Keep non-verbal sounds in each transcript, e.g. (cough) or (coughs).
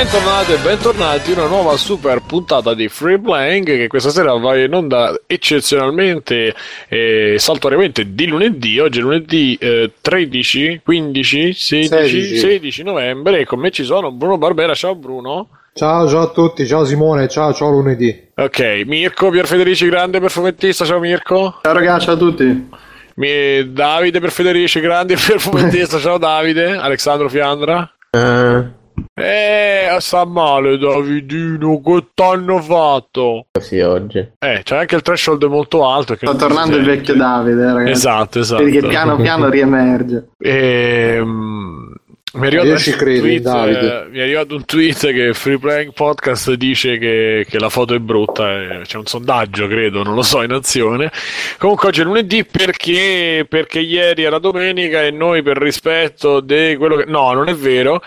Bentornati e bentornati in una nuova super puntata di Free Playing che questa sera va in onda eccezionalmente e saltuariamente di lunedì. Oggi è lunedì eh, 13, 15, 16, 16. 16 novembre e con me ci sono Bruno Barbera. Ciao Bruno. Ciao, ciao a tutti, ciao Simone, ciao, ciao lunedì. Ok, Mirko Pier Federici, grande perfumettista, ciao Mirko. Ciao ragazzi, ciao a tutti. Mi... Davide per Federici, grande (laughs) perfumettista, ciao Davide. Alessandro Fiandra. Uh. Eh, sta male Davidino, che t'hanno fatto? Sì, oggi. Eh, c'è anche il threshold molto alto. Sta tornando il vecchio Davide, ragazzi. Esatto, esatto. Vedi che piano piano riemerge. Ehm... Mi è, Io ci credo, tweet, Davide. eh, mi è arrivato un tweet che Free Playing Podcast dice che, che la foto è brutta. eh, C'è un sondaggio, credo, non lo so, in azione. Comunque oggi è lunedì perché, perché ieri era domenica e noi per rispetto di quello che... No, non è vero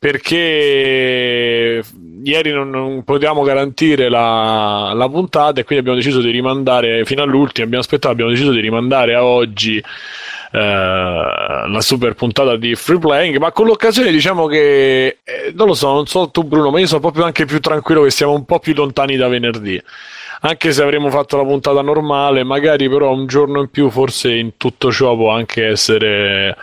perché ieri non, non potevamo garantire la, la, puntata e quindi abbiamo deciso di rimandare fino all'ultimo, abbiamo aspettato, abbiamo deciso di rimandare a oggi eh, la super puntata di Free Playing, ma con l'occasione diciamo che, eh, non lo so, non so tu Bruno, ma io sono proprio anche più tranquillo che siamo un po' più lontani da venerdì. Anche se avremmo fatto la puntata normale, magari però un giorno in più forse in tutto ciò può anche essere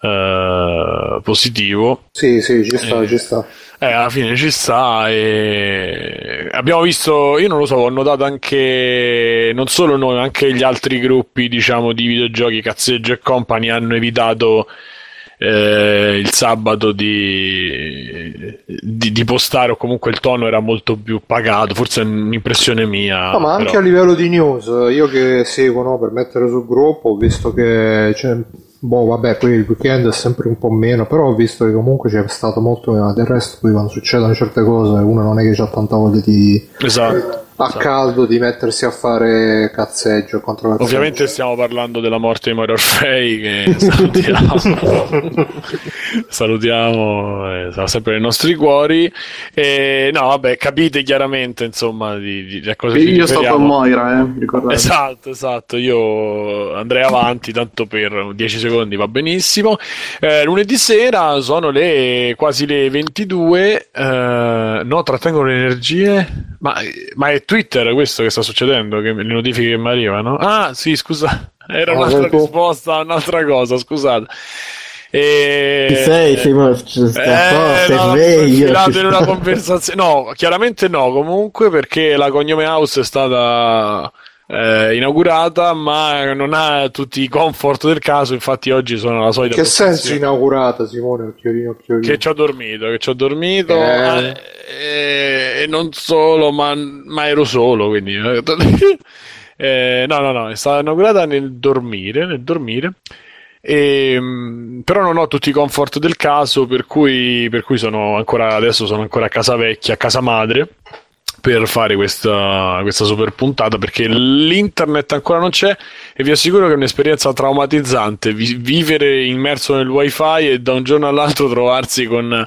Uh, positivo. Sì, sì, ci sta, eh, ci sta. Eh, alla fine ci sta e abbiamo visto, io non lo so, ho notato anche non solo noi, ma anche gli altri gruppi, diciamo, di videogiochi, Cazzeggio e Company hanno evitato eh, il sabato di, di, di, postare o comunque il tono era molto più pagato, forse è un'impressione mia. No, ma anche però... a livello di news, io che seguo no, per mettere sul gruppo, ho visto che c'è Boh, vabbè, poi il weekend è sempre un po' meno, però ho visto che comunque c'è stato molto. Del resto, poi quando succedono certe cose, uno non è che ha tanta voglia di. Esatto. A esatto. caldo di mettersi a fare cazzeggio contro cazzeggio. Ovviamente stiamo parlando della morte di Mario Orfei, che (laughs) salutiamo. salutiamo, eh, sarà sempre nei nostri cuori. E, no, vabbè, capite chiaramente, insomma, di, di, di cosa Io sto con Moira, eh, ricordate. Esatto, esatto. Io andrei avanti, tanto per 10 secondi va benissimo. Eh, lunedì sera sono le quasi le 22. Eh, no, trattengono le energie. Ma, ma, è Twitter questo che sta succedendo? Che le notifiche che mi arrivano? Ah, sì, scusa. (laughs) Era Ah, un'altra ecco. risposta a un'altra cosa, scusate. E... Chi sei? Simone? Sta Eh, sei no, sveglio. in una conversazione. No, chiaramente no, comunque perché la Cognome House è stata eh, inaugurata, ma non ha tutti i comfort del caso. Infatti, oggi sono la solita. Che senso inaugurata, Simone? Occhiolino, occhiolino. Che ci ho dormito, che ci ho dormito Eh. eh, eh, e non solo, ma, ma ero solo, quindi (laughs) eh, no, no, no, è stata inaugurata nel dormire, nel dormire. E, mh, però non ho tutti i comfort del caso, per cui, per cui sono ancora adesso sono ancora a casa vecchia, a casa madre per fare questa, questa super puntata perché l'internet ancora non c'è e vi assicuro che è un'esperienza traumatizzante vi- vivere immerso nel wifi e da un giorno all'altro trovarsi con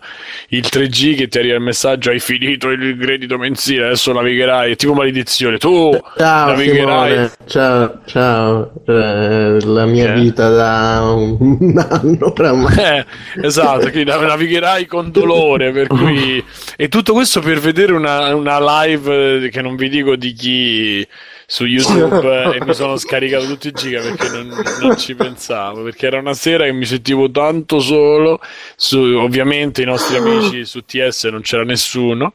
il 3G che ti arriva il messaggio hai finito il credito mensile adesso navigherai è tipo maledizione tu Ciao navigherai Simone, ciao, ciao, Eh, la mia Eh. vita da un (laughs) anno oramai. Eh, esatto, quindi nav- navigherai con dolore, per cui... (laughs) E tutto questo per vedere una, una live eh, che non vi dico di chi su YouTube (laughs) eh, e mi sono scaricato tutti i giga perché non, non ci pensavo, perché era una sera che mi sentivo tanto solo, su, ovviamente i nostri amici su TS non c'era nessuno.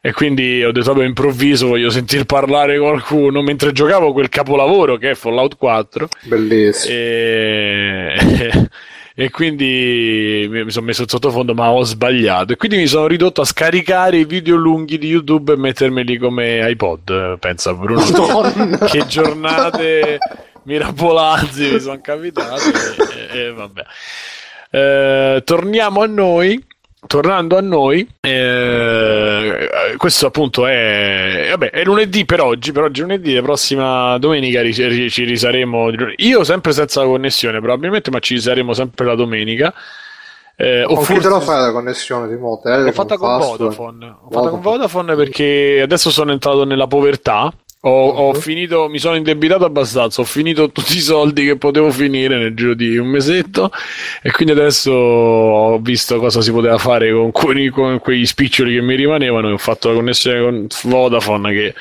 E quindi ho detto, vabbè, improvviso, voglio sentir parlare qualcuno mentre giocavo quel capolavoro che è Fallout 4. Bellissimo. E, (laughs) e quindi mi sono messo sottofondo, ma ho sbagliato. E quindi mi sono ridotto a scaricare i video lunghi di YouTube e mettermeli come iPod. Pensa Bruno. Che giornate mirabolanti mi sono capitate. E, e vabbè. Eh, torniamo a noi. Tornando a noi, eh, questo appunto è, vabbè, è lunedì per oggi, per oggi è lunedì, la prossima domenica ri- ci risaremo. di. Io sempre senza connessione probabilmente, ma ci risaremo sempre la domenica. Eh, Con forse- te lo fai la connessione, Timoteo? L'ho fatta con? Vodafone. Ho fatta con Vodafone perché adesso sono entrato nella povertà Ho, ho finito, mi sono indebitato abbastanza, ho finito tutti i soldi che potevo finire nel giro di un mesetto e quindi adesso ho visto cosa si poteva fare con, quei- con quegli spiccioli che mi rimanevano e ho fatto la connessione con Vodafone che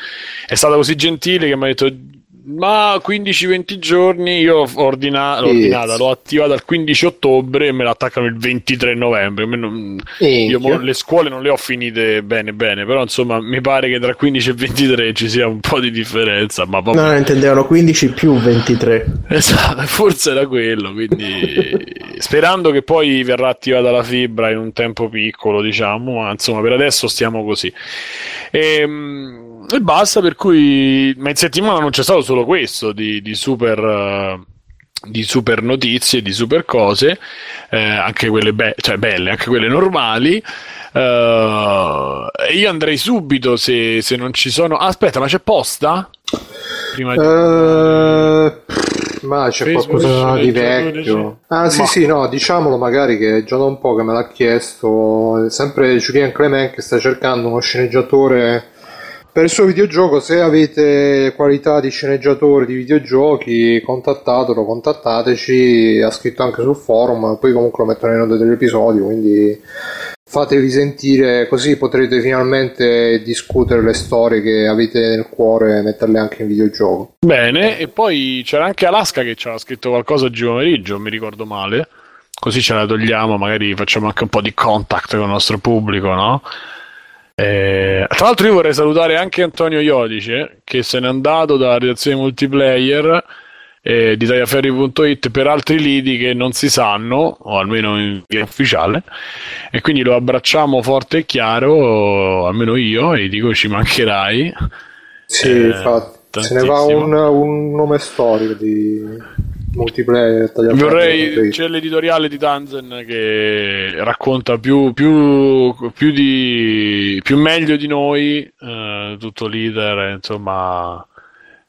è stata così gentile che mi ha detto ma 15-20 giorni io ho ordina- l'ho ordinata, l'ho attivata il 15 ottobre e me la attaccano il 23 novembre. Non- io mo- le scuole non le ho finite bene bene, però insomma mi pare che tra 15 e 23 ci sia un po' di differenza, ma vabbè. No, no, intendevano 15 più 23. Esatto, (laughs) forse era quello, quindi (laughs) sperando che poi verrà attivata la fibra in un tempo piccolo, diciamo, ma insomma per adesso stiamo così. E, e basta, per cui ma in settimana non c'è stato solo questo di, di super... eh, di super notizie, di super cose, eh, anche quelle be- cioè belle, anche quelle normali. Eh, io andrei subito se, se non ci sono. Aspetta, ma c'è posta? Prima di- Eh, ma c'è Facebook qualcosa di vecchio. Ah, sì, Ma- sì, no, diciamolo magari che è già da un po' che me l'ha chiesto. Sempre Julien Clement che sta cercando uno sceneggiatore per il suo videogioco. Se avete qualità di sceneggiatore di videogiochi, contattatelo, contattateci. Ha scritto anche sul forum. Poi comunque lo mettono nelle note dell'episodio. Quindi fatevi sentire così potrete finalmente discutere le storie che avete nel cuore e metterle anche in videogioco. Bene, e poi c'era anche Alaska che ci aveva scritto qualcosa oggi pomeriggio, mi ricordo male. Così ce la togliamo, magari facciamo anche un po' di contact con il nostro pubblico, no? Eh, tra l'altro io vorrei salutare anche Antonio Iodice che se n'è andato dalla redazione multiplayer eh, di tagliaferri.it per altri lidi che non si sanno, o almeno in via ufficiale, e quindi lo abbracciamo forte e chiaro, almeno io, e dico ci mancherai. Sì, Eh, infatti. Se ne va tantissimo. un, un nome storico di multiplayer. Vorrei c'è l'editoriale di Tanzen che racconta più, più, più, di, più meglio di noi eh, tutto l'iter insomma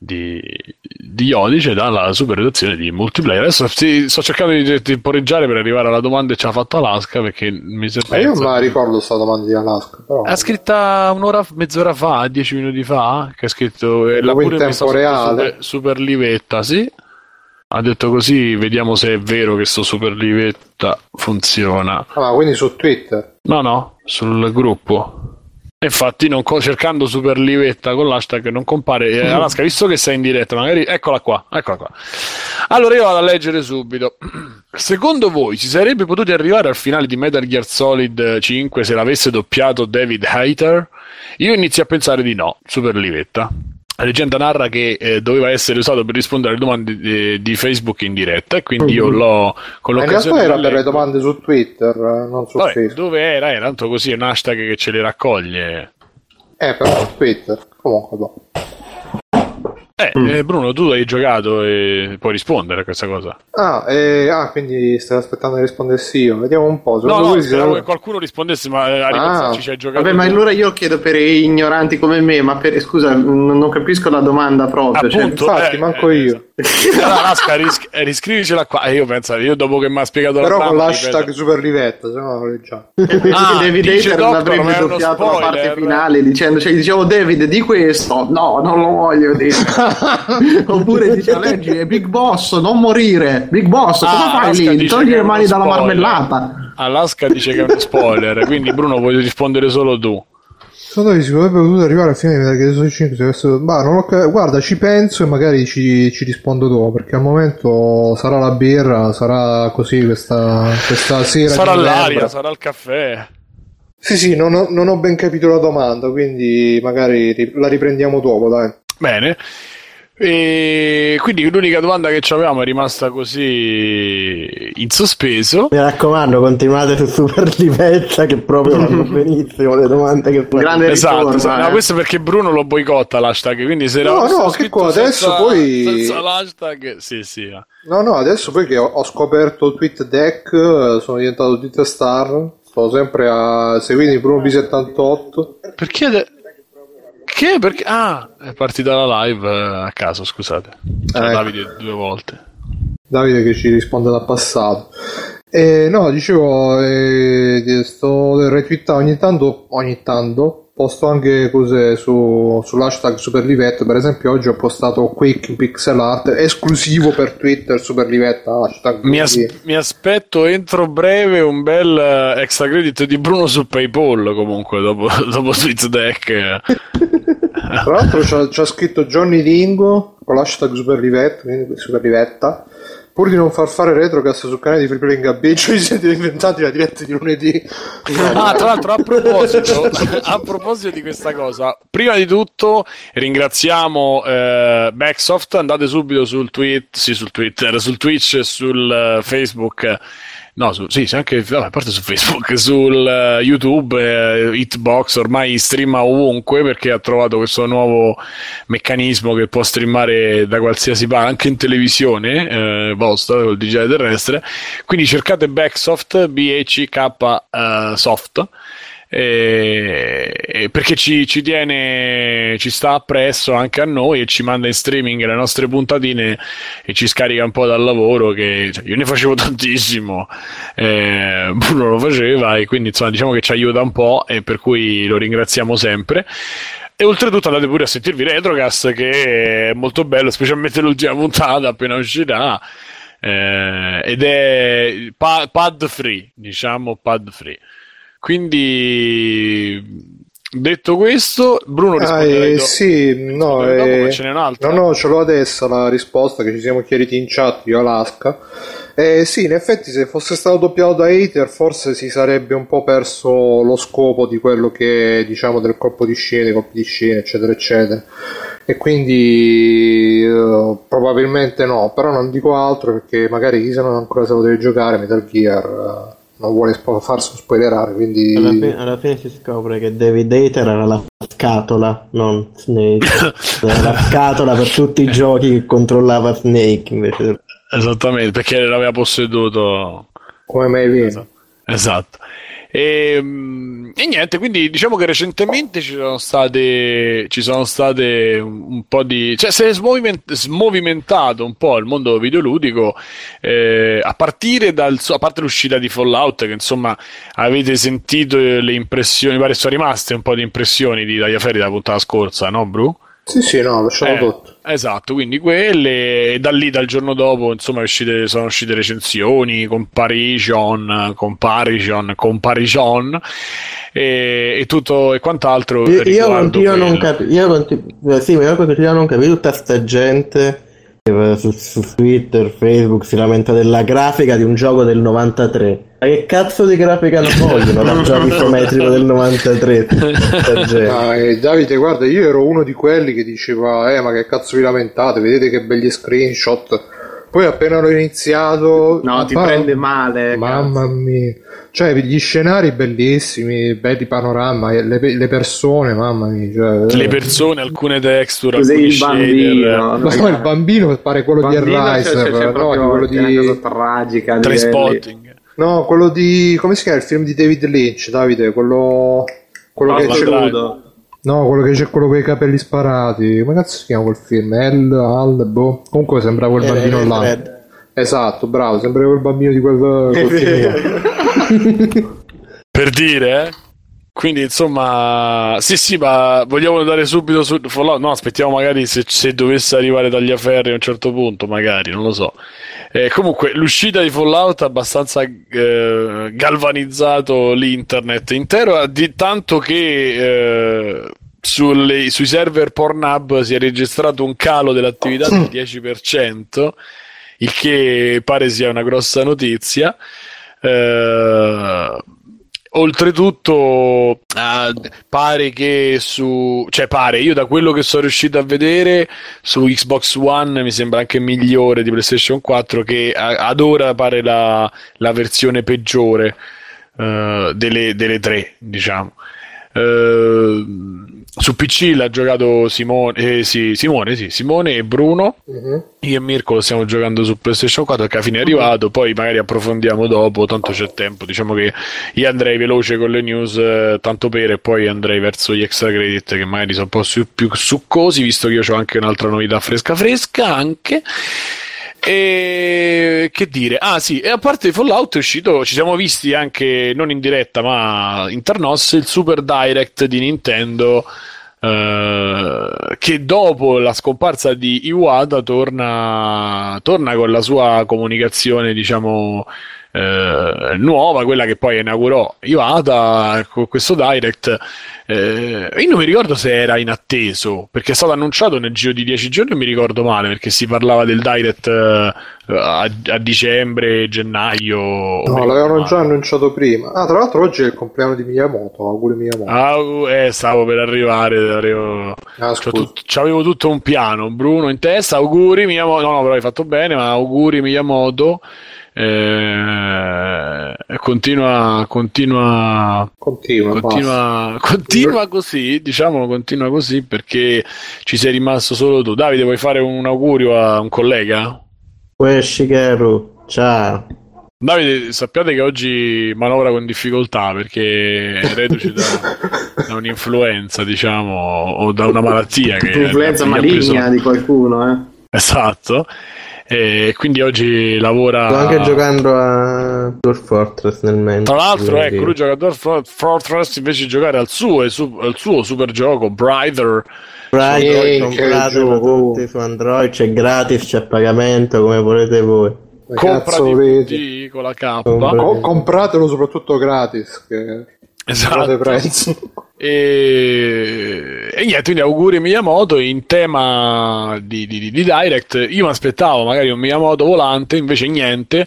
di, di Iodice dalla super redazione di multiplayer. Adesso sì, sto cercando di temporeggiare per arrivare alla domanda che ci ha fatto Alaska perché mi si Ma io non la ricordo sta domanda di Alaska. Però... ha scritta un'ora, mezz'ora fa, dieci minuti fa, che ha scritto eh, Proprio in tempo reale? Super, super livetta, sì. Ha detto così, vediamo se è vero che sto super livetta funziona. Ah, ma quindi su Twitter. No, no, sul gruppo. Infatti, non co- cercando super livetta con l'hashtag non compare. Eh, Alaska, visto che sei in diretta, magari eccola qua, eccola qua. Allora io vado a leggere subito. Secondo voi si sarebbe potuti arrivare al finale di Metal Gear Solid 5 se l'avesse doppiato David Hayter? Io inizio a pensare di no, super livetta. La leggenda narra che eh, doveva essere usato per rispondere alle domande di, di Facebook in diretta e quindi io l'ho con Ma in realtà era per le domande su Twitter, eh, non su Vabbè, Facebook. dove era? Era tanto così, è un hashtag che ce le raccoglie. Eh, però su Twitter. Comunque, boh. Eh, eh, Bruno, tu hai giocato e puoi rispondere a questa cosa. Ah, eh, ah, quindi stai aspettando che rispondessi io. Vediamo un po'. No, no, speravo che qualcuno rispondesse, ma eh, a ripensarci ci hai giocato. Vabbè, ma allora io chiedo per ignoranti come me, ma per, scusa, non, capisco la domanda proprio. cioè- Appunto, Infatti, eh, manco eh, io. Allora, Lasca, ris- eh, riscrivicela qua. Io penso, io dopo che mi ha spiegato Però la con trama, l'hashtag ripeto- super se no lo leggiamo. Ah, David Hater avrebbe doppiato la parte finale dicendo, cioè dicevo David di questo, no, non lo voglio dire. (laughs) (laughs) Oppure dice leggi, è Big Boss, non morire. Big Boss, cosa Ah, fai Alaska lì? Togli le mani dalla spoiler. marmellata. Alaska dice che è uno (laughs) spoiler, quindi Bruno vuoi rispondere solo tu. Secondo me si sarebbe potuto arrivare al fine di Metal Gear Solid 5 se avesse... Bah, non ho Guarda, ci penso e magari ci, ci rispondo dopo, perché al momento sarà la birra, sarà così questa, questa sera. Sarà l'aria, sarà il caffè. Sì, sì, non ho, non ho ben capito la domanda, quindi magari ri- la riprendiamo dopo, dai. Bene. E quindi l'unica domanda che ci avevamo è rimasta così in sospeso. Mi raccomando, continuate su Super Livetta che proprio vanno (laughs) benissimo le domande che fate. Grande Esatto, ritorno, esatto. No, eh. questo è perché Bruno lo boicotta l'hashtag, quindi se No, no, che qua, adesso senza- poi- senza l'hashtag, sì, sì. No, no, adesso poi che ho, ho scoperto il tweet deck, eh, sono diventato Twitter star, sto sempre a seguire Bruno B78. Perché ade- Che? Perché? Ah, è partita la live eh, a caso, scusate. C'era Eh. Davide due volte. Davide che ci risponde dal passato. Eh, no, dicevo, eh, sto retweetando ogni tanto, ogni tanto, posto anche cose su, sull'hashtag Superlivette. Per esempio, oggi ho postato Quake in pixel art esclusivo per Twitter Superlivette. Hashtag mi, as- mi, aspetto entro breve un bel uh, extra credit di Bruno su PayPal. Comunque, dopo, (laughs) dopo TweetDeck. (laughs) Tra l'altro, c'ha, c'ha scritto Johnny Dingo con l'hashtag Superlivette, quindi Superlivetta Pur di non far fare retrocast sul canale di Free Playing Gabbeggio, vi (laughs) siete inventati la diretta di lunedì. ah, tra l'altro, a proposito, a proposito di questa cosa, prima di tutto ringraziamo eh, Backsoft. Andate subito sul tweet, sì, sul Twitter, sul Twitch e sul uh, Facebook No, su, sì, anche a parte su Facebook, sul uh, YouTube, uh, Hitbox ormai streama ovunque perché ha trovato questo nuovo meccanismo che può streamare da qualsiasi parte, anche in televisione eh, vostra, col digitale terrestre. Quindi cercate Backsoft, B-E-C-K uh, Soft eh, perché ci, ci, tiene, ci sta appresso anche a noi e ci manda in streaming le nostre puntatine e ci scarica un po' dal lavoro che cioè, io ne facevo tantissimo, eh, Bruno lo faceva e quindi insomma diciamo che ci aiuta un po' e per cui lo ringraziamo sempre. E oltretutto andate pure a sentirvi Retrocast che è molto bello, specialmente l'ultima puntata appena uscirà. Eh, ed è pa- pad free, diciamo pad free. Quindi, detto questo, Bruno risponde. Ah, sì, no, eh, ce n'è un'altra. No, no, ce l'ho adesso la risposta che ci siamo chiariti in chat, io Alaska. Eh, sì, in effetti se fosse stato doppiato da hater forse si sarebbe un po' perso lo scopo di quello che diciamo del colpo di scena, dei colpi di scena, eccetera, eccetera. E quindi uh, probabilmente no, però non dico altro perché magari chi se non ancora se lo deve giocare Metal Gear... Non vuole spo- farsi spoilerare. Quindi... Alla, fine, alla fine si scopre che David Hater era la scatola, non Snake. (laughs) era la scatola per tutti i giochi che controllava Snake invece. Esattamente, perché l'aveva posseduto come mai viene. Esatto. E, ehm, e, niente, quindi diciamo che recentemente ci sono state, ci sono state un po' di. cioè, si è smoviment- smovimentato un po' il mondo videoludico eh, a partire dal. a parte l'uscita di Fallout, che insomma avete sentito le impressioni, pare sono rimaste un po' di impressioni di Tagliaferri dalla puntata scorsa, no, Bru? Sì, sì, no, lasciamo eh, tutto. Esatto, quindi quelle, e da lì, dal giorno dopo, insomma, uscite, sono uscite recensioni, comparison, comparison, comparison e, e tutto e quant'altro. Io, io continuo a non capire, io continuo, sì, io continuo a non capire tutta sta gente su, su, Twitter, Facebook si lamenta della grafica di un gioco del 93. Ma che cazzo di grafica non vogliono dal gioco isometrico del 93? ah, eh, Davide, guarda, io ero uno di quelli che diceva, eh, ma che cazzo vi lamentate? Vedete che belli screenshot. Poi appena l'ho iniziato... No, ti pa- prende male. Mamma cazzo. mia. Cioè, gli scenari bellissimi, belli panorama, le, le persone, mamma mia. Cioè, le persone, alcune texture, Così alcuni il bambino. No, no, il bambino pare quello bambino di Arise, c'è, c'è no, quello di... tragica. Trainspotting. No, quello di... come si chiama il film di David Lynch, Davide? Quello... Quello che c'è... No, quello che c'è quello con i capelli sparati. Come cazzo si chiama quel film? El, Al, boh. Comunque sembra quel bambino là. Esatto, bravo, sembra quel bambino di quel, quel (laughs) per dire, eh? Quindi insomma, sì, sì, ma vogliamo andare subito su Fallout? No, aspettiamo magari se, se dovesse arrivare Tagliaferri a un certo punto, magari, non lo so. Eh, comunque, l'uscita di Fallout ha abbastanza eh, galvanizzato l'internet intero, di, tanto che eh, sulle, sui server Pornhub si è registrato un calo dell'attività del 10%, il che pare sia una grossa notizia. Eh, oltretutto uh, pare che su cioè pare io da quello che sono riuscito a vedere su Xbox One mi sembra anche migliore di PlayStation 4 che ad ora pare la, la versione peggiore uh, delle, delle tre diciamo. Uh, su PC l'ha giocato Simone, eh, sì, Simone, sì, Simone e Bruno. Uh-huh. Io e Mirko lo stiamo giocando su PlayStation 4 che alla fine è arrivato. Poi magari approfondiamo dopo, tanto c'è tempo. Diciamo che io andrei veloce con le news, eh, tanto per, e poi andrei verso gli extra credit che magari sono un po' su, più succosi, visto che io ho anche un'altra novità fresca fresca anche. E che dire? Ah, sì, e a parte Fallout è uscito, ci siamo visti anche non in diretta, ma internos il Super Direct di Nintendo. eh, che dopo la scomparsa di Iwata torna, torna con la sua comunicazione, diciamo, eh, nuova, quella che poi inaugurò Iwata con questo direct. Eh, io non mi ricordo se era inatteso perché è stato annunciato nel giro di dieci giorni. Non mi ricordo male perché si parlava del direct eh, a, a dicembre, gennaio. No, l'avevano già annunciato prima. Ah, tra l'altro oggi è il compleanno di Miyamoto, auguri Miyamoto. Ah, eh, stavo per arrivare. Arrivo... Ah, tut- c'avevo tutto un piano, Bruno in testa. Auguri Miyamoto. No, no, però hai fatto bene. Ma auguri Miyamoto. Eh, continua, continua, Continua, continua, continua così. Diciamo, continua così perché ci sei rimasto solo tu. Davide, vuoi fare un augurio a un collega? Shigeru, ciao. Davide, sappiate che oggi manovra con difficoltà perché è reduce da, da un'influenza, diciamo, o da una malattia che Influenza gli ha preso- maligna di qualcuno, eh. Esatto. E quindi oggi lavora. Sto anche giocando a Dwarf Fortress nel mentre. Tra l'altro, quindi- ecco, lui gioca a Dwarf Fortress invece di giocare al suo, e su- al suo super gioco, Brither. Sì, compratelo tutti su Android, c'è gratis, c'è a pagamento, come volete voi. Comprati con la K. Compra- Co- compratelo soprattutto gratis, che Esatto. E, e niente, quindi auguri Miyamoto in tema di, di- di- di Direct. Io mi aspettavo magari un Miyamoto volante, invece niente.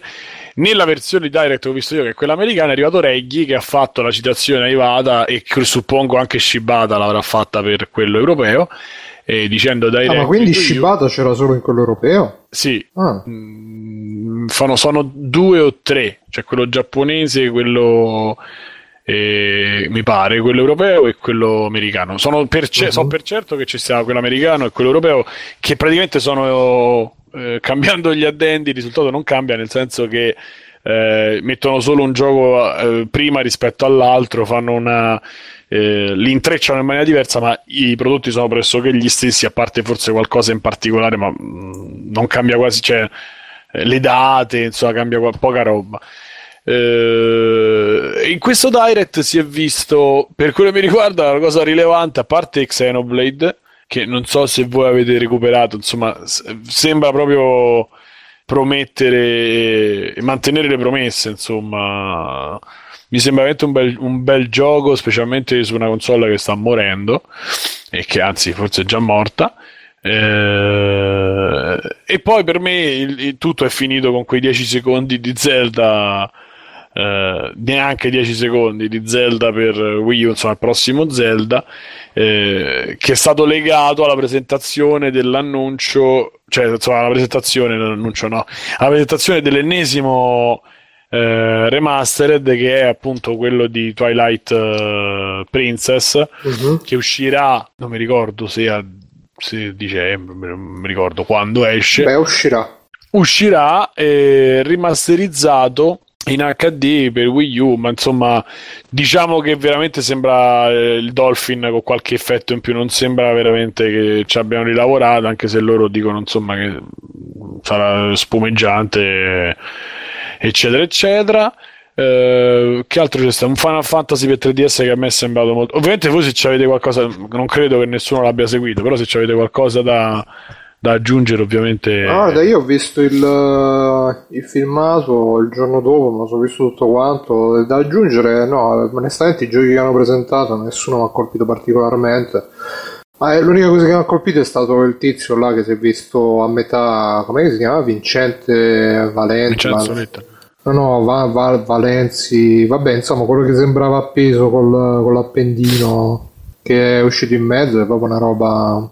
Nella versione di Direct che ho visto io, che è quella americana, è arrivato Reggie che ha fatto la citazione a Ivada e suppongo anche Shibata l'avrà fatta per quello europeo, eh, dicendo Direct. Ah, ma quindi. Shibata c'era solo in quello europeo? Sì, Ah, Mm, fanno- sono due o tre, cioè quello giapponese, quello eh, mi pare, quello europeo e quello americano. Sono per, ce- Mhm. so per certo che ci sia quello americano e quello europeo, che praticamente sono eh, cambiando gli addendi, il risultato non cambia, nel senso che eh, mettono solo un gioco eh, prima rispetto all'altro, fanno una. eh, li intrecciano in maniera diversa, ma i prodotti sono pressoché gli stessi, a parte forse qualcosa in particolare, ma mm, non cambia quasi, cioè eh, le date, insomma, cambia qua- poca roba. Eh, in questo direct si è visto, per quello che mi riguarda, una cosa rilevante, a parte Xenoblade, che non so se voi avete recuperato, insomma, sembra proprio promettere e mantenere le promesse, insomma. Mi sembra veramente un bel, un bel gioco, specialmente su una console che sta morendo e che anzi forse è già morta. Eh, e poi per me il, il tutto è finito con quei 10 secondi di Zelda, eh, neanche 10 secondi di Zelda per Wii U, insomma il prossimo Zelda, eh, che è stato legato alla presentazione dell'annuncio, cioè insomma alla presentazione, l'annuncio no, alla presentazione dell'ennesimo eh, remastered che è appunto quello di Twilight eh, Princess mhm. che uscirà, non mi ricordo se a se dicembre, non mi ricordo quando esce, Beh, uscirà. uscirà eh, rimasterizzato in HD per Wii U, ma insomma, diciamo che veramente sembra eh, il Dolphin con qualche effetto in più, non sembra veramente che ci abbiano rilavorato, anche se loro dicono insomma che sarà spumeggiante, eccetera, eccetera. Eh, che altro c'è stato? Un Final Fantasy per 3DS che a me è sembrato molto. Ovviamente, voi se avete qualcosa, non credo che nessuno l'abbia seguito, però se avete qualcosa da, da aggiungere, ovviamente. Ah, guarda, io ho visto il, eh, il filmato il giorno dopo, lo sono visto tutto quanto. Da aggiungere, no, onestamente i giochi che hanno presentato nessuno mi ha colpito particolarmente. Ma eh, l'unica cosa che mi ha colpito è stato il tizio là che si è visto a metà, com'è che si chiama? Vincente Valenti. Vincenzo Val- Letta. No, no, Va- Va- Valenzi, vabbè, insomma, quello che sembrava appeso col, con l'appendino che è uscito in mezzo è proprio una roba.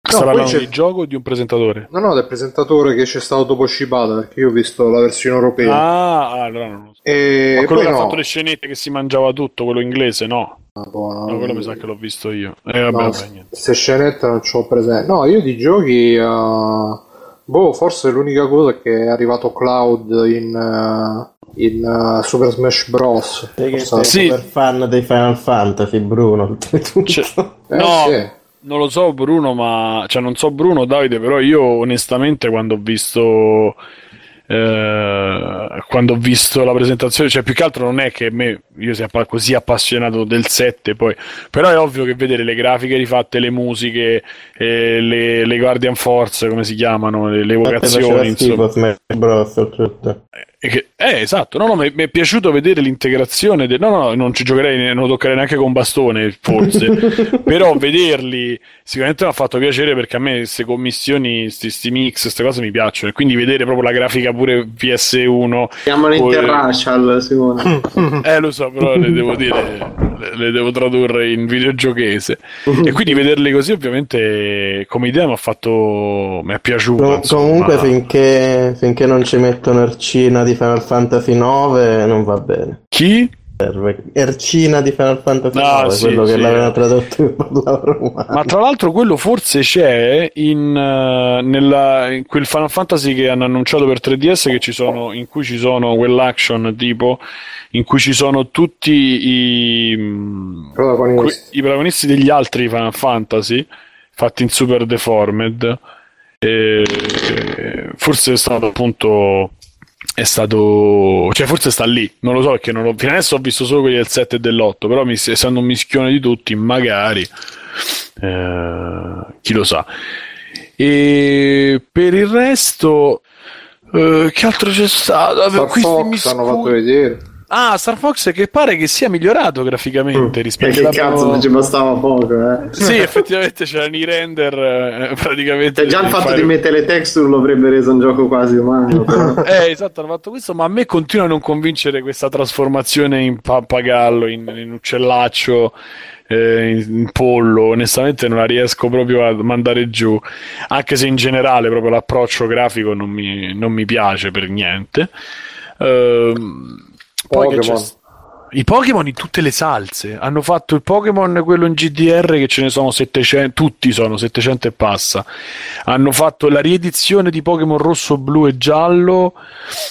Parlando c'è- di gioco o di un presentatore? No, no, del presentatore che c'è stato dopo Shibata, perché io ho visto la versione europea. Ah, ah, allora non lo so. e Ma quello poi che ha no. fatto le scenette che si mangiava tutto, quello inglese, no. Madonna, No, quello mi sa che l'ho visto io. Eh, vabbè, no, vabbè, niente. queste scenette non ce l'ho presente. No, io di giochi. eh, boh, forse l'unica cosa è che è arrivato Cloud in, eh, in eh, Super Smash Bros. Forse- sei Sì. super fan dei Final Fantasy, Bruno. oltretutto. Cioè, Eh, no, sì. Non lo so Bruno, ma cioè non so Bruno Davide, però io onestamente quando ho visto eh, quando ho visto la presentazione, cioè più che altro non è che me, io sia così appassionato del 7 poi, però è ovvio che vedere le grafiche rifatte, le musiche, eh, le, le, Guardian Force, come si chiamano, le, le evocazioni, insomma. Smash Bros, tutto. Eh, eh, esatto, no, no, mi, è piaciuto vedere l'integrazione. De... No, no, non ci giocherei, non toccherei neanche con bastone, forse. (laughs) Però vederli sicuramente mi ha fatto piacere perché a me queste commissioni, questi mix, queste cose mi piacciono. E quindi vedere proprio la grafica pure PS1. Chiamano pure... interracial, Simone. eh, lo so, però le devo (laughs) dire, le, le devo tradurre in videogiochese. e quindi vederli così, ovviamente, come idea mi ha fatto. mi è piaciuto. Com- comunque, finché, finché non ci mettono Ercina di Final Fantasy 9 non va bene. Chi? Ercina di Final Fantasy no, 9, sì, quello sì. che l'aveva tradotto in romano. Ma tra l'altro quello forse c'è in, uh, nella, in, quel Final Fantasy che hanno annunciato per 3DS che ci sono, in cui ci sono quell'action tipo in cui ci sono tutti i protagonisti, que, i protagonisti degli altri Final Fantasy fatti in Super Deformed. E, forse è stato appunto è stato cioè forse sta lì non lo so perché non lo, fino adesso ho visto solo quelli del 7 e dell'8 però mi, essendo un mischione di tutti magari eh, chi lo sa. E per il resto eh, che altro c'è stato? Star Fox hanno fatto vedere Ah, Star Fox che pare che sia migliorato graficamente mm. rispetto a. Che cazzo, non ci bastava poco, eh? Sì, effettivamente c'erano i render eh, praticamente. Cioè, già il fatto fare... di mettere le texture lo avrebbe reso un gioco quasi umano. (laughs) eh, esatto, hanno fatto questo, ma a me continua a non convincere questa trasformazione in pappagallo, in, in uccellaccio. Eh, in pollo, onestamente non la riesco proprio a mandare giù, anche se in generale proprio l'approccio grafico non mi, non mi piace per niente. Ehm poi i Pokémon in tutte le salse. Hanno fatto il Pokémon quello in GDR che ce ne sono 700, tutti sono 700 e passa. Hanno fatto la riedizione di Pokémon rosso, blu e giallo,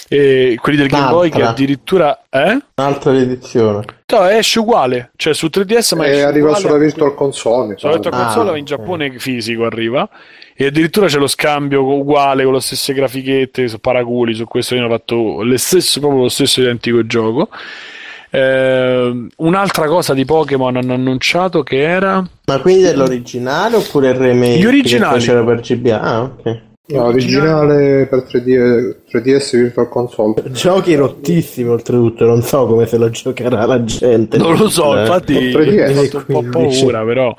e quelli del Game Boy che addirittura eh? Un'altra riedizione. No, esce uguale, cioè su 3DS ma e arriva sulla Virtual Console. Sulla Virtual Console ah, in Giappone fisico arriva e addirittura c'è lo scambio uguale con le stesse grafichette, su paraculi, su questo hanno fatto le stesse, proprio lo stesso identico gioco. Eh, un'altra cosa di Pokémon hanno annunciato che era. Ma quindi dell'originale oppure il remake? Gli originali. C'era per GBA? Ah, ok. No, originale per 3D, 3DS Virtual Console. Giochi rottissimi oltretutto, non so come se lo giocherà la gente. Non lo so, eh. infatti 3DS, ho fatto un po' paura, però.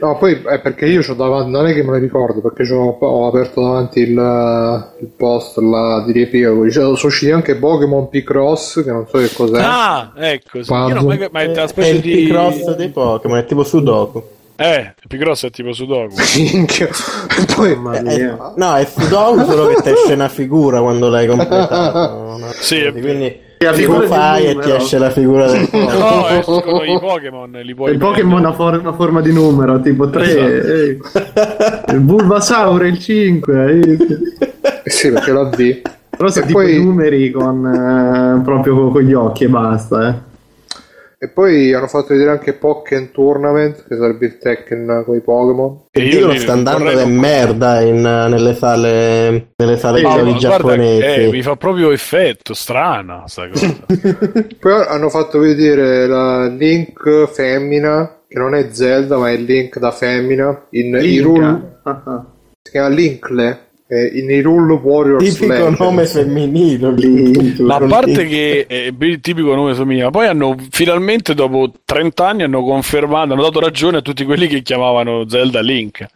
No, poi è perché io ho davanti, non è che me lo ricordo, perché ho aperto davanti il, il post là di riepilogo. Sono usciti anche Pokémon P-Cross, che non so che cos'è. Ah, ecco, sì. Io non, ma è, è, è il di... P-Cross dei Pokémon, è tipo Sudoku. Eh, il P-Cross è tipo Sudoku. (laughs) poi, è, no, è Sudoku solo che ti esce una figura quando l'hai completato. No? (laughs) Sì, quindi lo fai e ti esce la figura del Pokémon. No, escono i Pokémon. Li puoi il Pokémon ha for- una forma di numero, tipo 3. Esatto. il Bulbasaur il 5. Eh. sì, perché l'ho D. Però sono tipo poi... numeri con, eh, proprio con gli occhi e basta, eh. E poi hanno fatto vedere anche Pokémon Tournament, che sarebbe il Tekken con i Pokémon. E dicono sta andando di merda in, nelle sale, nelle sale no, giochi giapponesi. Eh, mi fa proprio effetto, strana sta cosa. (laughs) poi hanno fatto vedere la Link femmina, che non è Zelda, ma è Link da femmina, in Hyrule. Si chiama Linkle eh, in Hyrule Warriors tipico Legends. nome femminile lì, ma a parte che è il tipico nome femminile poi hanno finalmente dopo 30 anni hanno confermato hanno dato ragione a tutti quelli che chiamavano Zelda Link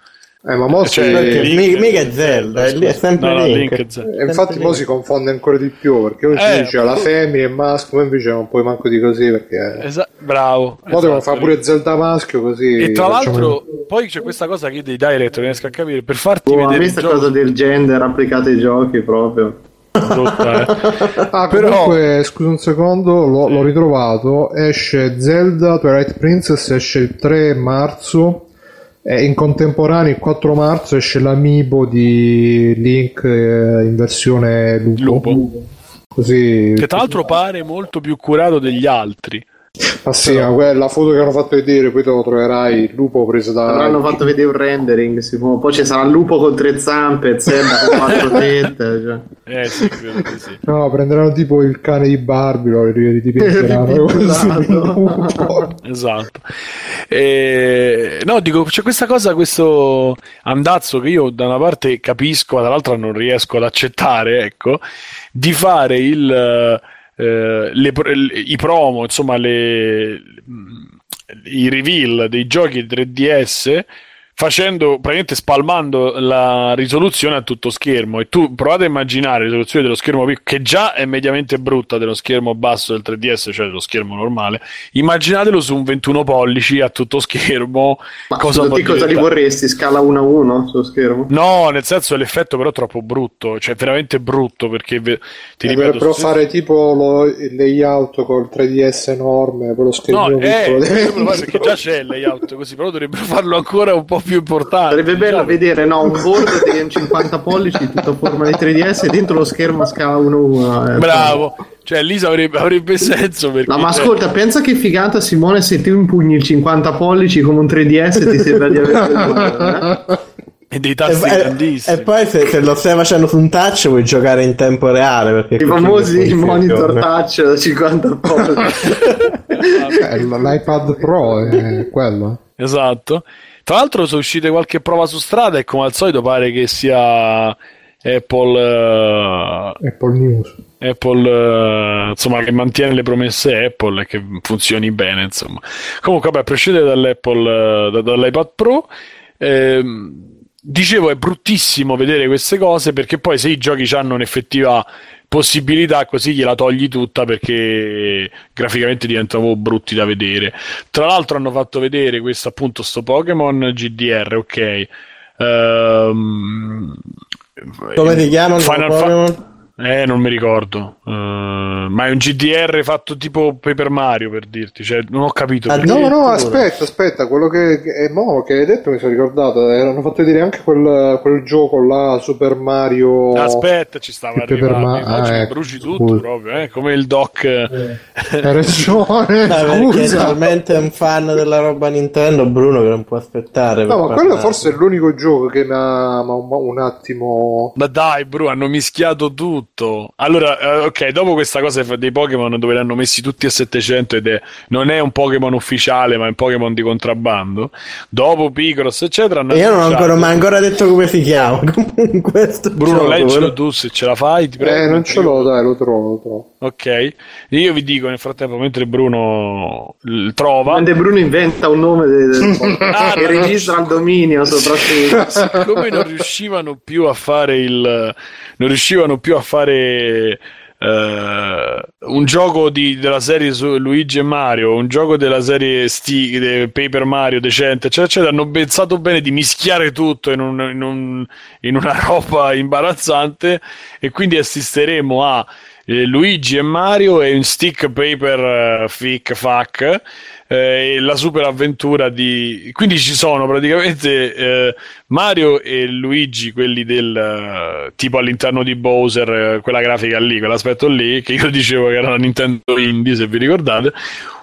eh, ma mo cioè, si... Link, mica è Zelda, è, è sempre no, no, Link. Link Zelda. E infatti mo si confonde ancora di più perché oggi eh, dice la femmina e maschio, ma invece non puoi manco di così perché Esa- bravo. Mo esatto. devono fare pure Zelda maschio così. E tra l'altro poi c'è questa cosa che dei direct non riesco a capire per farti oh, vedere questa cosa del gender applicata ai giochi proprio. Rotta, eh. (laughs) ah, Però... comunque, scusa un secondo, l'ho, l'ho ritrovato. Esce Zelda Twilight Princess, esce il 3 marzo e in contemporanea il 4 marzo esce l'amiibo di Link eh, in versione lupo. lupo. Così... Che tra l'altro pare molto più curato degli altri. Ma sì, ma quella foto che hanno fatto vedere, poi te lo troverai il lupo preso da. Hanno fatto vedere un rendering, si può- poi ci sarà il lupo con tre zampe, Zelda con quattro (laughs) tette. Cioè. Eh sì, sì. No, prenderanno tipo il cane di Barbie, lo ridipingeranno (laughs) così. Esatto. Esatto. E, no, dico, c'è questa cosa, questo andazzo che io da una parte capisco, ma dall'altra non riesco ad accettare, ecco, di fare il, eh, le pro- i promo, insomma, le, i reveal dei giochi 3DS facendo praticamente spalmando la risoluzione a tutto schermo e tu provate a immaginare la risoluzione dello schermo piccolo che già è mediamente brutta dello schermo basso del 3DS cioè dello schermo normale immaginatelo su un 21 pollici a tutto schermo Ma cosa cosa, li vorresti? Scala 1 a 1 sullo schermo? no nel senso l'effetto però è troppo brutto cioè veramente brutto perché ve- ti Eh, ripeto però fare tipo lo, il layout col 3DS enorme, poi lo schermo No, eh, piccolo. (laughs) fare perché già c'è il layout così, però dovrebbero farlo ancora un po' più importante. Sarebbe bello diciamo. vedere no, un bordo di 50 pollici tutto a forma di 3DS e dentro lo schermo a scala 1 a 1. Bravo, cioè lì avrebbe, avrebbe senso perché No, ma cioè, ascolta, pensa che figata Simone se tu impugni il 50 pollici come un 3DS ti sembra di avere eh? e dei E, tasti e- grandissimi. e poi se, se lo stai facendo su un touch puoi giocare in tempo reale perché i famosi monitor touch da 50 pollici. (laughs) Eh, l'iPad Pro è quello. Esatto. Tra l'altro sono uscite qualche prova su strada e come al solito pare che sia Apple eh, Apple News. Apple, eh, insomma, che mantiene le promesse Apple e che funzioni bene, insomma. Comunque, vabbè, a prescindere dall'Apple, da- dall'iPad Pro, ehm, dicevo, è bruttissimo vedere queste cose perché poi se i giochi hanno un'effettiva possibilità, così gliela togli tutta perché graficamente diventano brutti da vedere. Tra l'altro hanno fatto vedere questo appunto sto Pokémon GDR, ok. Ehm, come si chiama il Final Fa-? Eh, non mi ricordo. Eh, ma è un GDR fatto tipo Paper Mario per dirti. Cioè, non ho capito. Ah, No, no, aspetta, aspetta, quello che, che, mo, che hai detto mi sono ricordato, eh, hanno fatto vedere anche quel, quel gioco là, Super Mario... Aspetta, ci stava arrivando. Ma- Immagino ah, ecco, bruci tutto scusa. proprio, eh, come il doc. eh. Hai ragione, (laughs) Ah, perché è talmente un fan della roba Nintendo Bruno che non può aspettare No, ma quello parlare. forse è l'unico gioco che mi ha ma un, attimo... Ma dai, bro, hanno mischiato tutto. Allora, eh, ok, dopo questa cosa dei Pokémon dove li hanno messi tutti a 700 ed è, non è un Pokémon ufficiale, ma è un Pokémon di contrabbando. Dopo Picross, eccetera. hanno io non ho ancora, mai ancora detto come si chiama (laughs) comunque Bruno, leggilo però- tu se ce la fai. Ti prego. Eh, non ce l'ho, dai, lo trovo, lo trovo. Ok, io vi dico nel frattempo, mentre Bruno l- trova, Quando Bruno inventa un nome de- de- (laughs) Ah, e registra il dominio soprattutto. (laughs) siccome non riuscivano più a fare il, non riuscivano più a fare eh, un gioco di- della serie su Luigi e Mario, un gioco della serie Sti- de- Paper Mario decente, eccetera, eccetera, hanno pensato bene di mischiare tutto in, un- in un- in una (laughs) roba imbarazzante e quindi assisteremo a eh, Luigi e Mario e un stick paper eh, fic fac eh, la super avventura di quindi ci sono praticamente eh, Mario e Luigi quelli del eh, tipo all'interno di Bowser eh, quella grafica lì quell'aspetto lì che io dicevo che era la Nintendo Indie se vi ricordate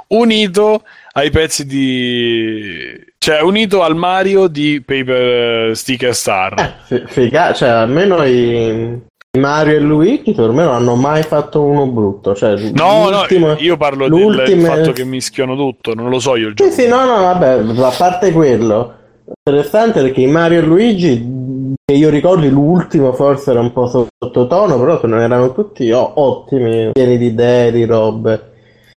unito ai pezzi di cioè unito al Mario di Paper Sticker Star. Fi- figa- cioè almeno i Mario e Luigi per me non hanno mai fatto uno brutto cioè, No, no, io parlo del, fatto che mischiano tutto, non lo so io il Sì, gioco. sì, no, no, vabbè, a parte quello, interessante perché Mario e Luigi, che io ricordi l'ultimo forse era un po' sottotono, però non erano tutti o- ottimi, pieni di idee, di robe.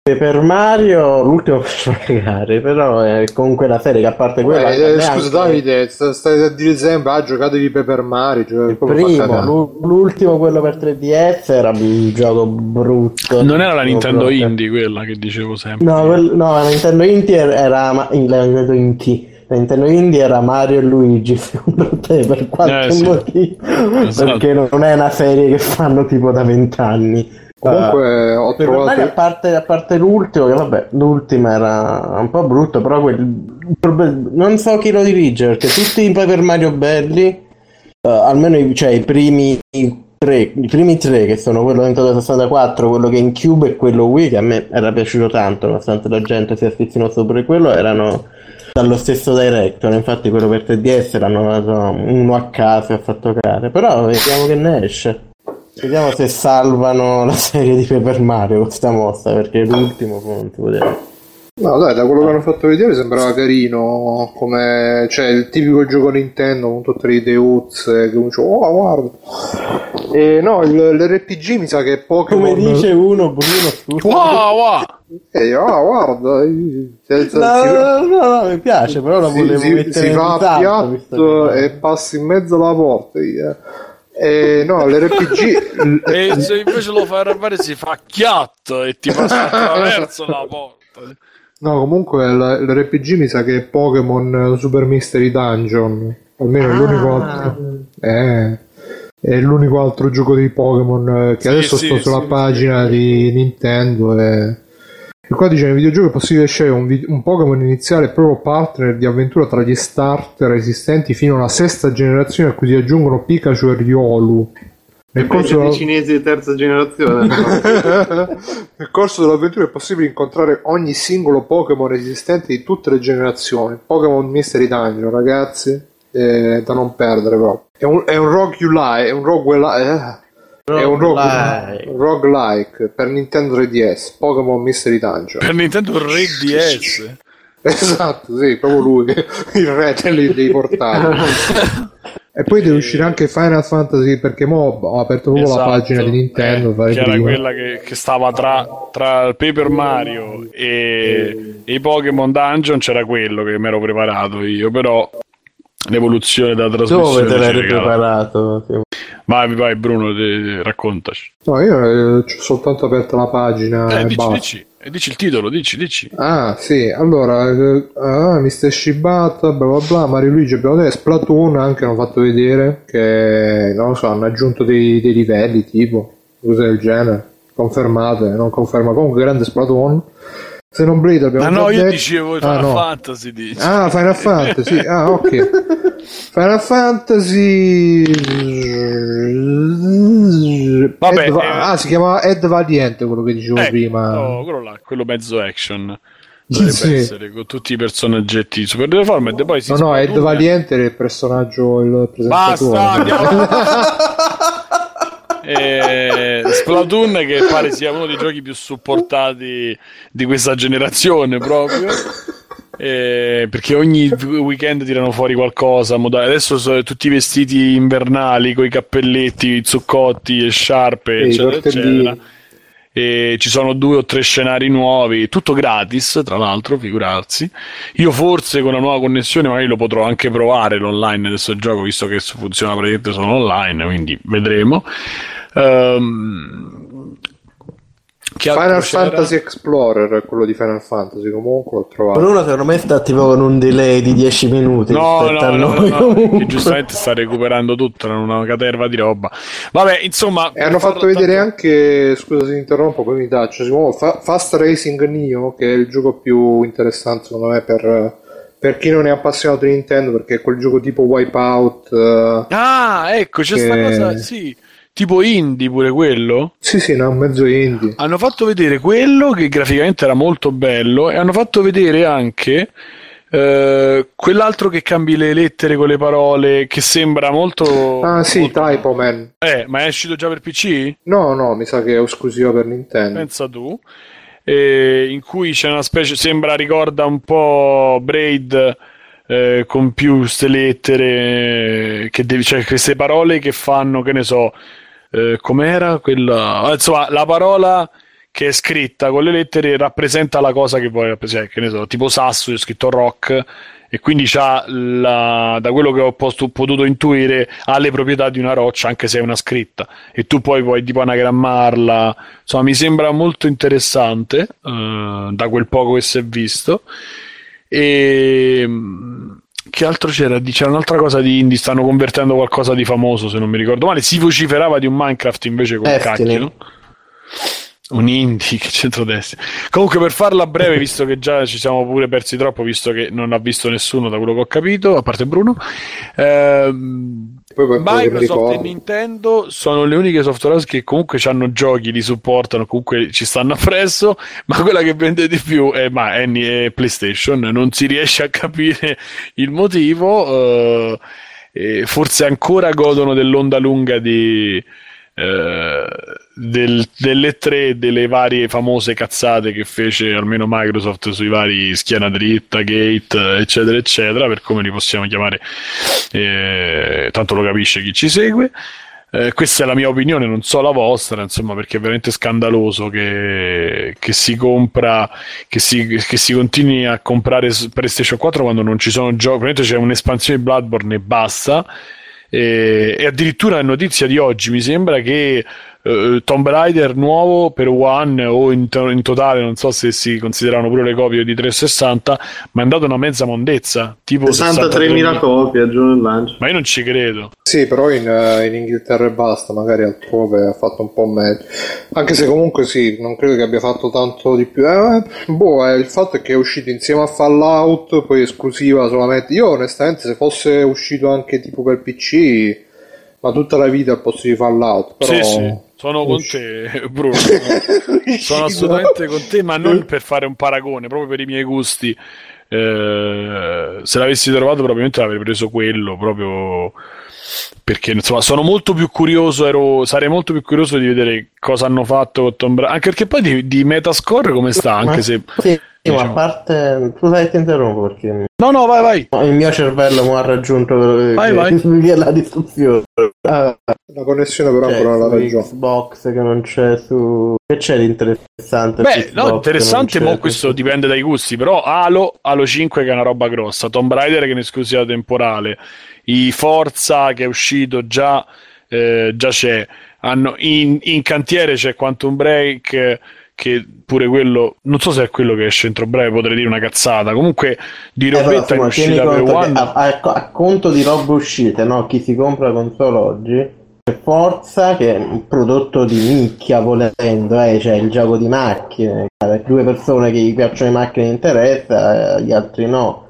E per Mario l'ultimo (laughs) faceva cagare, però è comunque la serie che a parte quella... Eh, eh, scusa Davide, sta- stai a dire sempre, ah, giocatevi Paper Mario, cioè, primo, l'ultimo quello per 3DS era un gioco brutto. Non era la Nintendo Proprio. Indie quella che dicevo sempre. No, quel- no, la Nintendo Indie era ma- la Nintendo Indie. La Nintendo Indie era Mario e Luigi, (laughs) secondo te, per qualche Eh, sì. motivo? Esatto. Perché non è una serie che fanno tipo da vent'anni. Comunque ho Per Mario, a trovato... parte, a parte l'ultimo, che vabbè, l'ultimo era un po' brutto, però quel, non so chi lo dirige, perché tutti i Paper Mario belli, eh, almeno i, cioè, i primi tre, i primi tre che sono quello Nintendo 64, quello GameCube e quello Wii che a me era piaciuto tanto, nonostante la gente si affezionasse pure quello, erano dallo stesso director, infatti quello per 3DS l'hanno dato uno a caso e ha fatto cagare, però vediamo che ne esce. Vediamo se salvano la serie di Paper Mario questa mossa, perché l'ultimo punto, vedere. No, dai, da quello che hanno fatto vedere sembrava carino, come cioè il tipico gioco Nintendo con tutte le Deuz che uno dice, oh, guarda. E no, il- l'RPG mi sa che è Pokémon. Come dice uno, Bruno, scusa. Wow, wow. Eh, ah, guarda, eh, senza- No, no, no, no, mi piace, però la volevo si- mettere si in va a piatto e passi in mezzo alla porta. eh. E no, l'RPG. (laughs) E se invece lo fai arrabbiare si fa chiatto e ti passa (laughs) attraverso la porta. No, comunque l- l'RPG mi sa che è Pokémon Super Mystery Dungeon. Almeno è l'unico Ah. altro. Eh, è l'unico altro gioco di Pokémon eh, che Sì, adesso sì, sto sulla sì, pagina di Nintendo. E... e qua dice nel videogioco è possibile scegliere un, vi- un Pokémon iniziale e proprio partner di avventura tra gli starter esistenti fino alla sesta generazione a cui si aggiungono Pikachu e Riolu. Nel corso della- dei cinesi di terza generazione. (laughs) Nel corso dell'avventura è possibile incontrare ogni singolo Pokémon esistente di tutte le generazioni. Pokémon Mystery Dungeon, ragazzi, eh, da non perdere proprio. È un, è un roguelike, è un roguelike, è un rogue- Roguelike. roguelike per Nintendo 3DS, Pokémon Mystery Dungeon. Per Nintendo Re DS. Esatto, sì, proprio lui, (laughs) il re dei, dei portali. (laughs) e poi deve uscire anche Final Fantasy perché mo ho aperto proprio la Esatto. pagina di Nintendo. Eh, che era quella che, che stava tra, tra il Paper Mario e, e i Pokémon Dungeon. C'era quello che mi ero preparato io, però l'evoluzione della trasmissione. Dove te l'hai preparato? Vai, vai, Bruno, te- raccontaci. No, io eh, ho soltanto aperto la pagina Eh, e dici, basta. dici, dici il titolo, dici, dici. Ah, sì, allora, eh, ah, Mr. Shibata, bla bla bla, Mario Luigi abbiamo detto, Splatoon anche hanno fatto vedere che, non lo so, hanno aggiunto dei, dei livelli, tipo, cose del genere, confermate, non conferma, comunque grande Splatoon. Xenoblade abbiamo Ma no, io detto- dicevo Ah, Final no. Fantasy, dici. Ah, Final (laughs) Fantasy, ah, ok. Final Fantasy... Vabbè, Ed eh, ah, si chiamava Ed Valiente, quello che dicevo Ecco, prima. no, quello là, quello mezzo action. (laughs) Sì. essere con tutti i personaggetti super deformed e poi si No, no, Ed Valiente era il personaggio, il presentatore. Basta, andiamo. (laughs) Splatoon che pare sia uno dei giochi più supportati di questa generazione proprio Eh, perché ogni weekend tirano fuori qualcosa adesso sono tutti i vestiti invernali con i cappelletti, i zuccotti e sciarpe i eccetera eccetera e ci sono due o tre scenari nuovi, tutto gratis, tra l'altro, figurarsi. Io forse con la nuova connessione magari lo potrò anche provare l'online adesso il gioco, visto che funziona praticamente solo online, quindi vedremo. Che altro Final c'era? Fantasy Explorer è quello di Final Fantasy, comunque l'ho trovato. Bruno secondo me sta tipo con un delay di 10 minuti No, rispetto no, a no, noi no, che giustamente sta recuperando tutto, era una caterva di roba. Vabbè, insomma, E hanno per fatto vedere tanto- anche, scusa se interrompo, poi mi taccio, si chiama Fa- Fast Racing Neo, che è il gioco più interessante secondo me per, per chi non è appassionato di Nintendo, perché è quel gioco tipo Wipeout. eh, Ah, ecco, c'è sta che- cosa, sì, tipo indie pure quello. Sì, sì, no, mezzo indie. Hanno fatto vedere quello che graficamente era molto bello e hanno fatto vedere anche eh, quell'altro che cambi le lettere con le parole che sembra molto... Ah, sì, molto- Typo Man. Eh, ma è uscito già per PC? No, no, mi sa che è esclusivo per Nintendo. Pensa tu. Eh, in cui c'è una specie, sembra, ricorda un po' Braid eh, con più ste lettere, che devi, cioè queste parole che fanno, che ne so, eh, com'era quella... ah, Insomma, la parola che è scritta con le lettere rappresenta la cosa che vuoi rappresentare, che ne so, tipo sasso, è scritto rock, e quindi c'ha la, da quello che ho posto- potuto intuire, ha le proprietà di una roccia, anche se è una scritta, e tu poi puoi tipo anagrammarla, insomma, mi sembra molto interessante, eh, da quel poco che si è visto. E che altro c'era? C'era un'altra cosa di indie, stanno convertendo qualcosa di famoso, se non mi ricordo male. Si vociferava di un Minecraft invece con cacchio. Un indie, (laughs) che centrodestra. Comunque, per farla breve, (laughs) visto che già ci siamo pure persi troppo, visto che non ha visto nessuno da quello che ho capito, a parte Bruno, ehm, Microsoft e Nintendo sono le uniche software house che comunque hanno giochi, li supportano, comunque ci stanno appresso, (laughs) ma quella che vende di più è, ma è, è PlayStation, non si riesce a capire il motivo, eh, forse ancora godono dell'onda lunga di, eh, del- delle tre delle varie famose cazzate che fece almeno Microsoft sui vari schiena dritta, gate, eccetera, eccetera, per come li possiamo chiamare, eh, tanto lo capisce chi ci segue. Eh, questa è la mia opinione, non so la vostra, insomma, perché è veramente scandaloso che, che si compra, che si, che si continui a comprare PlayStation 4 quando non ci sono giochi. Probabilmente c'è un'espansione di Bloodborne e basta. E, e addirittura è notizia di oggi, mi sembra che eh, Tomb Raider nuovo per One o in, to- in totale, non so se si considerano pure le copie di 360, ma è andato una mezza mondezza, tipo 63.000 copie a giorno del lancio. Ma io non ci credo. Sì, però in, eh, in Inghilterra e basta, magari altrove ha fatto un po' meglio. Anche se comunque sì, non credo che abbia fatto tanto di più. Eh, boh, eh, il fatto è che è uscito insieme a Fallout, poi esclusiva solamente. Io onestamente se fosse uscito anche tipo per PC, ma tutta la vita al posto di Fallout. Però... Sì, sì, sono con te, (laughs) Bruno. (laughs) sono assolutamente con te, ma non (laughs) per fare un paragone, proprio per i miei gusti. Eh, se l'avessi trovato, probabilmente avrei preso quello proprio perché insomma sono molto più curioso. Ero, sarei molto più curioso di vedere cosa hanno fatto con Tomb Raider. Anche perché poi di, di Metascore come sta? Anche se Sì, sì, ma diciamo- a parte... Scusa che ti interrompo perché no, no, vai, vai. il mio cervello mi ha raggiunto Vai, che- vai. (laughs) che- la distruzione. Ah, La connessione però ancora non l'ha ragione. Xbox che non c'è su... Che c'è di interessante? Beh, Xbox no, interessante, c'è questo dipende dai gusti, però Halo, Halo 5 che è una roba grossa, Tomb Raider che è un'esclusiva temporale, i Forza che è uscito già, eh, già c'è, Hanno- in, in cantiere c'è Quantum Break eh, che pure quello, non so se è quello che esce entro breve, potrei dire una cazzata, comunque di Eh, però, robetta in insomma, tieni uscita per One... a, a- a conto di robe uscite, no? Chi si compra la console oggi c'è Forza che è un prodotto di nicchia volendo, eh, cioè il gioco di macchine, alle due persone che gli piacciono le macchine interessa, eh, gli altri no.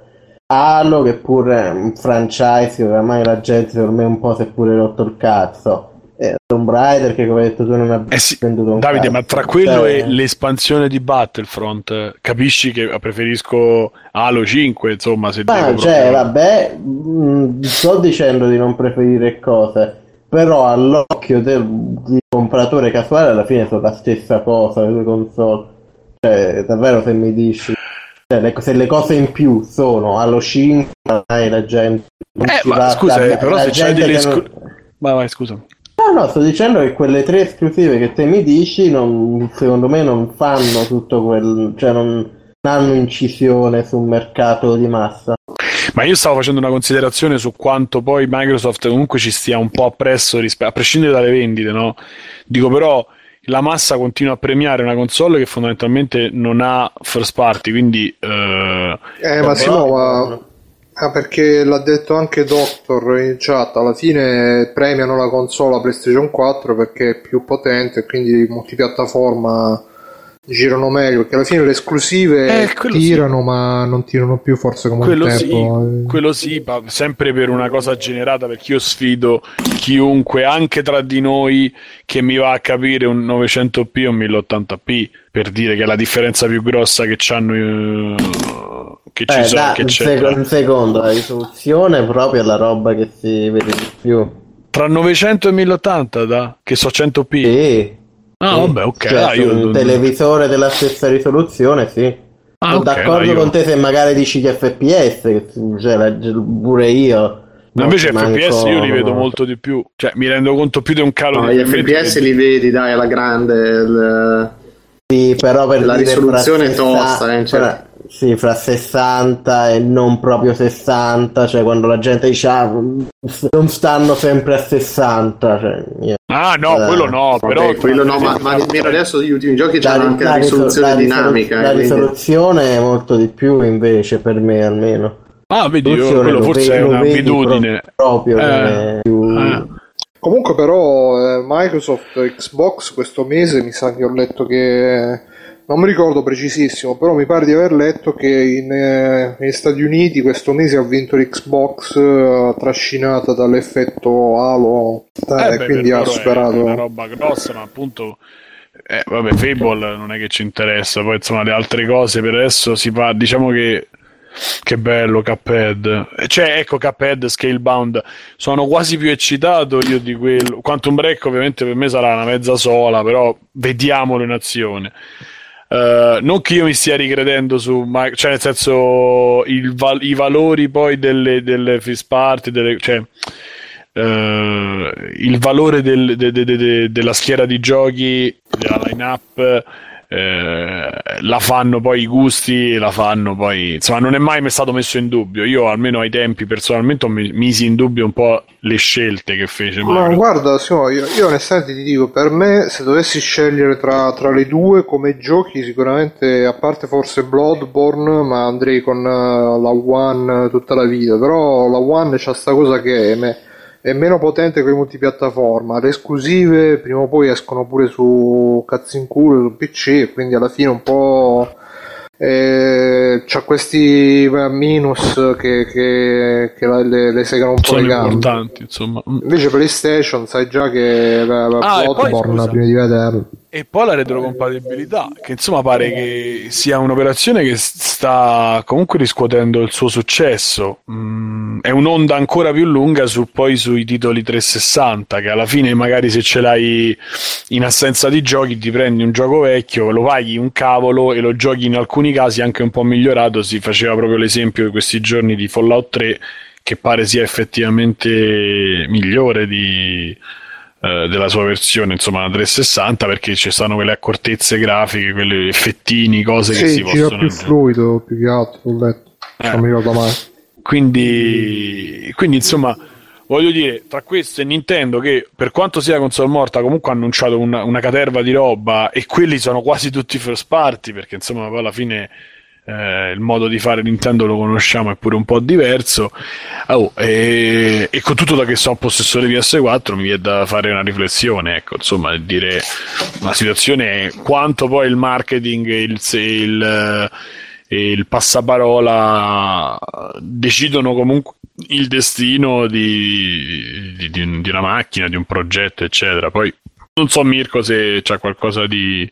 Halo che pure è un franchise che oramai la gente secondo me un po' si è pure rotto il cazzo. Eh, Tomb Raider che come hai detto tu non ha Eh sì, venduto un Davide, cazzo. ma tra quello Cioè, e l'espansione di Battlefront, eh, capisci che preferisco Halo 5, insomma, se Ah, cioè, proprio- vabbè, mh, sto dicendo di non preferire cose, però all'occhio del di compratore casuale alla fine sono la stessa cosa, le due console. Cioè, davvero se mi dici, cioè, le- se le cose in più sono allo 5, ormai la gente... Eh, ma scusa, la- eh, però la se gente delle non- esclu- Vai, vai, scusa. No, no, sto dicendo che quelle tre esclusive che te mi dici, non- secondo me non fanno tutto quel... cioè non hanno incisione sul mercato di massa. Ma io stavo facendo una considerazione su quanto poi Microsoft comunque ci stia un po' appresso, rispe- a prescindere dalle vendite, no? Dico però, la massa continua a premiare una console che fondamentalmente non ha first party, quindi... eh, Eh, ma Simo, ma... Ah, perché l'ha detto anche Doctor in chat, alla fine premiano la console PlayStation 4 perché è più potente e quindi multipiattaforma girano meglio, perché alla fine le esclusive Eh, tirano ma non tirano più forse come quello un sì, tempo. eh. quello sì, ma sempre per una cosa generata, perché io sfido chiunque, anche tra di noi, che mi va a capire un 900p o un 1080p, per dire che è la differenza più grossa che c'hanno... eh, che ci Eh, sono, da, che un, c'è sec- tra- un secondo, la risoluzione è proprio la roba che si vede di più. Tra 900 e 1080, da? Che so 100p. Sì. Ah, vabbè, ok. Cioè, ah, io- un televisore della stessa risoluzione, sì. Ah, Sono ok, d'accordo no, io- con te se magari dici gli FPS, che cioè, la- pure io. Ma invece FPS io li vedo no. molto di più. Cioè, mi rendo conto più di un calo No, di gli FPS che- li vedi, dai, alla grande. il- Sì, però per La risoluzione è tosta, eh, cioè. Sì, fra 60 e non proprio 60, cioè quando la gente dice ah, non stanno sempre a 60, cioè, io- Ah, no, Eh, quello no, Vabbè, però... quello no, ma, ma nemmeno adesso gli ultimi giochi hanno anche la, risol- risoluzione la risol- dinamica. la eh, quindi- risoluzione è molto di più invece per me almeno. Ah, vedi, io- Risoluzione quello lo forse è un'abitudine. proprio Eh, come più- eh. Comunque però eh, Microsoft Xbox questo mese mi sa che ho letto che non mi ricordo precisissimo, però mi pare di aver letto che in, eh, negli Stati Uniti questo mese ha vinto l'Xbox eh, trascinata dall'effetto Halo eh, Eh, beh, quindi ha superato. È una roba grossa, ma appunto. Eh, vabbè, Fable non è che ci interessa, poi insomma le altre cose per adesso si fa, diciamo che che bello Cuphead. Eh, Cioè, ecco Cuphead Scalebound, sono quasi più eccitato io di quello. Quantum Break ovviamente per me sarà una mezza sola, però vediamolo in azione. Eh, non che io mi stia ricredendo su, ma, cioè nel senso val- i valori poi delle, delle first party, delle, cioè eh, il valore del- de- de- de- de- della schiera di giochi, della line-up, eh, la fanno poi i gusti, la fanno poi. Insomma, non è mai stato messo in dubbio. Io, almeno ai tempi, personalmente, mi- misi in dubbio un po' le scelte che fece Ma Microsoft. guarda, Simo, io, io onestamente ti dico, per me se dovessi scegliere tra, tra le due come giochi, sicuramente, a parte forse Bloodborne, ma andrei con eh, la One tutta la vita, però la One c'ha sta cosa che è, me- è meno potente che i multipiattaforma, le esclusive prima o poi escono pure su cazzo in culo, su PC, e quindi alla fine un po'... Eh, c'ha questi eh, minus che, che, che la- le, le segano un po' Sono le gambe. importanti, insomma. Mm. Invece PlayStation sai già che la, la Ah, e poi, Bloodborne prima di vederlo. E poi la retrocompatibilità, che insomma pare che sia un'operazione che sta comunque riscuotendo il suo successo. Mm, è un'onda ancora più lunga su, poi sui titoli 360, che alla fine magari se ce l'hai in assenza di giochi ti prendi un gioco vecchio, lo paghi un cavolo e lo giochi in alcuni casi anche un po' migliorato. Si faceva proprio l'esempio di questi giorni di Fallout 3, che pare sia effettivamente migliore di eh, della sua versione, insomma, la 360, perché ci stanno quelle accortezze grafiche, quegli effettini, cose che si Sì, possono più fluido più che altro, ho letto. Eh. Non mi ricordo mai. Quindi, quindi, insomma, voglio dire, tra questo e Nintendo, che per quanto sia console morta, comunque ha annunciato una, una caterva di roba, e quelli sono quasi tutti first party, perché insomma, poi alla fine. Eh, il modo di fare Nintendo lo conosciamo, è pure un po' diverso. Oh, e, e con tutto da che sono possessore di PS4 mi viene da fare una riflessione, ecco, insomma, dire la situazione è quanto poi il marketing il, il, eh, il passaparola decidono comunque il destino di, di- di una macchina, di un progetto, eccetera. Poi non so Mirko se c'è qualcosa di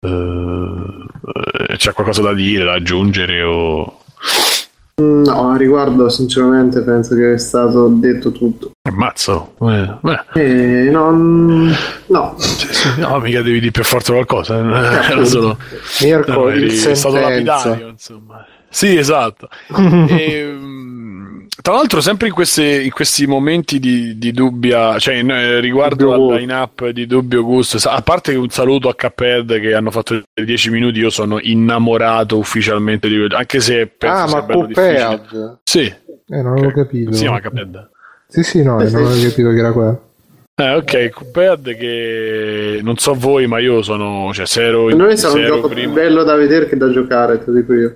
eh, c'è qualcosa da dire, da aggiungere o No, a riguardo sinceramente penso che è stato detto tutto. Ammazzo. Eh, beh, E non... No, sì, no, mica devi dire per forza qualcosa. eh, (laughs) Era solo. Mirko, no, il eri stato lapidario, insomma. Sì, esatto. (laughs) Ehm, tra l'altro, sempre in, queste- in questi momenti di, di dubbia, cioè in- eh, riguardo Dubbio al line-up di dubbio gusto, a parte che un saluto a Cuphead che hanno fatto i 10 minuti, io sono innamorato ufficialmente di quello, anche se penso Ah, sia ma bello difficile. Cuphead? Sì, Eh, non avevo capito. si chiama Cuphead. Sì, sì, no, eh, non avevo capito che era quello. Eh, ok, Cuphead che non so voi, ma io sono, cioè, se ero, per noi sarà un gioco prima- più bello da vedere che da giocare, te lo dico io.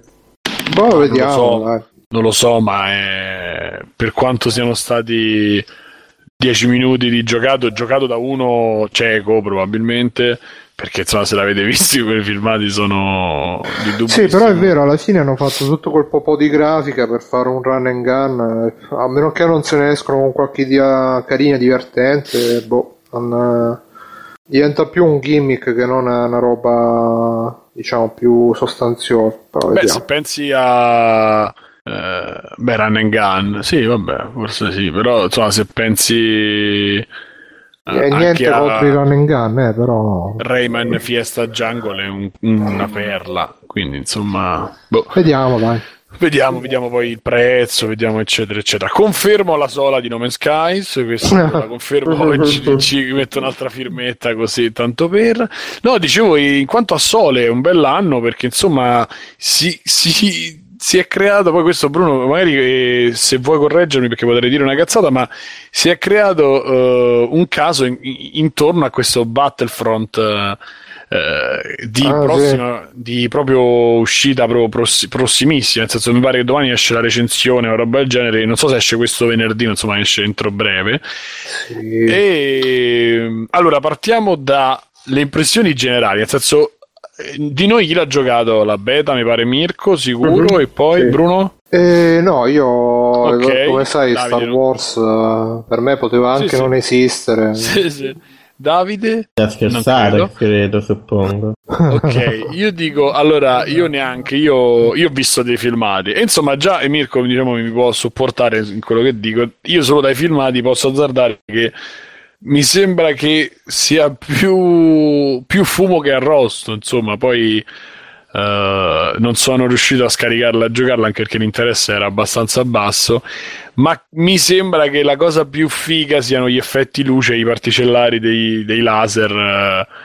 Boh, vediamo, so. Non lo so, ma è- per quanto siano stati 10 minuti di giocato, giocato da uno cieco probabilmente, perché insomma se l'avete (laughs) visto quei filmati sono di dubbio. Sì, però è vero, alla fine hanno fatto tutto quel po' di grafica per fare un run and gun, eh, a meno che non se ne escono con qualche idea carina, divertente, boh, non, eh, diventa più un gimmick che non una roba, diciamo, più sostanziosa. Beh, se pensi a... eh, beh, Run and Gun, sì, vabbè, forse sì, però insomma se pensi... eh, Eh, niente a- contro i run and gun, eh, però Rayman Fiesta Jungle è un- una perla, quindi insomma... Boh. vediamo, dai. Vediamo, vediamo poi il prezzo, vediamo eccetera eccetera. Confermo la sola di No Man's Skies, questo la confermo (laughs) oggi, ci metto un'altra firmetta così tanto per. No, dicevo, in quanto a Sole è un bell'anno perché insomma si, si, si è creato, poi questo Bruno magari eh, se vuoi correggermi perché potrei dire una cazzata, ma si è creato eh, un caso in- intorno a questo Battlefront eh, eh, di, Ah, prossima, di proprio uscita proprio prossi- prossimissima, nel senso mi pare che domani esce la recensione o roba del genere, non so se esce questo venerdì, insomma esce entro breve. Sì. E allora partiamo dalle impressioni generali, nel senso di noi chi l'ha giocato? La beta, mi pare Mirko, sicuro, Mhm, e poi sì. Bruno? Eh, no, io Ok, come sai Davide, Star? Wars eh, per me poteva anche sì. non esistere. (laughs) Sì, sì. Davide? A scherzare, Non credo. suppongo. Ok, io dico, allora, io neanche, io, io ho visto dei filmati, e insomma già e Mirko diciamo, mi può supportare in quello che dico, io solo dai filmati posso azzardare che mi sembra che sia più, più fumo che arrosto, insomma, poi eh, non sono riuscito a scaricarla, a giocarla anche perché l'interesse era abbastanza basso, ma mi sembra che la cosa più figa siano gli effetti luce, i particellari dei, dei laser.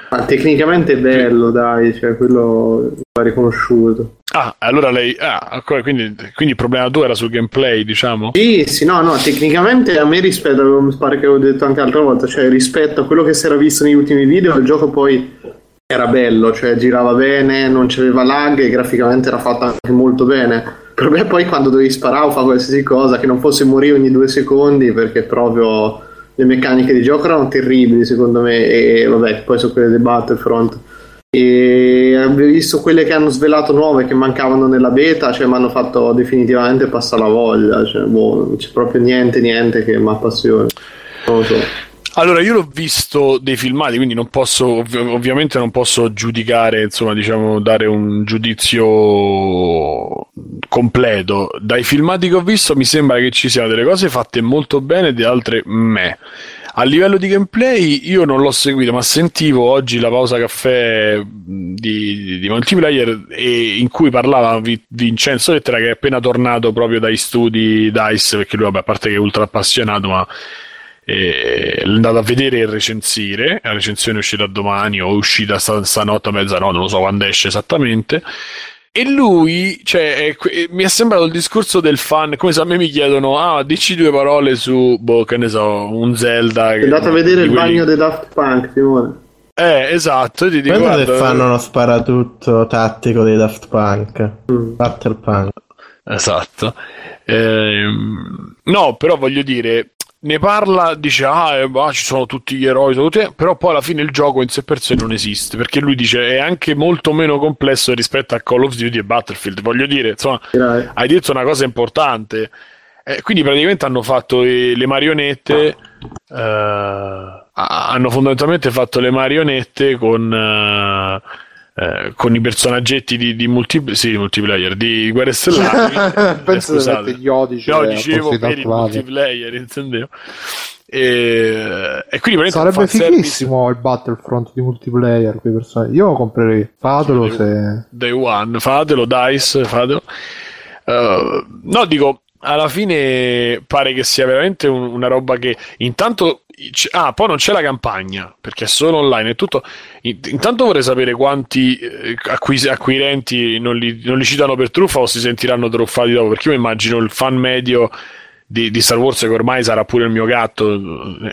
Ma tecnicamente è bello, dai, cioè quello va riconosciuto. Ah, allora lei. Ah, quindi, quindi il problema tuo era sul gameplay, diciamo? Sì, sì, no, no, tecnicamente a me rispetto, mi pare che avevo detto anche l'altra volta, cioè rispetto a quello che si era visto negli ultimi video, il gioco poi era bello, cioè girava bene, non c'aveva lag e graficamente era fatto anche molto bene. Problema è poi quando dovevi sparare o fare qualsiasi cosa, che non fosse morire ogni due secondi, perché proprio le meccaniche di gioco erano terribili secondo me, e vabbè, poi sono quelle del Battlefront. E abbiamo visto quelle che hanno svelato nuove che mancavano nella beta, cioè mi hanno fatto definitivamente passare la voglia, cioè, boh, non c'è proprio niente, niente che mi appassiona. Non lo so. Allora, io l'ho visto dei filmati, quindi non posso, ov- ovviamente non posso giudicare, insomma, diciamo, dare un giudizio completo. Dai filmati che ho visto mi sembra che ci siano delle cose fatte molto bene e di altre me. A livello di gameplay io non l'ho seguito, ma sentivo oggi la pausa caffè di, di multiplayer e in cui parlava Vi- Vincenzo Lettera che è appena tornato proprio dai studi DICE, perché lui, vabbè, a parte che è ultra appassionato, ma e è andato a vedere e recensire. La recensione è uscita domani o uscita sta- stanotte a mezzanotte, non lo so quando esce esattamente. E lui, cioè, è mi è sembrato il discorso del fan, come se a me mi chiedono, ah, dici due parole su, boh, che ne so, un Zelda. È andato a vedere il quelli- bagno dei Daft Punk, Simone. Eh, esatto, ti dico, Guarda che guarda, fanno uno sparatutto tattico dei Daft Punk. Mm. Battle Punk. Esatto. Ehm, no, però voglio dire, ne parla, dice, ah, eh, bah, ci sono tutti gli eroi, tutti-" però poi alla fine il gioco in sé per sé non esiste, perché lui dice è anche molto meno complesso rispetto a Call of Duty e Battlefield. Voglio dire, insomma, Direi. hai detto una cosa importante. Eh, quindi praticamente hanno fatto eh, le marionette, eh, hanno fondamentalmente fatto le marionette con... eh, eh, con i personaggetti di, di multi- sì, di multiplayer di Guerre Stellari (laughs) Eh, Penso di scusate. gli odici no al dicevo per il multiplayer intendevo e, e quindi Sarebbe fighissimo il Battlefront di multiplayer quei personaggi. Io lo comprerei. Fatelo se. Day One, fatelo, Dice, fatelo. Uh, no, dico, alla fine pare che sia veramente un- una roba che intanto... Ah, poi non c'è la campagna, perché è solo online e tutto. In- Intanto vorrei sapere quanti eh, acquis- acquirenti non li, non li citano per truffa o si sentiranno truffati dopo, perché io immagino il fan medio di, di Star Wars che ormai sarà pure il mio gatto.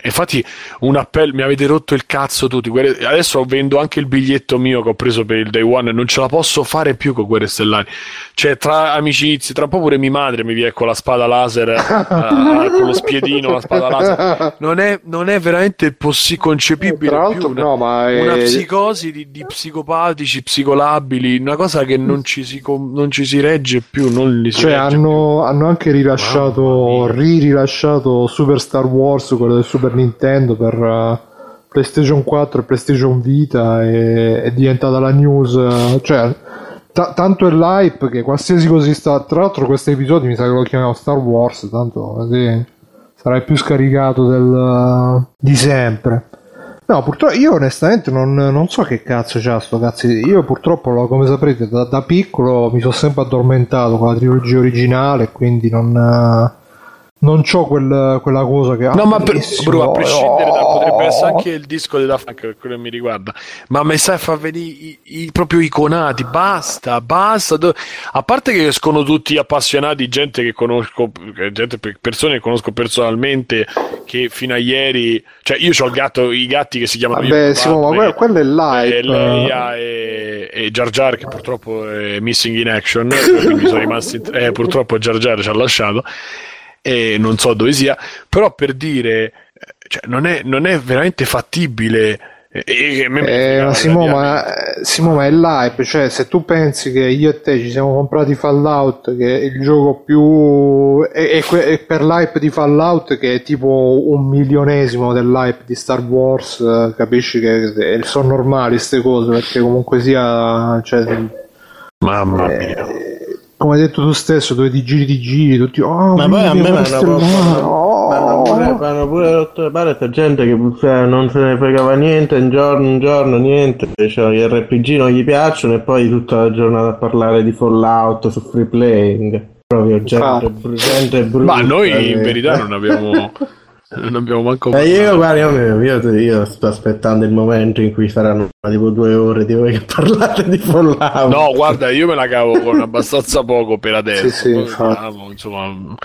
Infatti, un appello, mi avete rotto il cazzo tutti. Adesso vendo anche il biglietto mio che ho preso per il day one e non ce la posso fare più con Guerre Stellari. Cioè, tra amicizie, tra un po' pure mia madre mi viene con la spada laser, eh, eh, con lo spiedino, la spada laser. Non è, non è veramente possi- concepibile. Tra più l'altro, una, no, ma è- una psicosi di, di psicopatici, psicolabili, una cosa che non ci si, com- non ci si regge più. Non li si Cioè, regge hanno, hanno anche rilasciato, ri-rilasciato Super Star Wars, quello del Super Nintendo per eh, PlayStation 4 e PlayStation Vita. E è diventata la news. eh, cioè, ta- tanto è l'hype che qualsiasi cosa si sta. Tra l'altro, questo episodio mi sa che lo chiamiamo Star Wars. Tanto così sarà il più scaricato del, di sempre. No, purtroppo io onestamente non, non so che cazzo c'ha sto cazzo. Io purtroppo, come saprete, da, da piccolo mi sono sempre addormentato con la trilogia originale, quindi non, eh, non c'ho quel- quella cosa che... No, ah, ma per, bro, a prescindere da, oh. potrebbe essere anche il disco di Daft Punk per quello che mi riguarda. Ma mi sai fa venire i, i proprio iconati, basta, basta. A parte che escono tutti appassionati, gente che conosco, eh, gente, pe- persone che conosco personalmente, che fino a ieri, cioè io ho il gatto, i gatti che si chiamano Vabbè, Simo, ma quello, quello è l'hype. eh, Leia e, e Jar Jar che purtroppo è missing in action quindi sono rimasti eh, purtroppo Jar Jar ci ha lasciato e non so dove sia però per dire eh, cioè, non, è, non è veramente fattibile E, e, me eh, Simo, ma, Simo, ma è l'hype, cioè se tu pensi che io e te ci siamo comprati Fallout, che è il gioco più... e, per l'hype di Fallout che è tipo un milionesimo dell'hype di Star Wars, capisci che sono normali queste cose, perché comunque sia... Cioè, Mamma eh, mia come hai detto tu stesso, dove ti giri ti giri, tutti, oh, ma poi a me mi hanno pure, hanno pure rotto le palle sta gente che cioè, non se ne fregava niente, un giorno, un giorno, niente, cioè, gli RPG non gli piacciono e poi tutta la giornata a parlare di Fallout su free playing. Proprio gente, gente brutta. Ma noi in verità non abbiamo (laughs) (laughs) non abbiamo manco eh, io, guarda, io, io, io, sto aspettando il momento in cui saranno tipo due ore di voi che parlate di Fallout. No guarda io me la cavo con (laughs) abbastanza poco per adesso. Sì, sì, insomma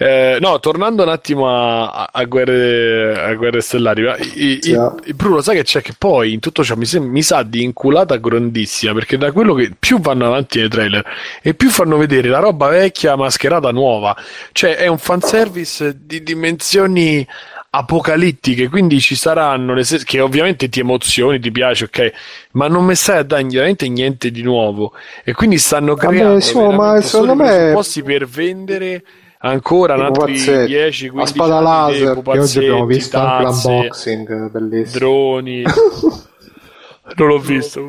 eh, no, tornando un attimo a, a, guerre, a guerre, stellari, i, i, i, Bruno, sai che c'è che poi in tutto ciò mi, mi, sa di inculata grandissima perché da quello che più vanno avanti nei trailer e più fanno vedere la roba vecchia mascherata nuova, cioè è un fanservice di dimensioni apocalittiche, quindi ci saranno le se- che ovviamente ti emozioni, ti piace, ok, ma non mi stai a dare veramente niente di nuovo. E quindi stanno creando Vabbè, sì, ma secondo me per vendere ancora un altri 10 15 la spada laser che oggi abbiamo visto tazze, anche l'unboxing bellissimo. droni. (laughs) Non l'ho visto.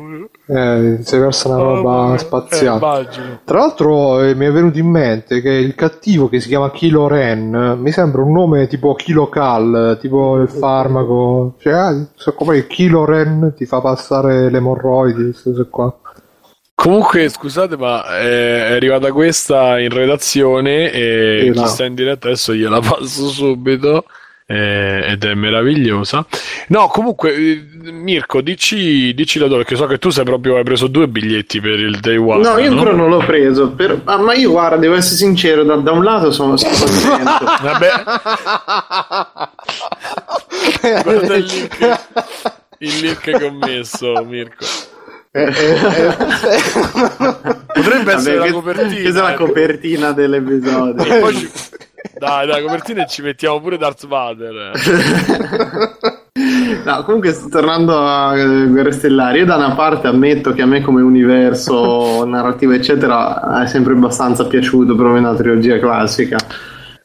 Eh, si è persa una roba oh, spaziale. Eh, tra l'altro eh, mi è venuto in mente che il cattivo che si chiama Kilo Ren mi sembra un nome tipo Kilo Cal tipo il farmaco. Cioè ah, so come Kilo Ren ti fa passare le emorroidi queste cose qua Comunque, scusate, ma è arrivata questa in redazione e sì, chi no. sta in diretta adesso gliela (laughs) passo subito. Eh, ed è meravigliosa. No, comunque, eh, Mirko, dici, dici da dove, perché so che tu sei proprio, hai preso due biglietti per il day one. No, io ancora non l'ho preso, per... ah, ma io guarda, devo essere sincero, da, da un lato sono, contento. (laughs) Vabbè. (laughs) Guarda il link, il link che ho messo, Mirko. Eh, eh, eh. (laughs) Potrebbe essere Vabbè, la copertina. Questa è la copertina dell'episodio. Ci... Dai, dai, copertina e ci mettiamo pure Darth Vader. No, comunque tornando a Guerre Stellari, io da una parte ammetto che a me come universo narrativo eccetera è sempre abbastanza piaciuto per una trilogia classica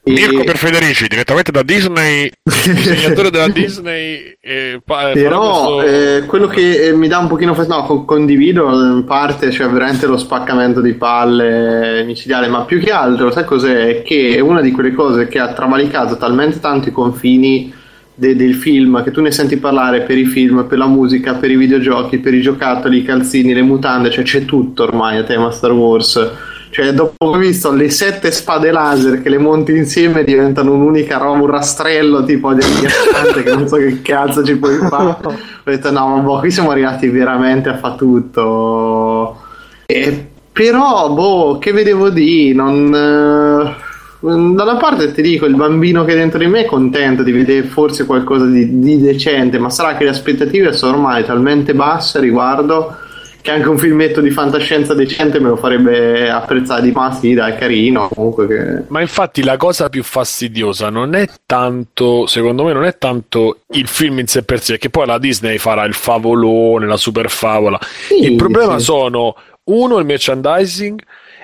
Mirko per Federici, direttamente da Disney, (laughs) disegnatore della Disney. E pa- Però questo... eh, quello che eh, mi dà un pochino fastidio, no, condivido in parte, cioè veramente lo spaccamento di palle micidiale, ma più che altro, sai cos'è? Che è una di quelle cose che ha travalicato talmente tanto i confini de- del film che tu ne senti parlare per i film, per la musica, per i videogiochi, per i giocattoli, i calzini, le mutande, cioè c'è tutto ormai a tema Star Wars cioè, dopo aver visto le sette spade laser che le monti insieme diventano un'unica roba, un rastrello tipo di che non so che cazzo ci puoi fare. (laughs) Ho detto no, ma boh, qui siamo arrivati veramente a fa tutto. E, però, boh, che vedevo di non... Eh, da una parte ti dico, il bambino che è dentro di me è contento di vedere forse qualcosa di, di decente, ma sarà che le aspettative sono ormai talmente basse riguardo che anche un filmetto di fantascienza decente me lo farebbe apprezzare di ma sì dai carino comunque che... ma infatti la cosa più fastidiosa non è tanto secondo me non è tanto il film in sé per sé che poi la Disney farà il favolone la super favola sì, il problema sì. sono uno il merchandising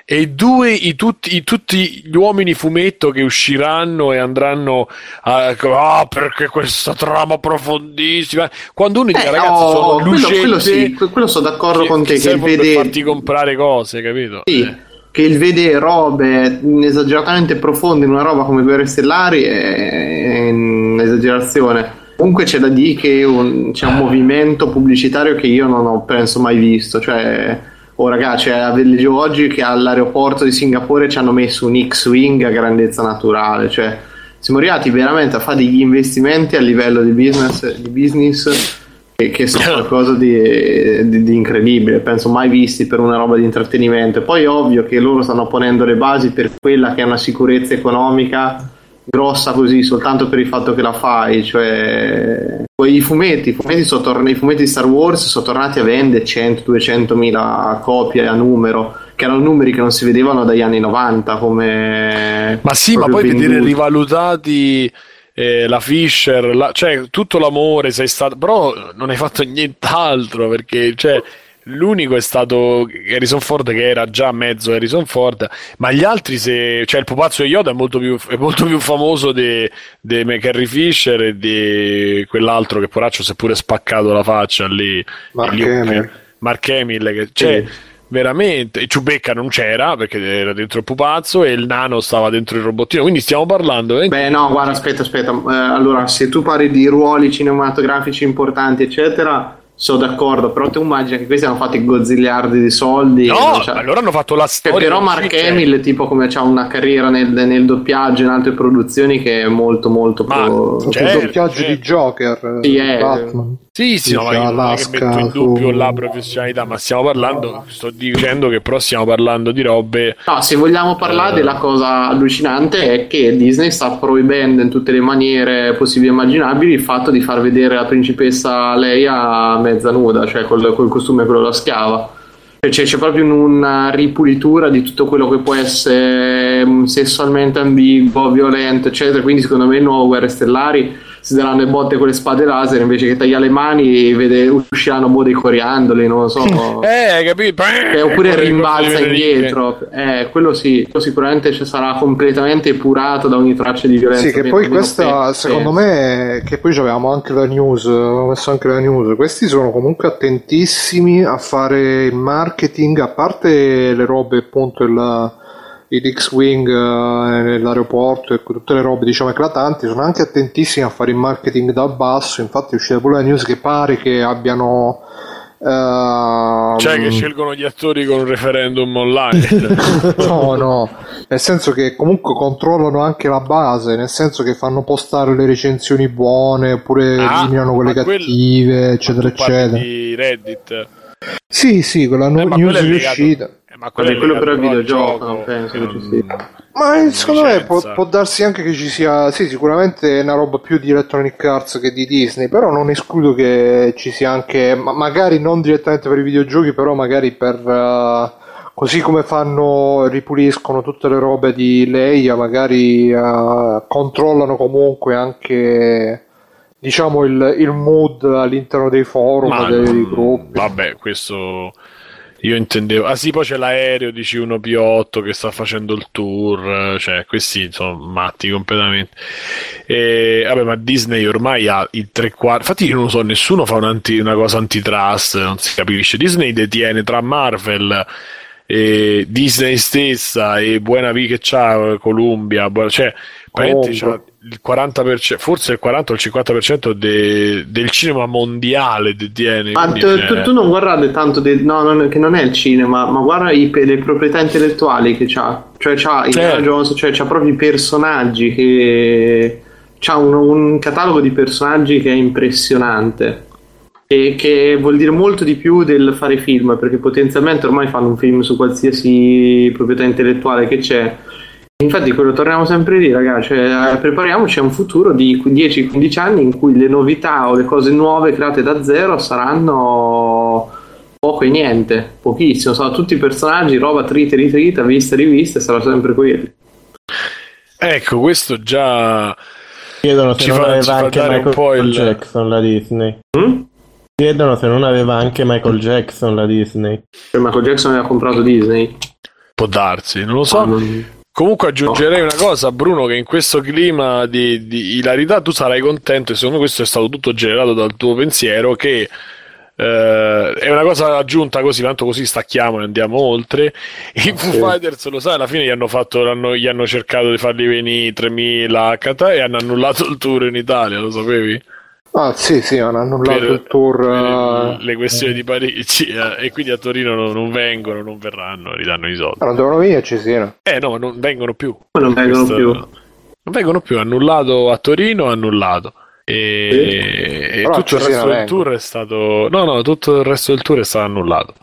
e due i tutti, i, tutti, gli uomini fumetto che usciranno e andranno a ah, perché questa trama profondissima quando uno dice eh, ragazzi oh, sono quello, quello, sì, quello sono d'accordo che, con te che, che il vede... per farti comprare cose capito? Sì. Eh. Che il vedere robe esageratamente profonde in una roba come Guerre Stellari è un'esagerazione. Comunque c'è da dire che un, c'è un movimento pubblicitario che io non ho penso mai visto, cioè Oh ragazzi, cioè, leggevo oggi che all'aeroporto di Singapore ci hanno messo un X-Wing a grandezza naturale, cioè siamo arrivati veramente a fare degli investimenti a livello di business, di business che, che sono (coughs) qualcosa di, di, di, incredibile, penso mai visti per una roba di intrattenimento. Poi è ovvio che loro stanno ponendo le basi per quella che è una sicurezza economica grossa così soltanto per il fatto che la fai, cioè i fumetti, i fumetti, sono tornati, i fumetti di Star Wars sono tornati a vendere 100-200 mila copie a numero, che erano numeri che non si vedevano dagli anni 90 come... Ma sì, ma poi venduti. vedere rivalutati eh, la Fisher, la, cioè tutto l'amore sei stato, però non hai fatto nient'altro perché cioè, l'unico è stato Harrison Ford che era già mezzo Harrison Ford, ma gli altri se, cioè il pupazzo di Yoda è molto più, è molto più famoso di Carrie Fisher e di quell'altro che poraccio si è pure spaccato la faccia lì, Mark Hamill. Mark Hamill che, cioè, Sì. veramente Ciubecca non c'era perché era dentro il pupazzo e il nano stava dentro il robottino quindi stiamo parlando eh, Beh, no, guarda, aspetta, aspetta. Eh, allora, se tu parli di ruoli cinematografici importanti, eccetera, sono d'accordo, però tu immagini che questi hanno fatto i gozziliardi di soldi. no cioè- allora hanno fatto la Che storia però Mark Hamill, tipo come ha una carriera nel, nel doppiaggio in altre produzioni che è molto molto Ma- pro- Certo, doppiaggio certo. di Joker, Sì, eh. Batman. Sì, sì, no, ma io non Alaska, metto in dubbio su- la professionalità, ma stiamo parlando, sto dicendo che però stiamo parlando di robe No, se vogliamo parlare della cosa allucinante è che Disney sta proibendo in tutte le maniere possibili e immaginabili il fatto di far vedere la principessa Leia mezza nuda, cioè col, col costume quello da schiava. Cioè, C'è, proprio un- una ripulitura di tutto quello che può essere mm, sessualmente ambiguo, violento, eccetera. Quindi, secondo me, il nuovo Guerre Stellari si daranno le botte con le spade laser invece che tagliare le mani, vede, usciranno boh dei coriandoli, non lo so. (laughs) Eh, capito? Eh, oppure rimbalza indietro, eh, quello sì, quello sicuramente ci sarà completamente epurato da ogni traccia di violenza. Sì, che poi questa, penso. secondo me, che poi avevamo anche la news, avevo messo anche la news, questi sono comunque attentissimi a fare il marketing, a parte le robe appunto il, il X-Wing eh, nell'aeroporto e tutte le robe diciamo eclatanti, sono anche attentissimi a fare il marketing dal basso, infatti è uscita pure la news che pare che abbiano... ehm, Cioè che scelgono gli attori con un referendum online. (laughs) No, no, nel senso che comunque controllano anche la base, nel senso che fanno postare le recensioni buone oppure Ah, eliminano quelle quel- cattive, eccetera, eccetera. di Reddit. Sì, sì, quella Eh, nu- ma news è è eh, ma Vabbè, è quello però è al videogioco, non penso che ci non- sia. Ma eh, secondo me può, può darsi anche che ci sia, sì, sicuramente è una roba più di Electronic Arts che di Disney, però non escludo che ci sia anche, ma- magari non direttamente per i videogiochi, però magari per, eh, così come fanno, ripuliscono tutte le robe di Leia, magari eh, controllano comunque anche, diciamo, il, il mood all'interno dei forum, Ma dei, gruppi. Vabbè, questo io intendevo. Ah, sì, poi c'è l'aereo di C1P8 che sta facendo il tour. Cioè, questi sono matti completamente. E, vabbè, ma Disney ormai ha il tre quarti. Infatti, io non lo so, nessuno fa un anti- una cosa antitrust, non si capisce. Disney detiene tra Marvel. E Disney stessa e Buena V che c'ha Columbia, cioè praticamente c'ha il 40%, forse il 40 o il 50% de- del cinema mondiale detiene. Ma tu, cioè, tu- tu non guardate tanto, de- no, non- che non è il cinema, ma guarda i, le proprietà intellettuali che c'ha. Cioè, c'ha Indiana Certo. Jones, cioè, c'ha proprio i personaggi che. C'ha un, un catalogo di personaggi che è impressionante. E che vuol dire molto di più del fare film, perché potenzialmente ormai fanno un film su qualsiasi proprietà intellettuale che c'è. Infatti, quello torniamo sempre lì, ragazzi. Cioè, eh, prepariamoci a un futuro di 10-15 anni in cui le novità o le cose nuove create da zero saranno poco e niente, pochissimo. Saranno tutti i personaggi, roba trita, ritrita, vista, rivista, e sarà sempre quello. Ecco, questo già. Chiedono se Ci non fa- aveva anche Michael po' il- Jackson la Disney. Mm? Chiedono se non aveva anche Michael Jackson la Disney. Cioè, Michael Jackson aveva comprato Disney. Può darsi, non lo so. Ah, non- Comunque aggiungerei una cosa, Bruno, che in questo clima di, di ilarità tu sarai contento e secondo me questo è stato tutto generato dal tuo pensiero che eh, è una cosa aggiunta così, tanto così stacchiamo e andiamo oltre. I Foo Fighters, lo sai, alla fine gli hanno, fatto, gli hanno cercato di farli venire 3000 a Qatar e hanno annullato il tour in Italia, lo sapevi? Ah, sì, sì, hanno annullato Per- il tour. per eh, le questioni di Parigi eh, e quindi a Torino non, non vengono, non verranno, ridanno i soldi. ah, non devono venire a Cesena. Eh no, ma non vengono più. Poi non vengono Questo- più. Non vengono più, annullato a Torino, annullato. E, e Però tutto il resto del vengono. tour è stato. No, no, tutto il resto del tour è stato annullato.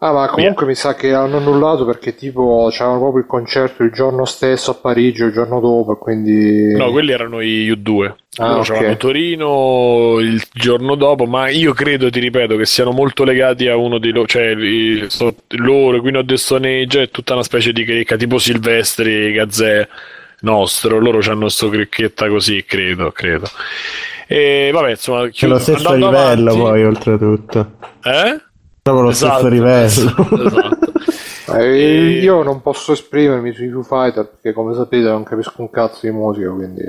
Ah, ma comunque mi sa che hanno annullato perché tipo c'avevano proprio il concerto il giorno stesso a Parigi o il giorno dopo, quindi... No, quelli erano i U2. Ah, Loro ok. c'avevano Torino il giorno dopo, ma io credo, ti ripeto, che siano molto legati a uno di loro, cioè i- so- loro, Queen of the Stone Age, è tutta una specie di cricca, tipo Silvestri, Gazzè, nostro, loro hanno sto cricchetta così, credo, credo. E vabbè, insomma, È lo stesso livello avanti, poi, oltretutto. Eh? Proprio lo Esatto, stesso livello. esatto. (laughs) Eh, E- Io non posso esprimermi sui Foo Fighter perché, come sapete, non capisco un cazzo di musica. Quindi...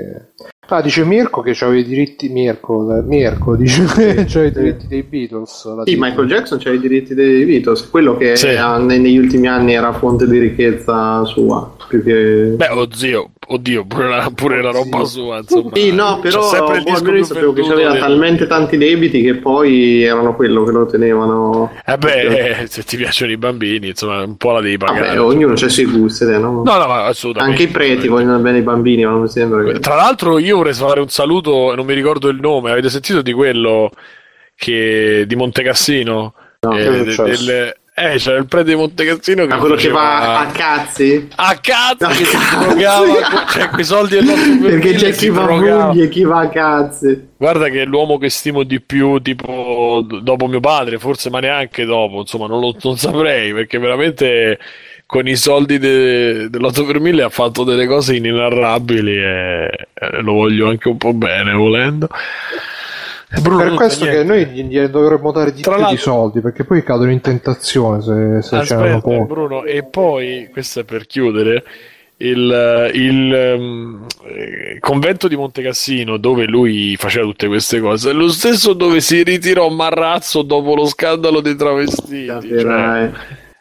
Ah, dice Mirko che c'aveva i diritti. Mirko, Mirko dice (laughs) che c'aveva i diritti dei Beatles. la Sì. Michael Jackson c'ha i diritti dei Beatles, quello che Sì. negli ultimi anni era fonte di ricchezza sua. Più che... Beh, oddio, oddio, pure la, pure la roba sua, insomma. Sì, no, però sempre il boh, disco almeno io più sapevo che aveva del- talmente tanti debiti che poi erano quello che lo tenevano. Eh beh, eh, se ti piacciono i bambini, insomma, un po' la devi pagare. Vabbè, ognuno c'ha i suoi gusti, eh, no? No, no, ma assolutamente. Anche i preti vogliono bene i bambini, ma non mi sembra che... Tra l'altro, io vorrei fare un saluto, non mi ricordo il nome. Avete sentito di quello che di Montecassino? No, che è eh, del- eh, c'era il prete di Montecassino che Ma quello che faceva- va a cazzi? a cazzo A che si cazzo. drogava (laughs) cioè quei soldi per Perché c'è chi va a funghi e chi va a cazzi. Guarda che è l'uomo che stimo di più, tipo dopo mio padre, forse ma neanche dopo, insomma, non lo non saprei perché veramente con i soldi de- dell'8 per 1000 ha fatto delle cose inenarrabili e, e lo voglio anche un po' bene volendo. Bruno, Per questo che noi gli, gli dovremmo dare di Tra più di soldi perché poi cadono in tentazione se, se Aspetta, poco. Bruno, e poi, questo è per chiudere, il, il, eh, convento di Montecassino, dove lui faceva tutte queste cose, è lo stesso dove si ritirò Marrazzo dopo lo scandalo dei travestiti. cioè, Capirai.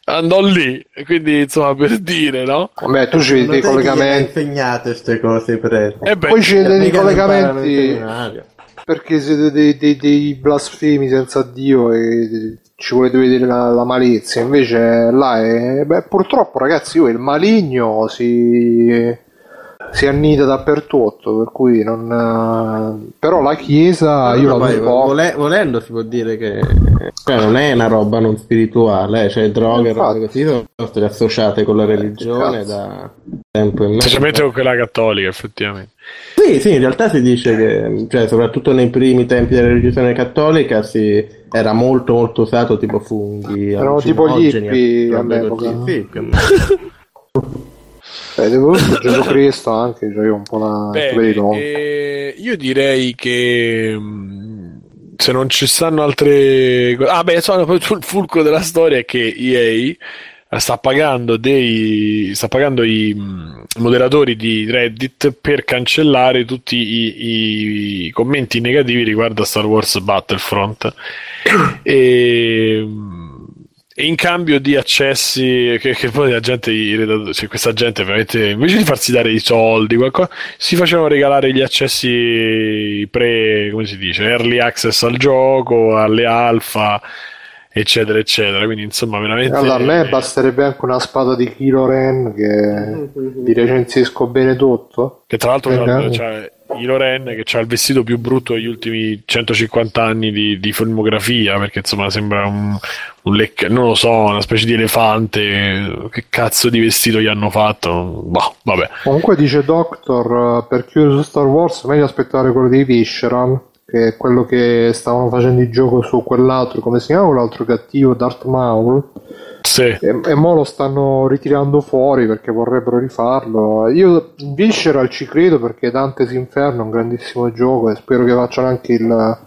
andò lì, e quindi insomma per dire, no? Vabbè, tu ci vedi dei collegamenti. insegnate queste cose, preti. E beh, Poi ci vedi dei collegamenti. Perché siete dei, dei- dei blasfemi senza Dio e ci volete vedere la, la malizia. Invece là è. Beh, purtroppo, ragazzi, io il maligno si. Si annida dappertutto. Per cui non. eh, Però la chiesa io No, la poi, vole- volendo si può dire che cioè, non è una roba non spirituale, eh, cioè droghe e robe così sono state associate con la religione cazzo. da tempo in mezzo. specialmente con quella cattolica, effettivamente. Sì, sì, in realtà si dice che, cioè, soprattutto nei primi tempi della religione cattolica si, era molto molto usato tipo funghi, Erano tipo gli hippie all'epoca, sì, più o meno. (laughs) Eh, devo Gesù (coughs) Cristo anche, cioè io un po' la Bene, eh, io direi che mh, se non ci stanno altre cose. Ah, beh, insomma, sul fulcro della storia è che EA sta pagando dei sta pagando i mh, moderatori di Reddit per cancellare tutti i, i commenti negativi riguardo a Star Wars Battlefront (coughs) e, e in cambio di accessi che, che poi la gente cioè questa gente veramente invece di farsi dare i soldi qualcosa si facevano regalare gli accessi pre come si dice early access al gioco alle alfa eccetera eccetera quindi insomma veramente Allora, a me basterebbe anche una spada di Kylo Ren che vi recensisco bene tutto. Che tra l'altro Eh, c'ha, no. c'ha Ilo Ren che ha il vestito più brutto degli ultimi 150 anni di, di filmografia perché insomma sembra un, un lecca, non lo so, una specie di elefante. Che cazzo di vestito gli hanno fatto? Boh, vabbè. Comunque dice Doctor, eh, per chiudere su Star Wars, meglio aspettare quello di Visceral, che è quello che stavano facendo il gioco su quell'altro, come si chiama quell'altro cattivo, Darth Maul. Sì. E, e mo lo stanno ritirando fuori perché vorrebbero rifarlo. Io Visceral ci credo perché Dante's Inferno è un grandissimo gioco e spero che facciano anche il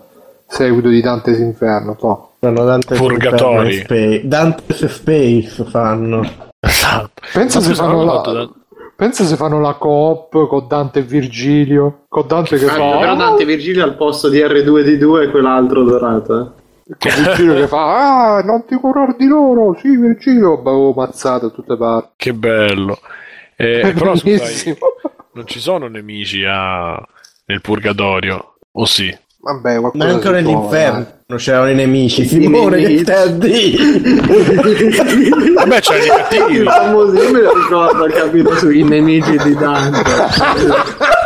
seguito di Dante's Inferno. toh. Fanno Dante's Purgatori. Inferno e Space. Dante's Space fanno. Esatto. Pensa se, fanno la, da- pensa se fanno la coop con Dante e Virgilio, con Dante che Ah, fa... però Dante Virgilio al posto di R2D2 e quell'altro dorato. eh. Con Virgilio che fa ah non ti curar di loro sì Virgilio avevo mazzato da tutte parti Che bello. Eh, però scusa, bellissimo. non ci sono nemici a- nel purgatorio, o sì? vabbè qualcosa Ma anche nell'inferno non c'erano i nemici. Simone, che stai a dire? Vabbè, c'è i cattivi. Io me lo ricordo capito sui nemici di Dante. (laughs)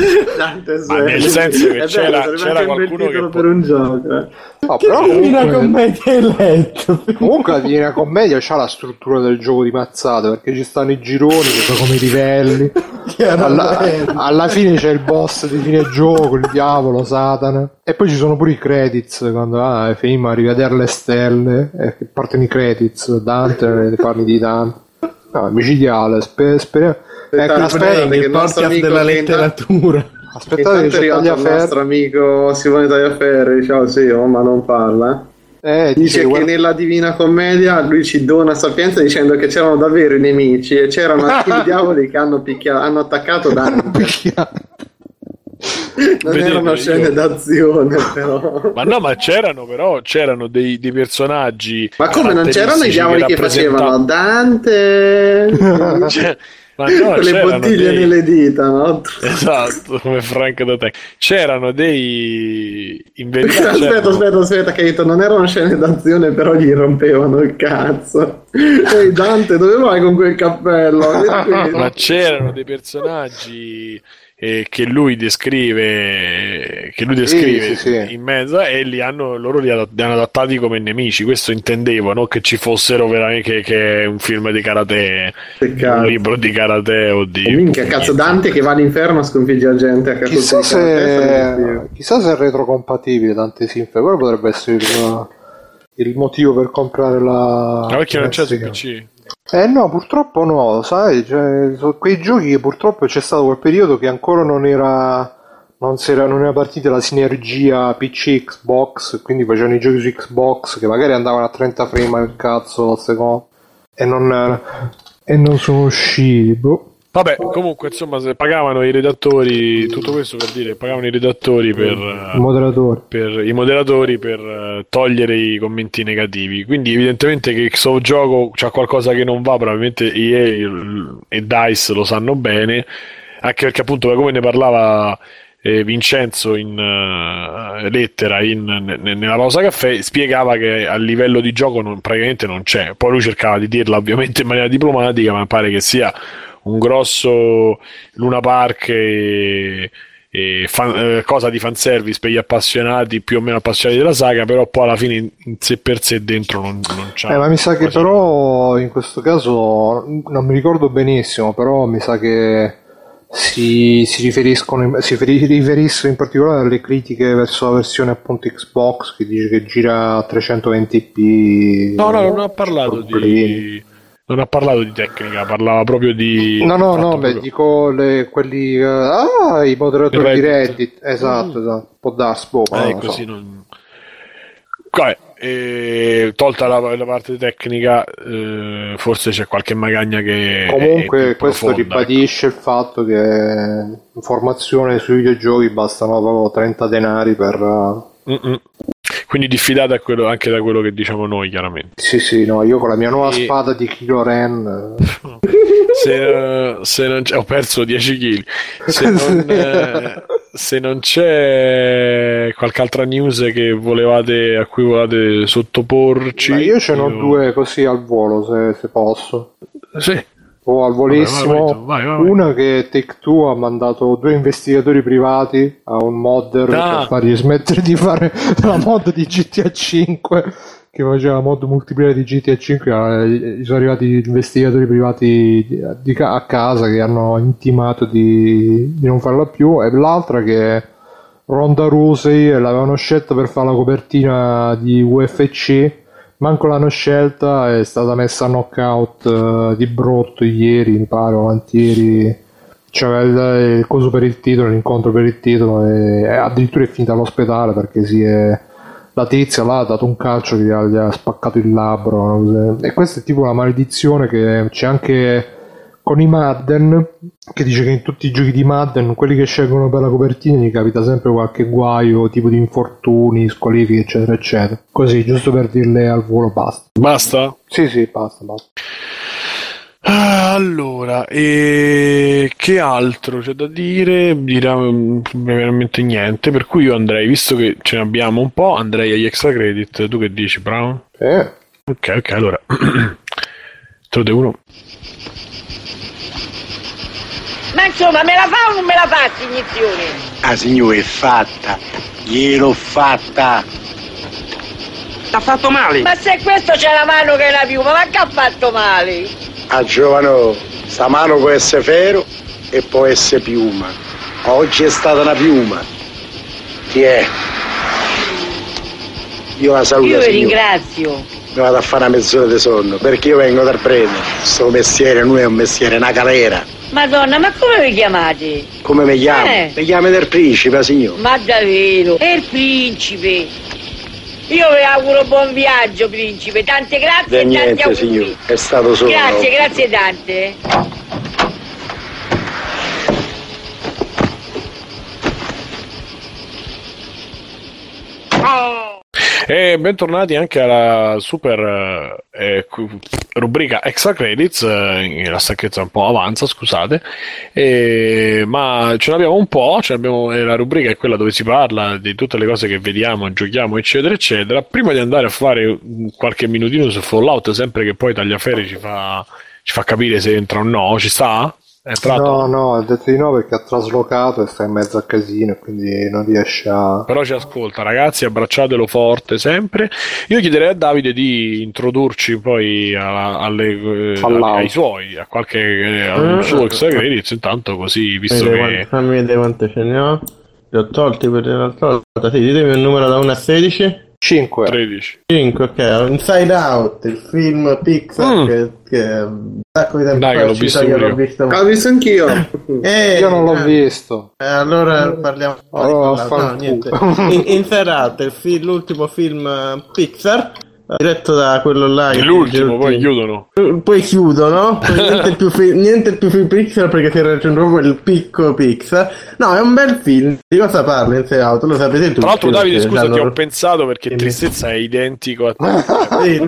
(laughs) Dante Ma nel senso che È bello, c'era- c'era qualcuno che per un gioco. eh. No, Che però divina comunque, commedia hai letto? (laughs) comunque la Divina Commedia c'ha la struttura del gioco di mazzate perché ci stanno i gironi che sono come i livelli (laughs) alla, alla fine c'è il boss di fine gioco il diavolo Satana e poi ci sono pure i credits quando ah, finimmo a rivedere le stelle e che partono i credits Dante ne parli di Dante no, è micidiale spe- speriamo Ecco, aspetta, il podcast della letteratura. Aspettate che arrivato il nostro amico Simone Tagliaferri. Ciao, sì, oh, ma non parla. Eh, Dice dice, che guarda- nella Divina Commedia lui ci dona sapienza dicendo che c'erano davvero i nemici e c'erano alcuni (laughs) diavoli che hanno, picchia- hanno attaccato Dante. Non Vedete, erano io- scene d'azione, (laughs) però. Ma no, ma c'erano però, c'erano dei, dei personaggi. Ma come non c'erano i diavoli che rappresentavano- facevano Dante? (laughs) Cioè, ma no, con le bottiglie dei- nelle dita, no? Esatto, come Frank da te. C'erano dei... In verità Aspetta, c'erano- aspetta, aspetta, detto, non erano scene d'azione, però gli rompevano il cazzo. Ehi Dante, dove vai con quel cappello? (laughs) Ma c'erano dei personaggi eh, che lui descrive, che lui descrive sì, sì. in mezzo e li hanno, loro li, hanno- li hanno adattati come nemici. Questo intendevo, non che ci fossero veramente che, che è un film di karate, Peccato. un libro di karate o di. Oh, minchia, cazzo, Dante che va all'inferno a sconfiggere gente a cazzo Chissà di se, se... chissà se è retrocompatibile Dante Sinfe, quello potrebbe essere il, il motivo per comprare la. Ma perché non c'è su la PC? Eh no, purtroppo no, sai, cioè, quei giochi che purtroppo c'è stato quel periodo che ancora non era. Non, era, non era partita la sinergia PC Xbox, quindi facevano i giochi su Xbox che magari andavano a 30 frame al cazzo al secondo e non, e non sono usciti. Boh. Vabbè, comunque, insomma, se pagavano i redattori, tutto questo per dire, pagavano i redattori per. eh, Il moderatore. per i moderatori per eh, togliere i commenti negativi. Quindi, evidentemente, che questo gioco c'ha qualcosa che non va. Probabilmente EA e Dice lo sanno bene. Anche perché, appunto, come ne parlava eh, Vincenzo in eh, lettera in- ne- nella pausa caffè, spiegava che a livello di gioco non- praticamente non c'è. Poi lui cercava di dirla ovviamente in maniera diplomatica, ma pare che sia un grosso Luna Park e, e fan- eh, cosa di fanservice per gli appassionati più o meno appassionati della saga, però poi alla fine in, in sé per sé dentro non, non c'è. Eh, ma mi sa che però in questo caso non mi ricordo benissimo, però mi sa che si, si riferiscono si feri- riferissero in particolare alle critiche verso la versione appunto Xbox che dice che gira a 320p. No, no, non ha parlato problemi. di. Non ha parlato di tecnica, parlava proprio di. No, no, no, beh, proprio- dico le- quelli. eh, ah, i moderatori Reddit. di Reddit. Esatto, esatto. Può darsi, boh, ma Eh, non così so. non. Vabbè, eh, tolta la, la parte tecnica, eh, forse c'è qualche magagna che. è Comunque, più questo profonda, ribadisce il fatto che informazione sui videogiochi bastano proprio 30 denari per. eh, ecco. Mm-mm. Quindi diffidate quello- anche da quello che diciamo noi, chiaramente. Sì, sì, no, io con la mia nuova E- spada di Kilo Ren. (laughs) Se, se non c'è, ho perso 10 kg. Se (laughs) non, eh, se non c'è qualche altra news che volevate, a cui volevate sottoporci, ma io ce n'ho due così al volo, se, se posso. Sì, O al volissimo. Vai, vai, vai, vai. Una che Take Two ha mandato due investigatori privati a un modder Ah. per fargli smettere di fare (laughs) la mod di GTA 5 che faceva la mod multiplayer di GTA 5 eh, gli sono arrivati gli investigatori privati di- di a casa che hanno intimato di, di non farla più e l'altra che Ronda Rousey l'avevano scelta per fare la copertina di UFC manco l'hanno scelta è stata messa a knockout eh, di brutto ieri mi pare o avantieri c'era il, il coso per il titolo l'incontro per il titolo e, e addirittura è finita all'ospedale perché si è la tizia là ha dato un calcio che gli ha, gli ha spaccato il labbro cosa- e questa è tipo una maledizione che c'è anche con i Madden che dice che in tutti i giochi di Madden quelli che scelgono per la copertina gli capita sempre qualche guaio tipo di infortuni, squalifiche eccetera eccetera così giusto per dirle al volo basta basta. sì sì basta basta Ah, Allora, e che altro c'è da dire? Dirà mm, veramente niente. Per cui io andrei, visto che ce ne abbiamo un po', andrei agli extra credit. Tu che dici, Brown? eh, Ok, ok, allora. (clears throat) Te lo devo uno. Ma insomma, me la fa o non me la fa iniezione? La signora è fatta, gliel'ho fatta. T'ha fatto male? Ma se questo c'è la mano che è la piuma, ma che ha fatto male? A giovano, sta mano può essere ferro e può essere piuma. Oggi è stata una piuma. Chi è? Io la saluto, Io vi ringrazio. Mi vado a fare una mezz'ora di sonno, perché io vengo dal prete. Sto mestiere non è un mestiere, è una galera. Madonna, ma come vi chiamate? Come mi chiamo? Eh. Mi chiamo del principe, signor. Ma davvero? È il principe. Io vi auguro buon viaggio, principe. Tante grazie De e tanti niente, auguri. signor. È stato solo. Grazie, grazie tante. E bentornati anche alla super eh, cu- rubrica Extra Credits, eh, la stacchezza un po' avanza, scusate, E- ma ce l'abbiamo un po', l'abbiamo- eh, la rubrica è quella dove si parla di tutte le cose che vediamo, giochiamo, eccetera, eccetera. Prima di andare a fare qualche minutino su Fallout, sempre che poi Tagliaferri ci fa, ci fa capire se entra o no, ci sta? È entrato? No, no, ha detto di no perché ha traslocato e sta in mezzo al casino e quindi non riesce a... Però ci ascolta, ragazzi, abbracciatelo forte sempre. Io chiederei a Davide di introdurci poi alla- alle, eh, ai suoi, a qualche eh, al suo extra credits, intanto così, visto che quante- fammi vedere quante ce ne ho. Li ho tolti per l'altra volta. Sì, ditemi un numero da 1 a 16. 5. 13. 5, ok. Inside Out, il film Pixar Mm. che, che un sacco di tempo Dai, fa l'ho visto io l'ho visto. L'ho visto anch'io. (laughs) Eh, Io non l'ho eh, visto. eh, allora parliamo Allora, no, fanculo. niente. In, Inside Out, il fi- l'ultimo film eh, Pixar, diretto da quello là. L'ultimo, poi chiudono. Poi chiudono, (laughs) poi niente più, fi- niente più film Pixar perché si è raggiunto proprio il picco Pixar. No, è un bel film. Di cosa parla Inside Out? Lo sapete tutti. Tra l'altro, Davide, scusa, ti ho pensato perché. Tristezza è identico a (laughs) te.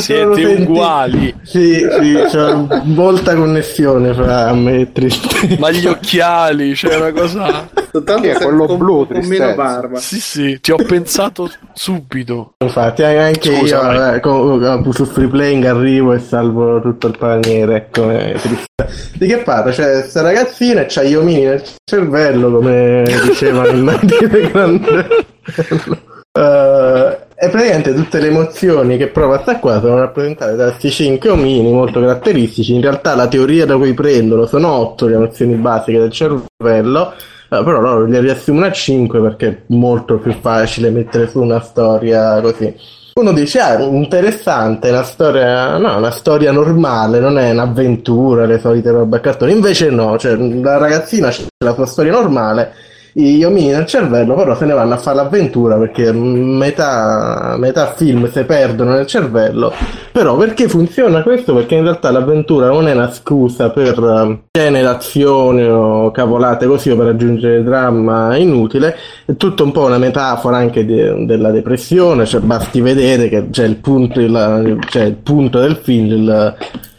Siete uguali. Sì, sì, c'è molta connessione fra me e Tristezza. Ma gli occhiali, c'è una cosa. Chi è quello con, blu, con tristezza? meno barba. Sì, sì, ti ho pensato subito. Infatti, anche Scusa, io vai. eh, con- su free playing arrivo e salvo tutto il paniere. Ecco, è triste. Di che parla? C'è questa ragazzina e c'ha gli omini nel cervello, come (laughs) diceva il Mandile Grande. Eh, e praticamente tutte le emozioni che prova sta qua sono rappresentate da questi cinque omini molto caratteristici. In realtà la teoria da cui prendono sono otto le emozioni basiche del cervello, eh, però loro le riassumono a cinque perché è molto più facile mettere su una storia così. Uno dice, ah, interessante, una storia, no, una storia normale, non è un'avventura, le solite robe a cartone. Invece no, cioè, la ragazzina c'è la sua storia normale, gli omini nel cervello però se ne vanno a fare l'avventura perché metà, metà film si perdono nel cervello però perché funziona questo? Perché in realtà l'avventura non è una scusa per eh, scene d'azione o cavolate così o per aggiungere dramma inutile è tutto un po' una metafora anche de- della depressione cioè basti vedere che c'è il punto, il, c'è il punto del film il,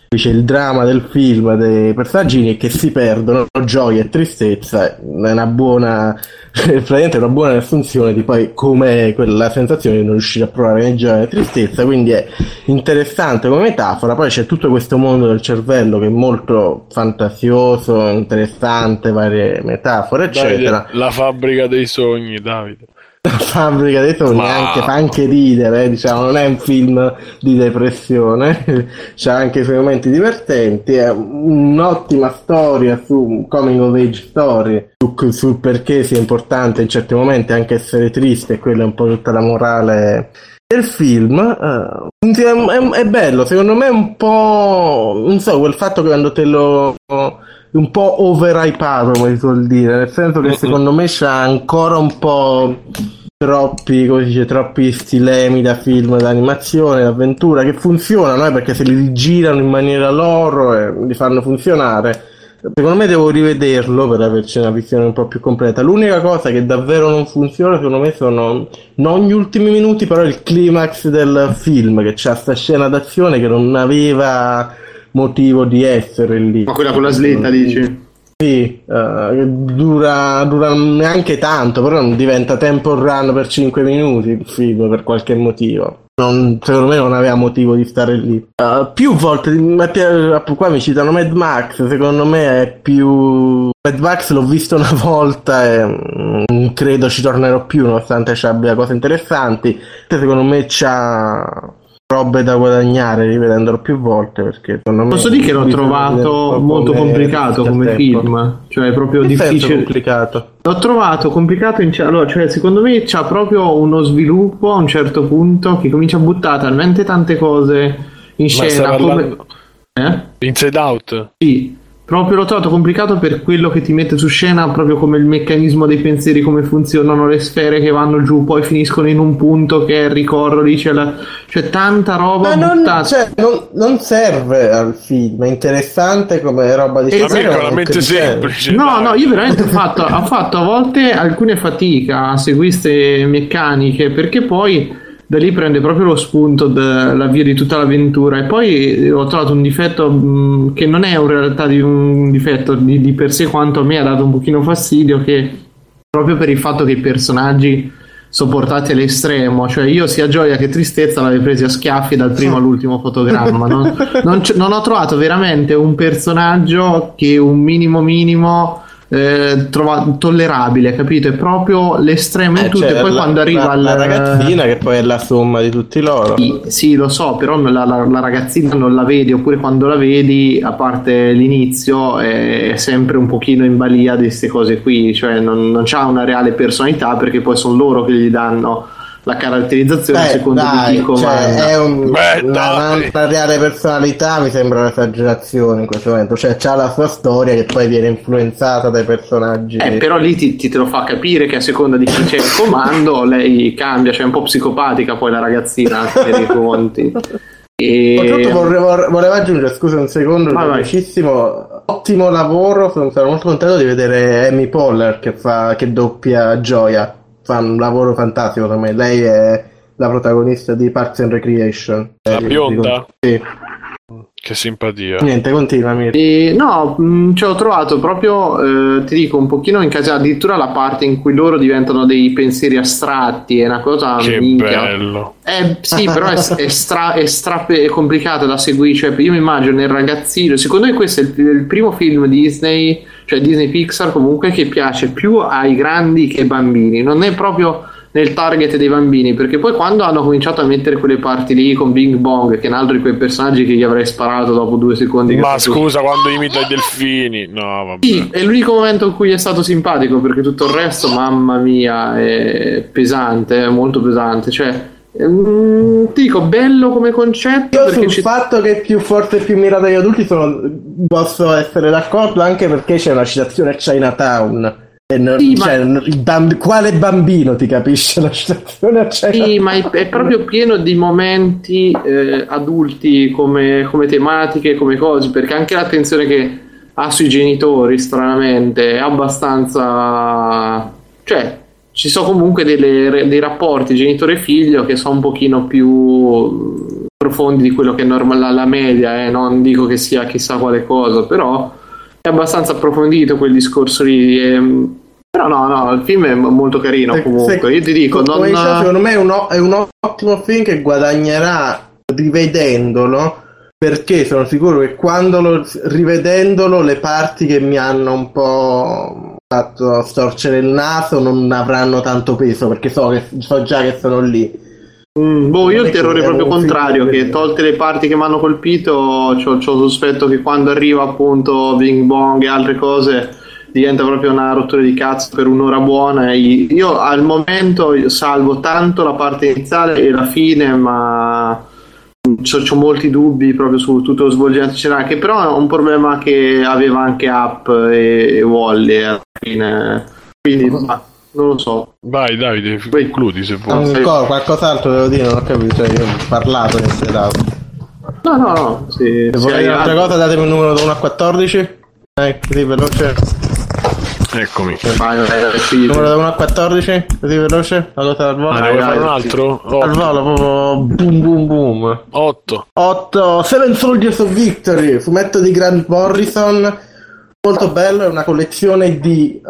Dice il dramma del film dei personaggi che si perdono gioia e tristezza è una buona (laughs) praticamente una buona funzione di poi come quella sensazione di non riuscire a provare né gioia né tristezza quindi è interessante come metafora poi c'è tutto questo mondo del cervello che è molto fantasioso interessante varie metafore eccetera Davide, la fabbrica dei sogni, Davide. Fabbrica dei sogni Ma- anche, fa anche ridere, eh, diciamo, non è un film di depressione, (laughs) c'ha anche i suoi momenti divertenti, è un'ottima storia su coming of age story, su, su perché sia importante in certi momenti anche essere triste, e quella è un po' tutta la morale del film. è, è- è bello, secondo me è un po', non so, quel fatto che quando te lo un po' overhypato, come si suol dire, nel senso che secondo me c'ha ancora un po' troppi, come si dice, troppi stilemi da film d'animazione, d'avventura che funzionano, eh, perché se li rigirano in maniera loro e li fanno funzionare. Secondo me devo rivederlo per averci una visione un po' più completa. L'unica cosa che davvero non funziona, secondo me, sono non gli ultimi minuti, però il climax del film, che c'ha sta scena d'azione che non aveva motivo di essere lì. Ma quella con la slitta, dici? Sì, eh, dura, dura neanche tanto, però non diventa tempo run per 5 minuti il film per qualche motivo. Non- secondo me non aveva motivo di stare lì. Eh, più volte, ma qua mi citano Mad Max, secondo me è più... Mad Max l'ho visto una volta e mm, non credo ci tornerò più nonostante ci abbia cose interessanti. Secondo me c'ha robe da guadagnare rivedendolo più volte perché secondo me Posso dire che l'ho trovato molto complicato come film, cioè è proprio Che difficile. complicato. L'ho trovato complicato in allora, cioè secondo me c'ha proprio uno sviluppo a un certo punto che comincia a buttare talmente tante cose in scena come eh? Inside Out? Sì, proprio l'ho trovato complicato per quello che ti mette su scena, proprio come il meccanismo dei pensieri, come funzionano le sfere che vanno giù, poi finiscono in un punto che ricorro lì, c'è, la- c'è tanta roba Ma non, cioè, non- non serve al film, è interessante come roba di E è non veramente semplice. No, no, io veramente ho fatto, ho fatto a volte alcune fatica a seguire queste meccaniche perché poi da lì prende proprio lo spunto dell'avvio di tutta l'avventura. E poi ho trovato un difetto mh, che non è in realtà di un difetto di, di per sé quanto a me ha dato un pochino fastidio che proprio per il fatto che i personaggi sono portati all'estremo, cioè io sia gioia che tristezza l'avevo presi a schiaffi dal primo all'ultimo fotogramma. Non, (laughs) non c- non ho trovato veramente un personaggio che un minimo minimo eh, trova- tollerabile, capito? È proprio l'estremo in Eh, tutto. cioè, e poi la- quando arriva la, al- la ragazzina che poi è la somma di tutti loro. sì, sì, lo so, però la, la- la ragazzina non la vedi, oppure quando la vedi, a parte l'inizio, è sempre un pochino in balia di queste cose qui, cioè non, non ha una reale personalità perché poi sono loro che gli danno la caratterizzazione Eh, secondo dai, chi comanda. cioè, è un, Beh, una, una reale personalità mi sembra un'esagerazione in questo momento cioè c'ha la sua storia che poi viene influenzata dai personaggi Eh, però lì ti, ti te lo fa capire che a seconda di chi c'è il comando lei cambia, cioè è un po' psicopatica poi la ragazzina se dei conti. (laughs) E... Oltretutto vorrei- volevo aggiungere, scusa un secondo, vai. velocissimo, ottimo lavoro, sono, sono molto contento di vedere Amy Poller che, fa, che doppia Gioia, fa un lavoro fantastico secondo me, lei è la protagonista di Parks and Recreation. La Eh, bionda? Sì. Che simpatia. Niente, continua Mirko. E, no, mh, ci ho trovato proprio, eh, ti dico, un pochino in casa, addirittura la parte in cui loro diventano dei pensieri astratti, è una cosa Che minchia. bello. Eh, sì, però è, è, stra, è stra- è complicato da seguire. Cioè, io mi immagino il ragazzino. Secondo me, questo è il, il primo film Disney, cioè Disney Pixar, comunque, che piace più ai grandi che ai bambini. Non è proprio nel target dei bambini. Perché poi, quando hanno cominciato a mettere quelle parti lì con Bing Bong, che è un altro di quei personaggi che gli avrei sparato dopo due secondi. Ma scusa, quando imita i delfini. No, vabbè. sì, è l'unico momento in cui è stato simpatico perché tutto il resto, mamma mia, è pesante, è molto pesante. Cioè, ehm, ti dico, bello come concetto Io sul ci- fatto che è più forte e più mirato agli adulti sono, posso essere d'accordo anche perché c'è una citazione a Chinatown. E non- Sì, ma- cioè, il bamb- quale bambino ti capisce la citazione a Chinatown? Sì, ma è, è proprio pieno di momenti eh, adulti come, come tematiche, come cose, perché anche l'attenzione che ha sui genitori, stranamente, è abbastanza... cioè, ci sono comunque delle- dei rapporti genitore-figlio che sono un pochino più profondi di quello che è norma- la, la media, eh, non dico che sia chissà quale cosa, però è abbastanza approfondito quel discorso lì. ehm, però no, no, il film è molto carino comunque. Io ti dico, non... dicevo, secondo me è un, o- è un ottimo film che guadagnerà rivedendolo perché sono sicuro che quando lo rivedendolo le parti che mi hanno un po' fatto storcere il naso non avranno tanto peso perché so, che, so già che sono lì Mm, boh, io ho il terrore proprio contrario, che tolte le parti che mi hanno colpito, c'ho, c'ho sospetto che quando arriva appunto Bing Bong e altre cose diventa proprio una rottura di cazzo per un'ora buona. Io al momento salvo tanto la parte iniziale e la fine, ma c'ho, c'ho molti dubbi proprio su tutto lo svolgimento che però è un problema che aveva anche Up e, e Wally alla fine. Quindi, ma, non lo so. Vai, Davide, concludi se vuoi. ancora qualcos'altro devo dire non ho capito cioè, io ho parlato in sedato No, no, no. Sì, se sì, volete un'altra cosa datemi un numero da 1 a 14 eh, così veloce Eccomi. Vai, vai, numero da 1 a 14 così veloce la al volo Ah, vuoi fare un altro? al volo proprio boom boom boom 8. 8 Seven Soldiers of Victory, fumetto di Grant Morrison, molto bello, è una collezione di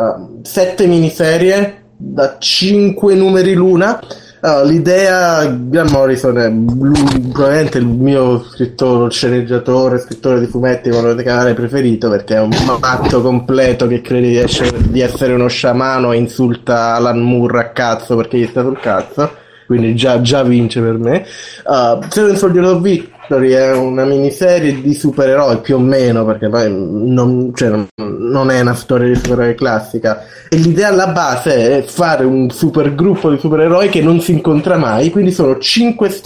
7 miniserie da 5 numeri l'una. Uh, l'idea, Grant Morrison è lui, probabilmente il mio scrittore, sceneggiatore, scrittore di fumetti con il canale preferito perché è un matto completo che crede di essere, di essere uno sciamano e insulta Alan Moore a cazzo perché gli sta sul cazzo quindi già, già vince per me. Uh, Seven Soldiers of Victory è una miniserie di supereroi più o meno, perché poi non, cioè, non- è una storia di supereroi classica. E l'idea alla base è fare un supergruppo di supereroi che non si incontra mai, quindi sono 5,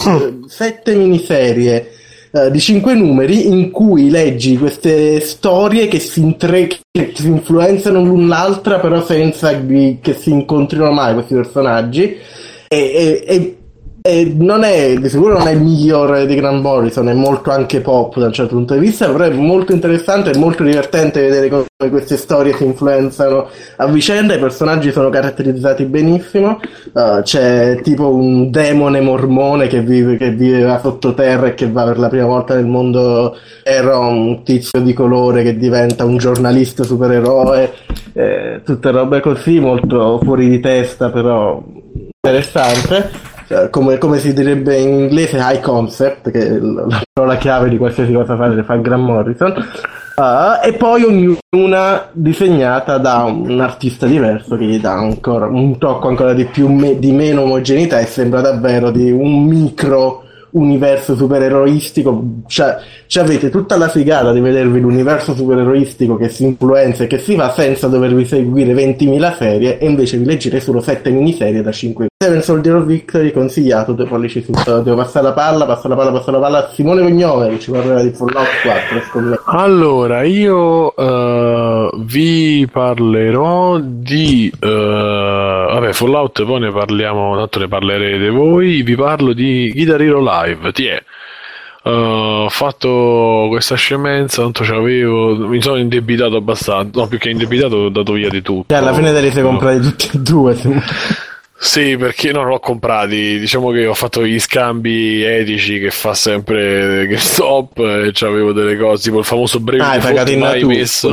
7 miniserie eh, di cinque numeri in cui leggi queste storie che si, intre- che si influenzano l'un l'altra, però senza che si incontrino mai questi personaggi. E, e, e e non è, di sicuro non è il migliore di Grant Morrison, è molto anche pop da un certo punto di vista, però è molto interessante e molto divertente vedere come queste storie si influenzano a vicenda, i personaggi sono caratterizzati benissimo, uh, c'è tipo un demone mormone che vive, che vive sottoterra e che va per la prima volta nel mondo, era un tizio di colore che diventa un giornalista supereroe, eh, tutte robe così, molto fuori di testa però interessante. Cioè, come, come, si direbbe in inglese high concept, che è la parola chiave di qualsiasi cosa fare, fa Grant Morrison, uh, e poi ognuna disegnata da un artista diverso che gli dà ancora un tocco ancora di più me, di meno omogeneità e sembra davvero di un micro universo supereroistico, cioè, cioè, avete tutta la figata di vedervi l'universo supereroistico che si influenza e che si va senza dovervi seguire 20.000 serie e invece vi leggete solo 7 miniserie da 5 Seven Soldier of Victory consigliato, due pollici su devo passare la palla, passo la palla, passo la palla. A Simone Vignone che ci parlerà di Fallout 4 allora io uh, vi parlerò di uh, vabbè Fallout poi ne parliamo tanto ne parlerete voi. Vi parlo di Guitar Hero Live ti è? Uh, ho fatto questa scemenza, tanto c'avevo, mi sono indebitato abbastanza, no più che indebitato ho dato via di tutto. E alla fine te li sei comprati tutti e due. (laughs) Sì, perché non l'ho comprati. Diciamo che ho fatto gli scambi etici che fa sempre GameStop (laughs) e avevo delle cose, tipo il famoso breve ah, che mai messo.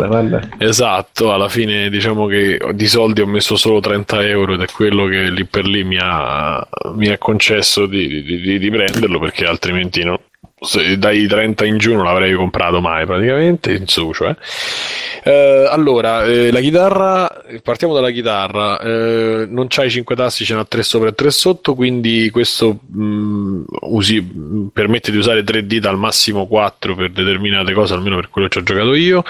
Esatto, alla fine diciamo che di soldi ho messo solo 30 euro ed è quello che lì per lì mi ha, mi ha concesso di, di, di, di prenderlo perché altrimenti no, dai 30 in giù non l'avrei comprato mai praticamente in su cioè. eh, allora eh, la chitarra partiamo dalla chitarra eh, non c'hai 5 tasti ce n'ha 3 sopra e 3 sotto quindi questo mh, mm, usi, permette di usare 3 dita al massimo 4 per determinate cose almeno per quello che ci ho giocato io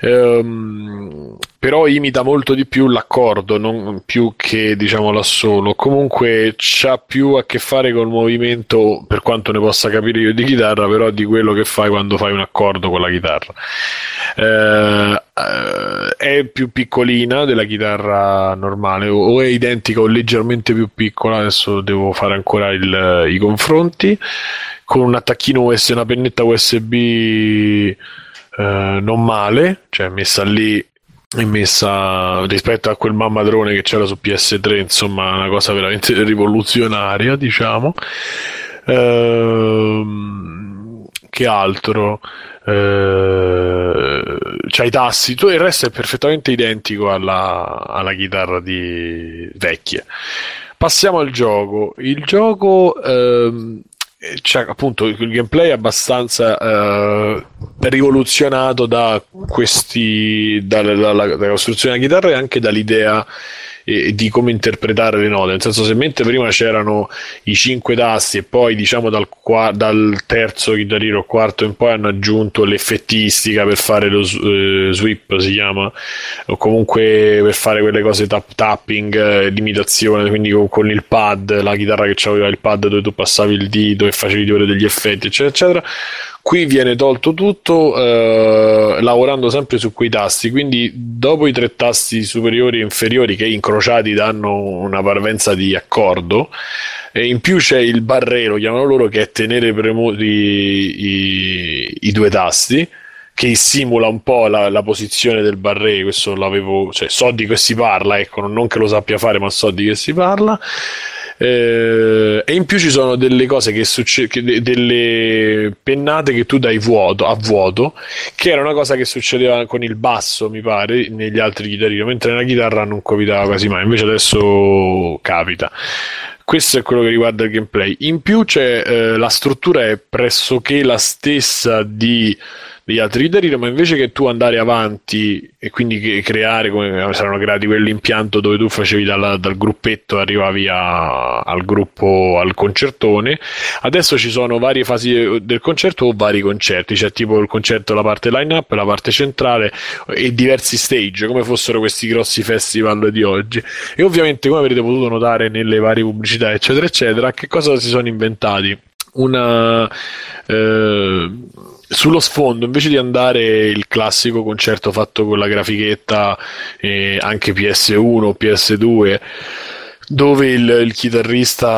ehm, però imita molto di più l'accordo non più che diciamo l'assolo comunque c'ha più a che fare col movimento per quanto ne possa capire io di chitarra, però di quello che fai quando fai un accordo con la chitarra. Eh, eh, è più piccolina della chitarra normale, o è identica o leggermente più piccola. Adesso devo fare ancora il, i confronti. Con un attacchino USB, una pennetta USB eh, non male, cioè messa lì messa rispetto a quel mammadrone che c'era su PS3, insomma, una cosa veramente rivoluzionaria, diciamo. Ehm, che altro? Ehm, c'hai i tassi, tu il resto è perfettamente identico alla, alla chitarra di vecchie. Passiamo al gioco. Il gioco ehm, c'è appunto il gameplay è abbastanza eh, rivoluzionato da questi dalla, dalla, dalla costruzione della chitarra e anche dall'idea e, di come interpretare le note. Nel senso, se mentre prima c'erano i cinque tasti e poi diciamo dal, dal terzo chitarrino quarto in poi hanno aggiunto l'effettistica per fare lo eh, sweep, si chiama, o comunque per fare quelle cose tap tapping, eh, limitazione, quindi con, con, il pad, la chitarra che aveva il pad dove tu passavi il dito e facevi degli effetti, eccetera, eccetera Qui viene tolto tutto eh, lavorando sempre su quei tasti, quindi dopo i tre tasti superiori e inferiori che incrociati danno una parvenza di accordo, e in più c'è il barrero, chiamano loro, che è tenere premuti i, i due tasti che simula un po' la, la, posizione del barré, questo l'avevo, cioè so di che si parla, ecco, non che lo sappia fare, ma so di che si parla. Eh, e in più ci sono delle cose che succedono, delle pennate che tu dai vuoto, a vuoto, che era una cosa che succedeva con il basso, mi pare, negli altri chitarrini, mentre nella chitarra non capitava quasi mai, invece adesso capita questo è quello che riguarda il gameplay. In più c'è eh, la struttura è pressoché la stessa di degli altri leader, ma invece che tu andare avanti e quindi creare come saranno creati quell'impianto dove tu facevi dalla, dal gruppetto arrivavi a, al gruppo al concertone, adesso ci sono varie fasi del concerto o vari concerti, c'è tipo il concerto, la parte line up, la parte centrale e diversi stage, come fossero questi grossi festival di oggi. E ovviamente, come avrete potuto notare nelle varie pubblicità, eccetera, eccetera, che cosa si sono inventati? una eh, sullo sfondo invece di andare il classico concerto fatto con la grafichetta eh, anche PS1 o PS2 dove il, il, chitarrista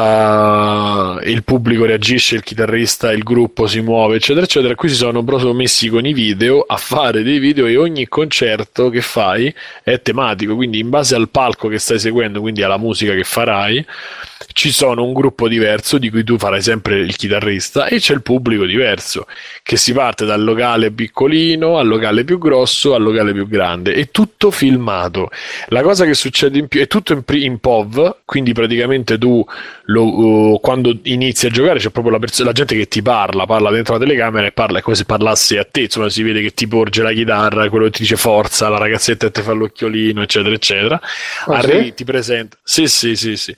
il pubblico reagisce, il chitarrista il gruppo si muove, eccetera, eccetera. Qui si sono proprio messi con i video a fare dei video e ogni concerto che fai è tematico, quindi in base al palco che stai seguendo, quindi alla musica che farai, ci sono un gruppo diverso di cui tu farai sempre il chitarrista e c'è il pubblico diverso che si parte dal locale piccolino al locale più grosso al locale più grande. È tutto filmato. La cosa che succede in più è tutto in, in POV quindi praticamente tu lo, uh, quando inizi a giocare c'è proprio la, pers- la, gente che ti parla parla dentro la telecamera e parla è come se parlassi a te insomma si vede che ti porge la chitarra quello che ti dice forza la ragazzetta che ti fa l'occhiolino eccetera eccetera. Ah, arrivi sì? ti presenta sì sì sì sì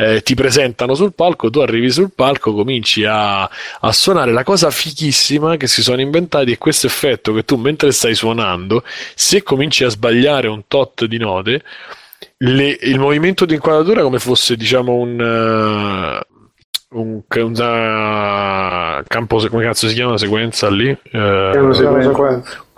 eh, ti presentano sul palco, tu arrivi sul palco, cominci a, a suonare. La cosa fichissima che si sono inventati è questo effetto che tu mentre stai suonando, se cominci a sbagliare un tot di note, le- il movimento di inquadratura come fosse diciamo un, eh, un, un, uh, campo, come cazzo si chiama la sequenza lì? Eh.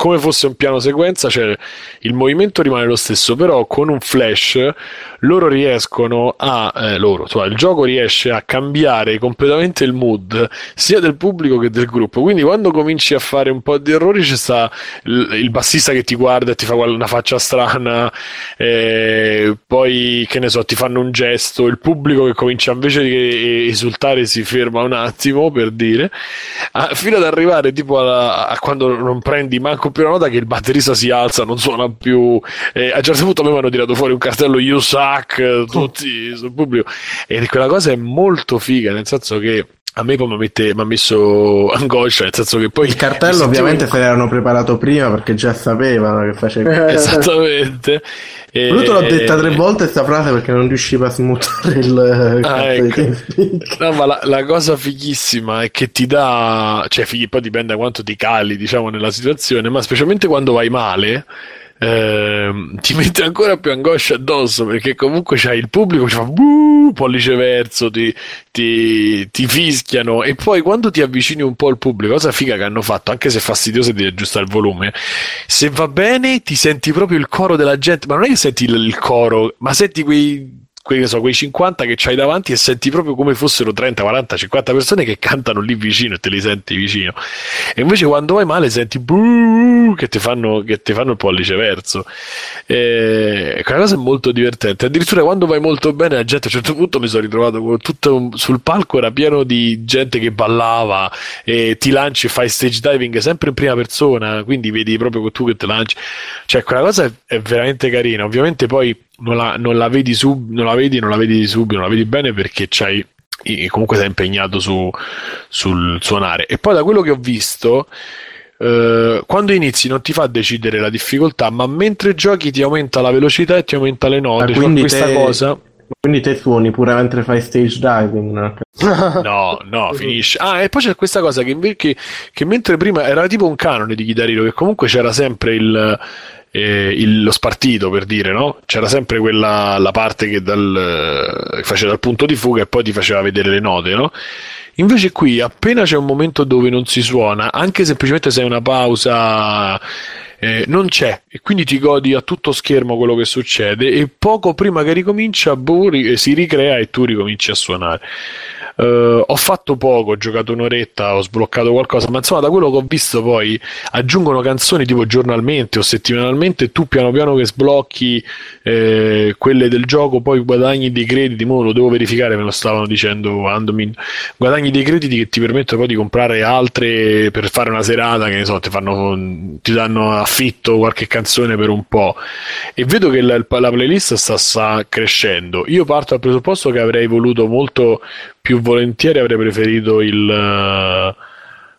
Come fosse un piano sequenza, cioè il movimento rimane lo stesso, però con un flash loro riescono a eh, loro, cioè il gioco riesce a cambiare completamente il mood sia del pubblico che del gruppo. Quindi quando cominci a fare un po' di errori c'è sta il, il bassista che ti guarda e ti fa una faccia strana, eh, poi che ne so, ti fanno un gesto, il pubblico che comincia invece di esultare si ferma un attimo per dire, a- fino ad arrivare tipo alla- a quando non prendi manco più una nota che il batterista si alza, non suona più. E a un certo punto a me mi hanno tirato fuori un cartello You suck, eh, tutti sul pubblico. E quella cosa è molto figa, nel senso che a me poi mi ha messo (laughs) angoscia, nel senso che poi Il cartello sentivo ovviamente se l'erano preparato prima perché già sapevano che facevi. (laughs) Esattamente. E- Voluto l'ho detta tre volte questa frase perché non riusciva a smutare il Ah, ecco. No, ma la, la cosa fighissima è che ti dà, cioè, fighi, poi dipende da quanto ti cali, diciamo, nella situazione, ma specialmente quando vai male, ehm, ti mette ancora più angoscia addosso perché comunque c'hai il pubblico che fa "Buh", pollice verso, ti, ti, ti fischiano. E poi quando ti avvicini un po' al pubblico, cosa figa che hanno fatto, anche se fastidioso di aggiustare il volume, se va bene ti senti proprio il coro della gente, ma non è che senti il, il coro, ma senti quei che so, quei 50 che c'hai davanti e senti proprio come fossero 30, 40, 50 persone che cantano lì vicino e te li senti vicino. E invece quando vai male senti che ti fanno, che ti fanno il pollice verso. E quella cosa è molto divertente. Addirittura quando vai molto bene, la gente a un certo punto mi sono ritrovato tutto sul palco era pieno di gente che ballava e ti lanci e fai stage diving sempre in prima persona, quindi vedi proprio tu che ti lanci. Cioè, quella cosa è, è veramente carina. Ovviamente poi non la, non la vedi sub, non la vedi, non la vedi subito, non la vedi bene perché c'hai comunque sei impegnato su, sul suonare. E poi da quello che ho visto, eh, quando inizi non ti fa decidere la difficoltà, ma mentre giochi ti aumenta la velocità e ti aumenta le note. Ah, Cioè, quindi questa te- cosa. Quindi te suoni pure mentre fai stage diving. no? (laughs) No, no, finisce. Ah, e poi c'è questa cosa che, che, che mentre prima era tipo un canone di chitarrino, che comunque c'era sempre il, eh, il- lo spartito per dire, no? C'era sempre quella la parte che dal, che faceva dal punto di fuga e poi ti faceva vedere le note, no? Invece qui, appena c'è un momento dove non si suona, anche semplicemente se è una pausa, eh, non c'è, e quindi ti godi a tutto schermo quello che succede, e poco prima che ricomincia, boh, si ricrea e tu ricominci a suonare. Eh, ho fatto poco, ho giocato un'oretta, ho sbloccato qualcosa, ma insomma, da quello che ho visto poi aggiungono canzoni tipo giornalmente o settimanalmente, tu piano piano che sblocchi eh, quelle del gioco, poi guadagni dei crediti. Mo lo devo verificare, me lo stavano dicendo Andomin. Guadagni dei crediti che ti permettono poi di comprare altre per fare una serata, che ne so, ti, fanno, ti danno affitto qualche canzone per un po'. E vedo che la, la playlist sta, sta crescendo. Io parto dal presupposto che avrei voluto molto più volentieri, avrei preferito il. eh,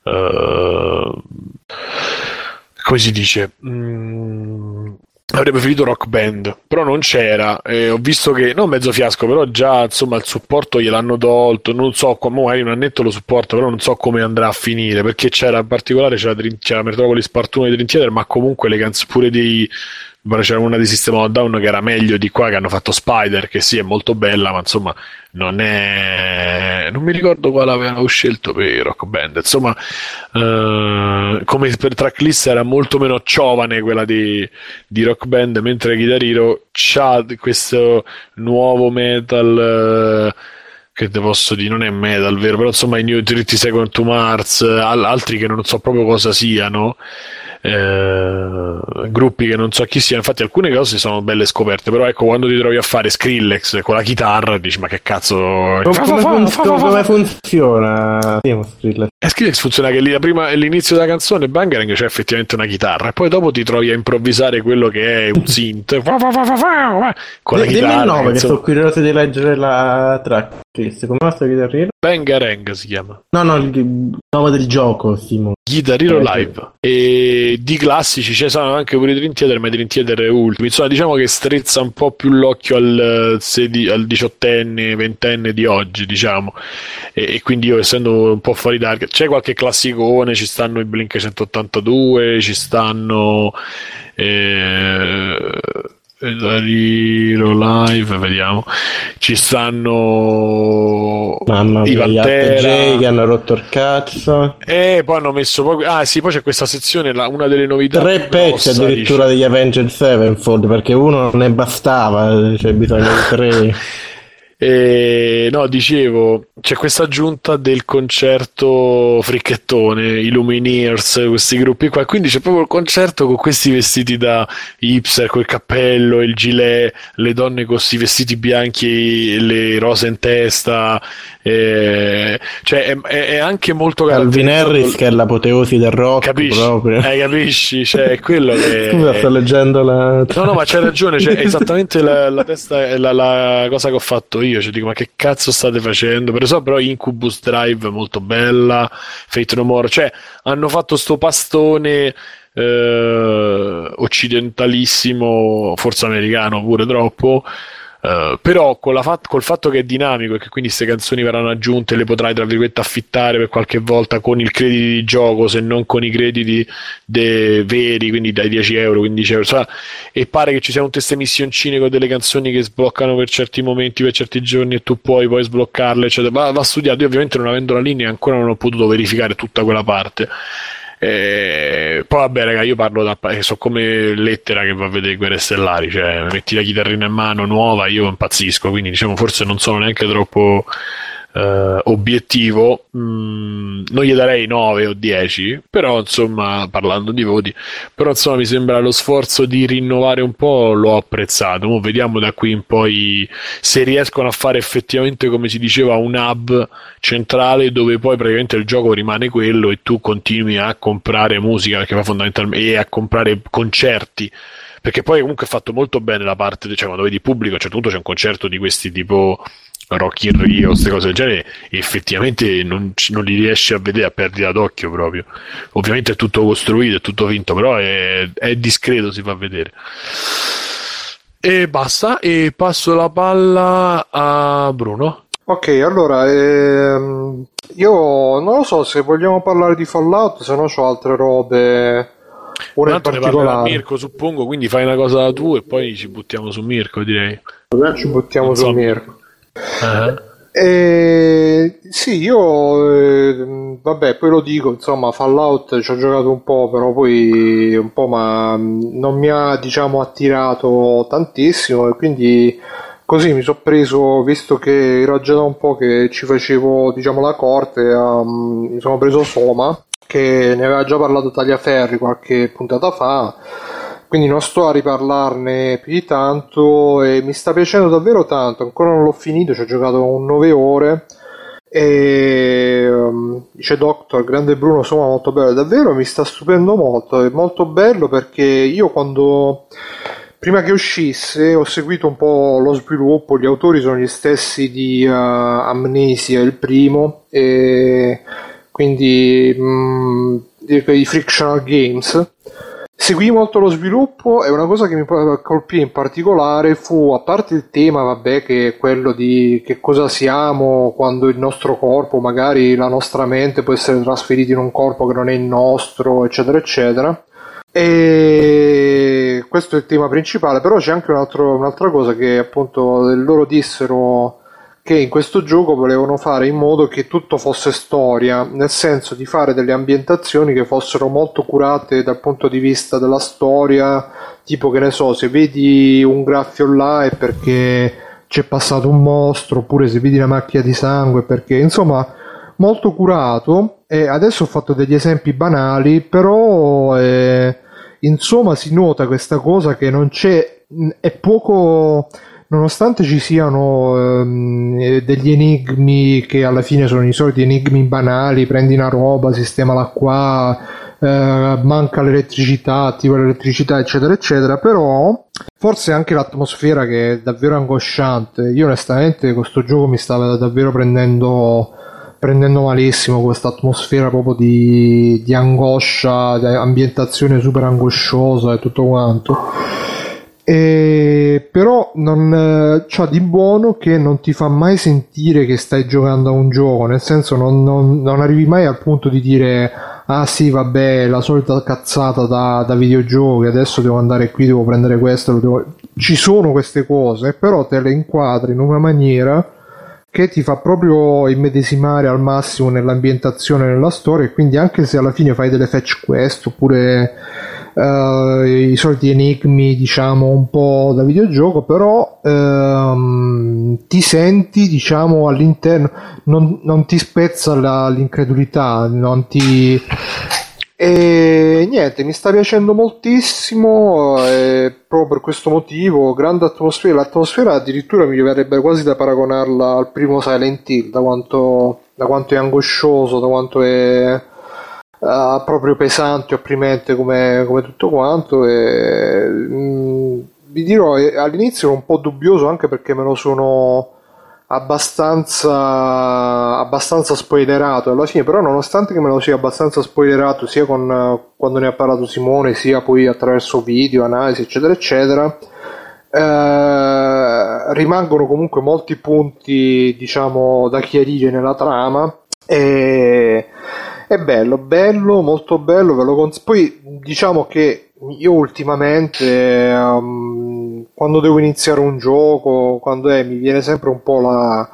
eh, come si dice? Mm, avrei preferito Rock Band, però non c'era. E ho visto che, non mezzo fiasco, però già insomma il supporto gliel'hanno tolto. Non so, magari un annetto lo supporto, però non so come andrà a finire. Perché c'era in particolare c'era, c'era Metropolis Part 1 di Dream Theater, ma comunque le canzoni pure dei, poi c'era una di System of Down che era meglio di qua che hanno fatto Spider che sì è molto bella ma insomma non è non mi ricordo quale avevano scelto per Rock Band insomma eh, come per tracklist era molto meno giovane quella di, di Rock Band mentre Guitar Hero c'ha questo nuovo metal eh, che te posso dire, non è metal, vero? Però insomma i New 30 Second to Mars, al- altri che non so proprio cosa siano, eh, gruppi che non so chi siano, infatti alcune cose sono belle scoperte, però ecco quando ti trovi a fare Skrillex con la chitarra dici ma che cazzo... Come, Fa, fa, fa, fun- fa, fa, fa, come funziona? Skrillex. E Skrillex funziona che lì prima, l'inizio della canzone Bangarang c'è effettivamente una chitarra e poi dopo ti trovi a improvvisare quello che è un (laughs) synth con la Dimmi il chitarra nome, che sono curioso di leggere la tracklist. Come va sto Guitar Hero? Bangarang si chiama. No, no, il, nome del gioco, Simo. Guitar Hero Eh, Live. E di classici ci sono anche pure i Dream Theater ma i Dream Theater ultimi. Insomma diciamo che strezza un po' più l'occhio al, sedi- al diciottenne ventenne di oggi diciamo. E, e quindi io essendo un po' fuori target c'è qualche classicone ci stanno i Blink 182 ci stanno eh, Guitar Hero Live vediamo ci stanno Mamma mia, gli Pantera che hanno rotto il cazzo. e poi hanno messo proprio. Ah, sì, poi c'è questa sezione, la- una delle novità. Tre pezzi grossa, addirittura dice. degli Avenged Sevenfold perché uno non ne bastava, c'è bisogno (laughs) di tre. E, no, dicevo, c'è questa aggiunta del concerto fricchettone, i Lumineers, questi gruppi qua. Quindi c'è proprio il concerto con questi vestiti da hipster, col cappello, il gilet, le donne con questi vestiti bianchi, le rose in testa. Eh, cioè, è, è- anche molto Calvin Harris che è l'apoteosi del rock Capisci? proprio. Eh, capisci? Cioè, è quello che. (laughs) Scusa, sto leggendo la... No, no, ma c'hai ragione, cioè, è esattamente la, la testa, la, la cosa che ho fatto io. Cioè, dico, ma che cazzo state facendo? Per esempio, però Incubus Drive molto bella, Fate No More, cioè, hanno fatto sto pastone eh, occidentalissimo, forse americano pure troppo. Eh, però fat- col fatto che è dinamico e che quindi queste canzoni verranno aggiunte, le potrai tra virgolette affittare per qualche volta con il credito di gioco, se non con i crediti de- veri, quindi dai 10 euro, 15 euro. Sa- e pare che ci siano queste missioncine con delle canzoni che sbloccano per certi momenti, per certi giorni e tu puoi poi sbloccarle, eccetera. Va, va studiato. Io ovviamente non avendo la linea ancora non ho potuto verificare tutta quella parte. Eh, poi vabbè, raga, io parlo da eh, so come lettera che va a vedere Guerre Stellari, cioè metti la chitarrina in mano nuova, io impazzisco, quindi diciamo forse non sono neanche troppo eh, obiettivo, Mm, non gli darei 9 o 10, però insomma, parlando di voti, però insomma mi sembra lo sforzo di rinnovare un po' l'ho apprezzato. Mo vediamo da qui in poi se riescono a fare effettivamente, come si diceva, un hub centrale dove poi praticamente il gioco rimane quello e tu continui a comprare musica, perché fa fondamentalmente e a comprare concerti. Perché poi comunque è fatto molto bene la parte, cioè quando vedi pubblico, a un certo punto c'è un concerto di questi tipo Rocky in Rio, queste cose del genere, effettivamente non, non li riesci a vedere a perdita d'occhio proprio. Ovviamente è tutto costruito, è tutto vinto, però è, è discreto, si fa vedere. E basta, e passo la palla a Bruno. Ok, allora, ehm, io non lo so se vogliamo parlare di Fallout, se no ho altre robe, una in Tanto ne parlerà particolare. Mirko, suppongo, quindi fai una cosa tu e poi ci buttiamo su Mirko, direi. Ci buttiamo Non su so. Mirko. Ah. Eh, sì, io eh, vabbè, poi lo dico, insomma, Fallout ci ho giocato un po', però poi un po', ma mh, non mi ha, diciamo, attirato tantissimo e quindi così mi sono preso, visto che era già da un po' che ci facevo, diciamo, la corte, ehm, mi sono preso Soma, che ne aveva già parlato Tagliaferri qualche puntata fa. Quindi non sto a riparlarne più di tanto e mi sta piacendo davvero tanto, ancora non l'ho finito, ci ho giocato un 9 ore e um, dice Doctor, grande Bruno, insomma molto bello, davvero mi sta stupendo molto, è molto bello perché io quando prima che uscisse ho seguito un po' lo sviluppo, gli autori sono gli stessi di uh, Amnesia, il primo, e quindi mm, di quei Frictional Games. Seguì molto lo sviluppo e una cosa che mi colpì in particolare fu, a parte il tema, vabbè, che è quello di che cosa siamo quando il nostro corpo, magari la nostra mente può essere trasferita in un corpo che non è il nostro, eccetera, eccetera. E questo è il tema principale, però c'è anche un altro- un'altra cosa che appunto loro dissero che in questo gioco volevano fare in modo che tutto fosse storia, nel senso di fare delle ambientazioni che fossero molto curate dal punto di vista della storia, tipo che ne so, se vedi un graffio là è perché c'è passato un mostro, oppure se vedi una macchia di sangue perché insomma molto curato. E adesso ho fatto degli esempi banali, però eh, insomma si nota questa cosa che non c'è, è poco nonostante ci siano ehm, eh, degli enigmi che alla fine sono i soliti enigmi banali, prendi una roba, sistemala qua, eh, manca l'elettricità, attiva l'elettricità, eccetera, eccetera, però forse anche l'atmosfera che è davvero angosciante. Io onestamente questo gioco mi stava davvero prendendo prendendo malissimo questa atmosfera proprio di, di angoscia, di ambientazione super angosciosa e tutto quanto. E però non eh, c'ha di buono che non ti fa mai sentire che stai giocando a un gioco, nel senso non, non- non arrivi mai al punto di dire ah sì vabbè la solita cazzata da, da videogiochi, adesso devo andare qui, devo prendere questo, devo-" ci sono queste cose, però te le inquadri in una maniera che ti fa proprio immedesimare al massimo nell'ambientazione nella storia e quindi anche se alla fine fai delle fetch quest oppure eh, i soliti enigmi diciamo un po' da videogioco però ehm, ti senti diciamo all'interno non, non ti spezza la- l'incredulità non ti e niente, mi sta piacendo moltissimo e proprio per questo motivo, grande atmosfera, l'atmosfera addirittura mi verrebbe quasi da paragonarla al primo Silent Hill, da quanto, da quanto è angoscioso, da quanto è eh, proprio pesante, opprimente come, come tutto quanto e mm, vi dirò, eh, all'inizio ero un po' dubbioso anche perché me lo sono abbastanza abbastanza spoilerato alla fine però nonostante che me lo sia abbastanza spoilerato sia con quando ne ha parlato Simone sia poi attraverso video analisi eccetera eccetera eh, rimangono comunque molti punti diciamo da chiarire nella trama e è bello, bello, molto bello, ve lo cons- poi diciamo che io ultimamente ehm, quando devo iniziare un gioco, quando è, mi viene sempre un po' la,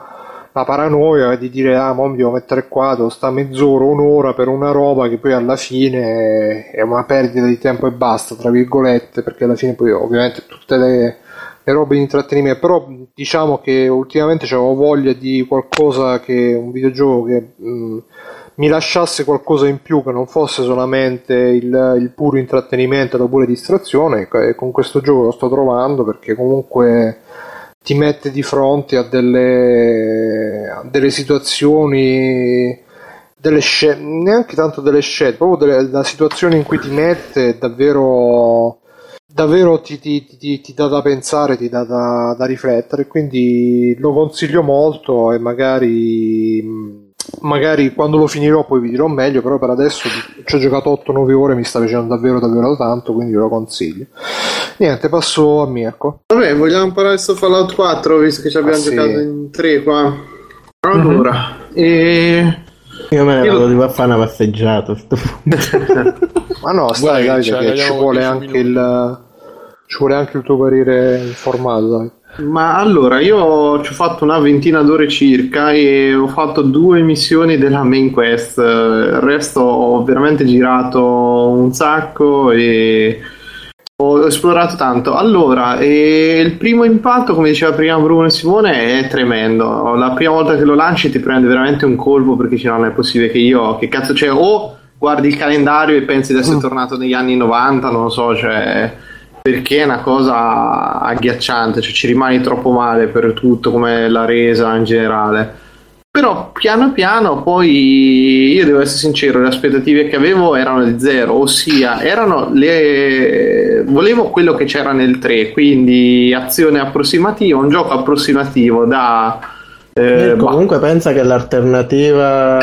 la paranoia di dire ah mo mi devo mettere qua, devo stare mezz'ora, un'ora per una roba che poi alla fine è una perdita di tempo e basta, tra virgolette, perché alla fine poi ovviamente tutte le, le robe di intrattenimento, però diciamo che ultimamente avevo voglia di qualcosa che un videogioco che mh, mi lasciasse qualcosa in più che non fosse solamente il, il puro intrattenimento la pura distrazione e con questo gioco lo sto trovando perché comunque ti mette di fronte a delle, a delle situazioni delle scelte, neanche tanto delle scelte, proprio delle, la situazione in cui ti mette davvero davvero ti, ti- ti- ti dà da pensare, ti dà da, da riflettere, quindi lo consiglio molto e magari, magari quando lo finirò poi vi dirò meglio, però per adesso ci ho giocato 8-9 ore, mi sta piacendo davvero davvero tanto, quindi ve lo consiglio. Niente, passo a Mirko. Vabbè, vogliamo parlare su Fallout 4, visto che ci abbiamo Ah, sì. giocato in tre qua. Allora, e... Io me ne Io- vado di a fare una passeggiata. a sto punto. (laughs) Ma no, stai Guarda, dai, ci ci vuole 10 anche il... Ci vuole anche il tuo parere informato, dai. Ma allora, io ci ho fatto una ventina d'ore circa e ho fatto due missioni della main quest. Il resto ho veramente girato un sacco e ho esplorato tanto. Allora, e il primo impatto, come diceva prima Bruno e Simone, è tremendo. La prima volta che lo lanci ti prende veramente un colpo perché no, non è possibile che io, che cazzo c'è, o guardi il calendario e pensi di essere tornato negli anni 90, non lo so, cioè perché è una cosa agghiacciante, cioè ci rimani troppo male per tutto come la resa in generale. Però piano piano poi io devo essere sincero, le aspettative che avevo erano di zero, ossia erano le volevo quello che c'era nel 3, quindi azione approssimativa, un gioco approssimativo da eh, comunque pensa che l'alternativa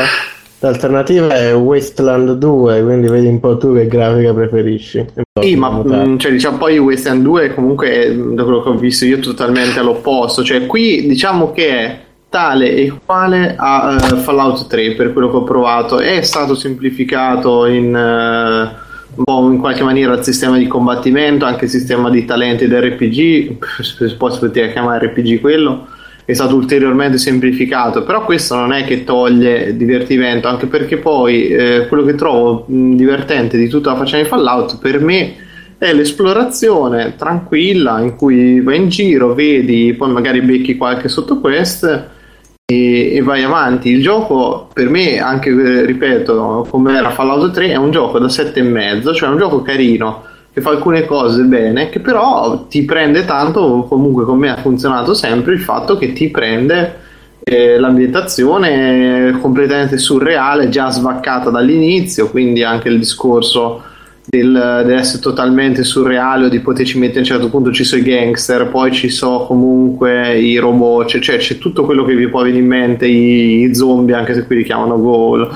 l'alternativa è Wasteland 2, quindi vedi un po' tu che grafica preferisci. Sì, ma mh, cioè, diciamo, poi West End 2 comunque mh, da quello che ho visto io è totalmente all'opposto, cioè qui diciamo che è tale e quale a eh, Fallout 3 per quello che ho provato, è stato semplificato in, eh, boh, in qualche maniera il sistema di combattimento, anche il sistema di talenti dell'RPG, poi (laughs) si poteva chiamare RPG quello, è stato ulteriormente semplificato, però questo non è che toglie divertimento, anche perché poi eh, quello che trovo divertente di tutta la faccenda di Fallout per me è l'esplorazione tranquilla in cui vai in giro, vedi, poi magari becchi qualche sottoquest e, e vai avanti. Il gioco per me, anche eh, ripeto, come era Fallout 3, è un gioco da 7,5, cioè un gioco carino che fa alcune cose bene, che però ti prende tanto, comunque con me ha funzionato sempre il fatto che ti prende eh, l'ambientazione completamente surreale, già svaccata dall'inizio, quindi anche il discorso del, dell'essere totalmente surreale o di poterci mettere a un certo punto ci sono i gangster, poi ci sono comunque i robot, cioè, cioè, c'è tutto quello che vi può venire in mente, i, i zombie, anche se qui li chiamano goal,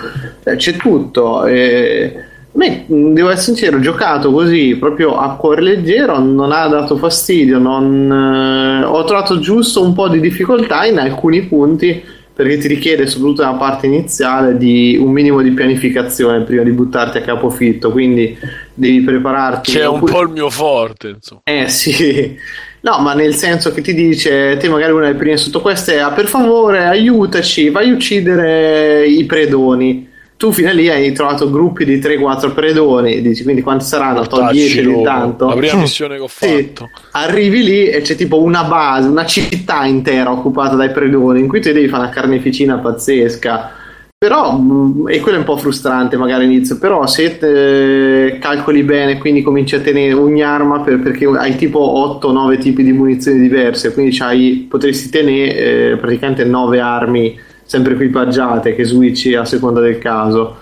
eh, c'è tutto. Eh, me, devo essere sincero, ho giocato così proprio a cuore leggero, non ha dato fastidio, non, eh, ho trovato giusto un po' di difficoltà in alcuni punti perché ti richiede soprattutto nella parte iniziale di un minimo di pianificazione prima di buttarti a capofitto, quindi devi prepararti. Che è un po' il mio forte, insomma. Eh sì. No, ma nel senso che ti dice, te magari una delle prime sotto queste è per favore aiutaci, vai a uccidere i predoni tu fino a lì hai trovato gruppi di 3-4 predoni, dici quindi quanti saranno? To 10 di tanto. La prima missione che ho fatto. Sì, arrivi lì e c'è tipo una base, una città intera occupata dai predoni, in cui tu devi fare una carneficina pazzesca. Però, mm, e quello è un po' frustrante magari all'inizio, però se te, calcoli bene, quindi cominci a tenere ogni arma per, perché hai tipo 8-9 tipi di munizioni diverse, quindi potresti tenere eh, praticamente 9 armi sempre equipaggiate che switchi a seconda del caso.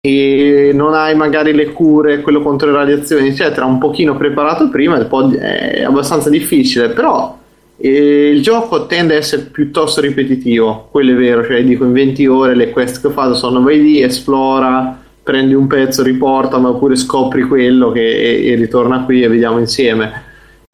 E non hai magari le cure, quello contro le radiazioni, eccetera, un pochino preparato prima, è abbastanza difficile, però eh, il gioco tende a essere piuttosto ripetitivo, quello è vero, cioè dico in 20 ore le quest che ho fatto sono vai lì, esplora, prendi un pezzo, riporta, ma oppure scopri quello che, e, e ritorna qui e vediamo insieme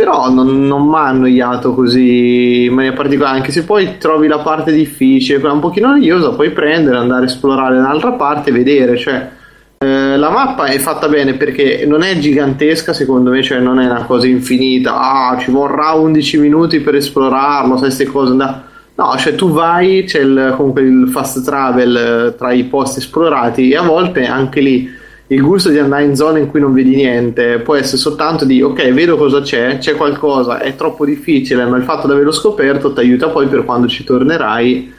però non, non mi ha annoiato così in maniera particolare anche se poi trovi la parte difficile quella un pochino noiosa puoi prendere andare a esplorare un'altra parte e vedere cioè eh, la mappa è fatta bene perché non è gigantesca secondo me cioè non è una cosa infinita. Ah ci vorrà 11 minuti per esplorarlo sai queste cose no cioè tu vai c'è il, comunque il fast travel eh, tra i posti esplorati e a volte anche lì il gusto di andare in zone in cui non vedi niente può essere soltanto di ok, vedo cosa c'è, c'è qualcosa, è troppo difficile, ma il fatto di averlo scoperto ti aiuta poi per quando ci tornerai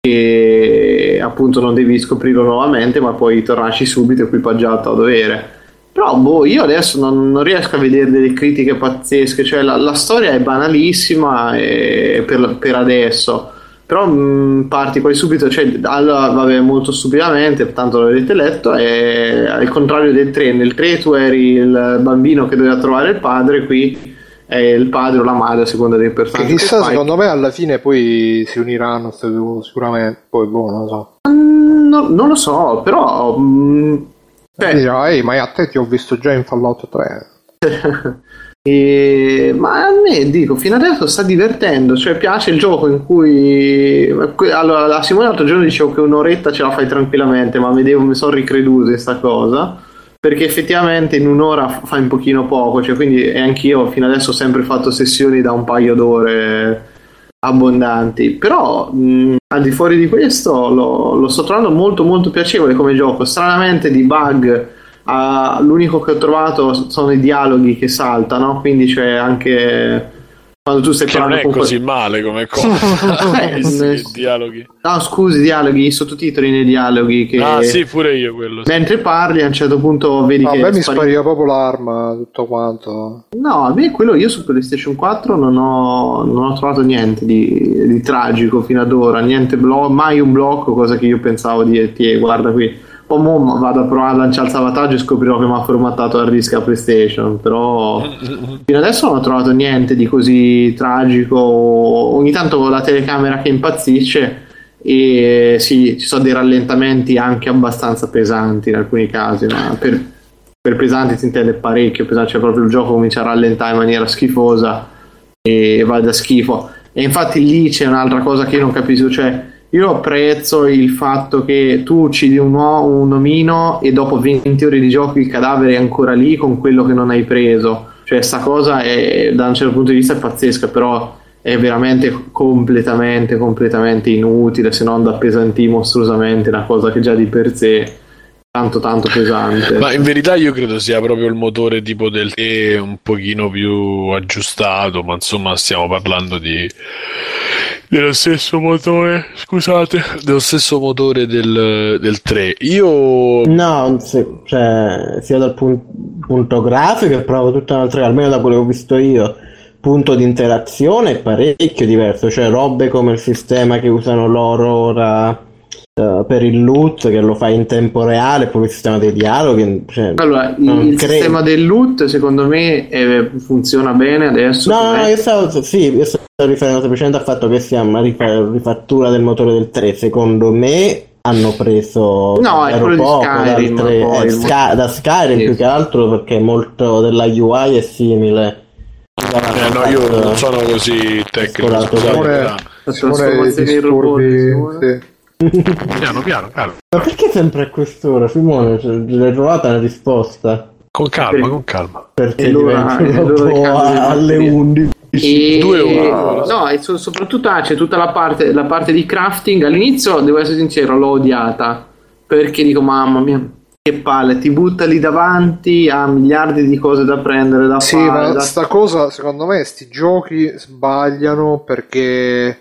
e appunto non devi scoprirlo nuovamente, ma puoi tornarci subito equipaggiato a dovere. Però boh, io adesso non, non, riesco a vedere delle critiche pazzesche, cioè la, la storia è banalissima per, per adesso però mh, mm, parti poi subito, cioè, allora, vabbè, molto stupidamente, tanto l'avete letto, è al contrario del 3, nel 3 tu eri il bambino che doveva trovare il padre, qui è il padre o la madre a seconda dei personaggi. Che chissà, secondo me alla fine poi si uniranno sicuramente, poi boh, non lo so. Mm, no, non lo so, però... Mh, mm, cioè... Dirò, ma a te ti ho visto già in Fallout 3. (laughs) E, ma a me dico fino adesso sta divertendo cioè piace il gioco in cui allora la Simone l'altro giorno dicevo che un'oretta ce la fai tranquillamente ma vedevo mi sono ricreduto in questa cosa perché effettivamente in un'ora fai un pochino poco cioè quindi e anch'io fino adesso ho sempre fatto sessioni da un paio d'ore abbondanti. Però mh, al di fuori di questo lo, lo sto trovando molto molto piacevole come gioco. Stranamente di bug Uh, l'unico che ho trovato sono i dialoghi che saltano, quindi c'è anche quando tu stai che parlando non è così male come (laughs) cosa. Eh, sì, dialoghi. no scusi dialoghi i sottotitoli nei dialoghi che... ah sì pure io quello sì. mentre parli a un certo punto vedi no, che a me mi spari... spariva proprio l'arma tutto quanto. No a me quello io su PlayStation 4 non ho, non ho trovato niente di, di, tragico fino ad ora niente blo- mai un blocco cosa che io pensavo di ti guarda qui o mo vado a provare a lanciare il salvataggio e scoprirò che mi ha formattato il rischio a PlayStation. Però (laughs) fino adesso non ho trovato niente di così tragico. Ogni tanto la telecamera che impazzisce e sì, ci sono dei rallentamenti anche abbastanza pesanti in alcuni casi, ma per, per pesanti si intende parecchio, pesante, cioè proprio il gioco comincia a rallentare in maniera schifosa e va da schifo. E infatti lì c'è un'altra cosa che io non capisco, cioè io apprezzo il fatto che tu uccidi un, uo- un omino e dopo 20 ore di gioco il cadavere è ancora lì con quello che non hai preso. Cioè, sta cosa è, da un certo punto di vista è pazzesca, però è veramente completamente, completamente inutile, se non da appesantì mostruosamente una cosa che già di per sé tanto, tanto pesante. Ma in verità io credo sia proprio il motore tipo del T un pochino più aggiustato, ma insomma stiamo parlando di dello stesso motore, scusate, dello stesso motore del, del 3. Io No, se- cioè, sia dal pun- punto grafico è proprio tutta un'altra cosa, almeno da quello che ho visto io. Punto di interazione è parecchio diverso, cioè robe come il sistema che usano loro ora eh, per il loot, che lo fai in tempo reale, poi il sistema dei dialoghi. Cioè, Allora, il, credo. sistema del loot secondo me eh, funziona bene adesso. No, no, io stavo, sì, io stavo riferendo semplicemente al fatto che sia una rifa- rifattura del motore del 3. Secondo me hanno preso No, è quello di poco Skyrim, dal tre- poi, eh, il Sky- da Skyrim Sì. più che altro perché molto della UI è simile. Eh, no, io non sono così tecnico. Scusate, Simone- Simone, disturbi. Piano, piano, piano. Ma perché sempre a quest'ora, Simone? Cioè, L'hai trovata una risposta? Con calma, con calma. Perché E l'ora- diventa l'ora dopo del cambio di alle batteria. 11. E... Due ore. No, e so- soprattutto ah, c'è tutta la parte, la parte di crafting. All'inizio, devo essere sincero, l'ho odiata perché dico, mamma mia, che palle, ti butta lì davanti a miliardi di cose da prendere, da Sì, fare. ma da- sta cosa, secondo me, sti giochi sbagliano perché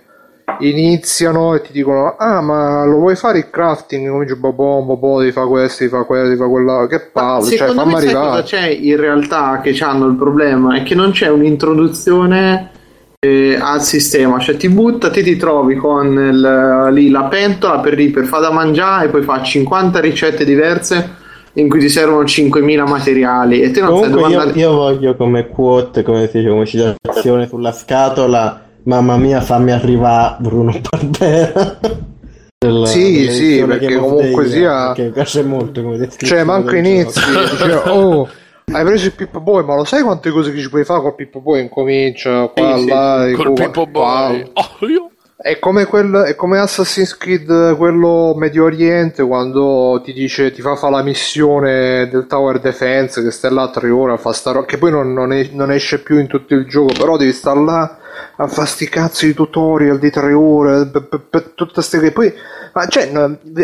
iniziano e ti dicono ah ma lo vuoi fare il crafting cominci boh boh devi fare questo devi fare quello devi fare quella che palle cioè Secondo fammi me sai arrivare cosa c'è in realtà che hanno il problema? È che non c'è un'introduzione eh, al sistema, cioè ti butta, te ti trovi con il- lì la pentola per lì per fare da mangiare e poi fa 50 ricette diverse in cui ti servono 5.000 materiali e te non sai Comunque dove io, andare. io voglio come quote, come si dice, come citazione sulla scatola, mamma mia fammi arrivare Bruno Barbera. Del- Sì, sì, perché comunque Day, sia- Che mi piace molto come descrizione cioè manco del inizi gioco. dice oh hai preso il Pippo Boy ma lo sai quante cose che ci puoi fare col Pippo Boy incomincia qua Sì, sì. là e Col Pippo Boy. Oh, io. È come, quel, è come Assassin's Creed, quello Medio Oriente, quando ti dice, ti fa fare la missione del Tower Defense, che stai là a tre ore a fa sta ro- che poi non, non es- non esce più in tutto il gioco, però devi stare là a fare sti cazzo di tutorial di tre ore, per, tutte ste che poi, ma cioè,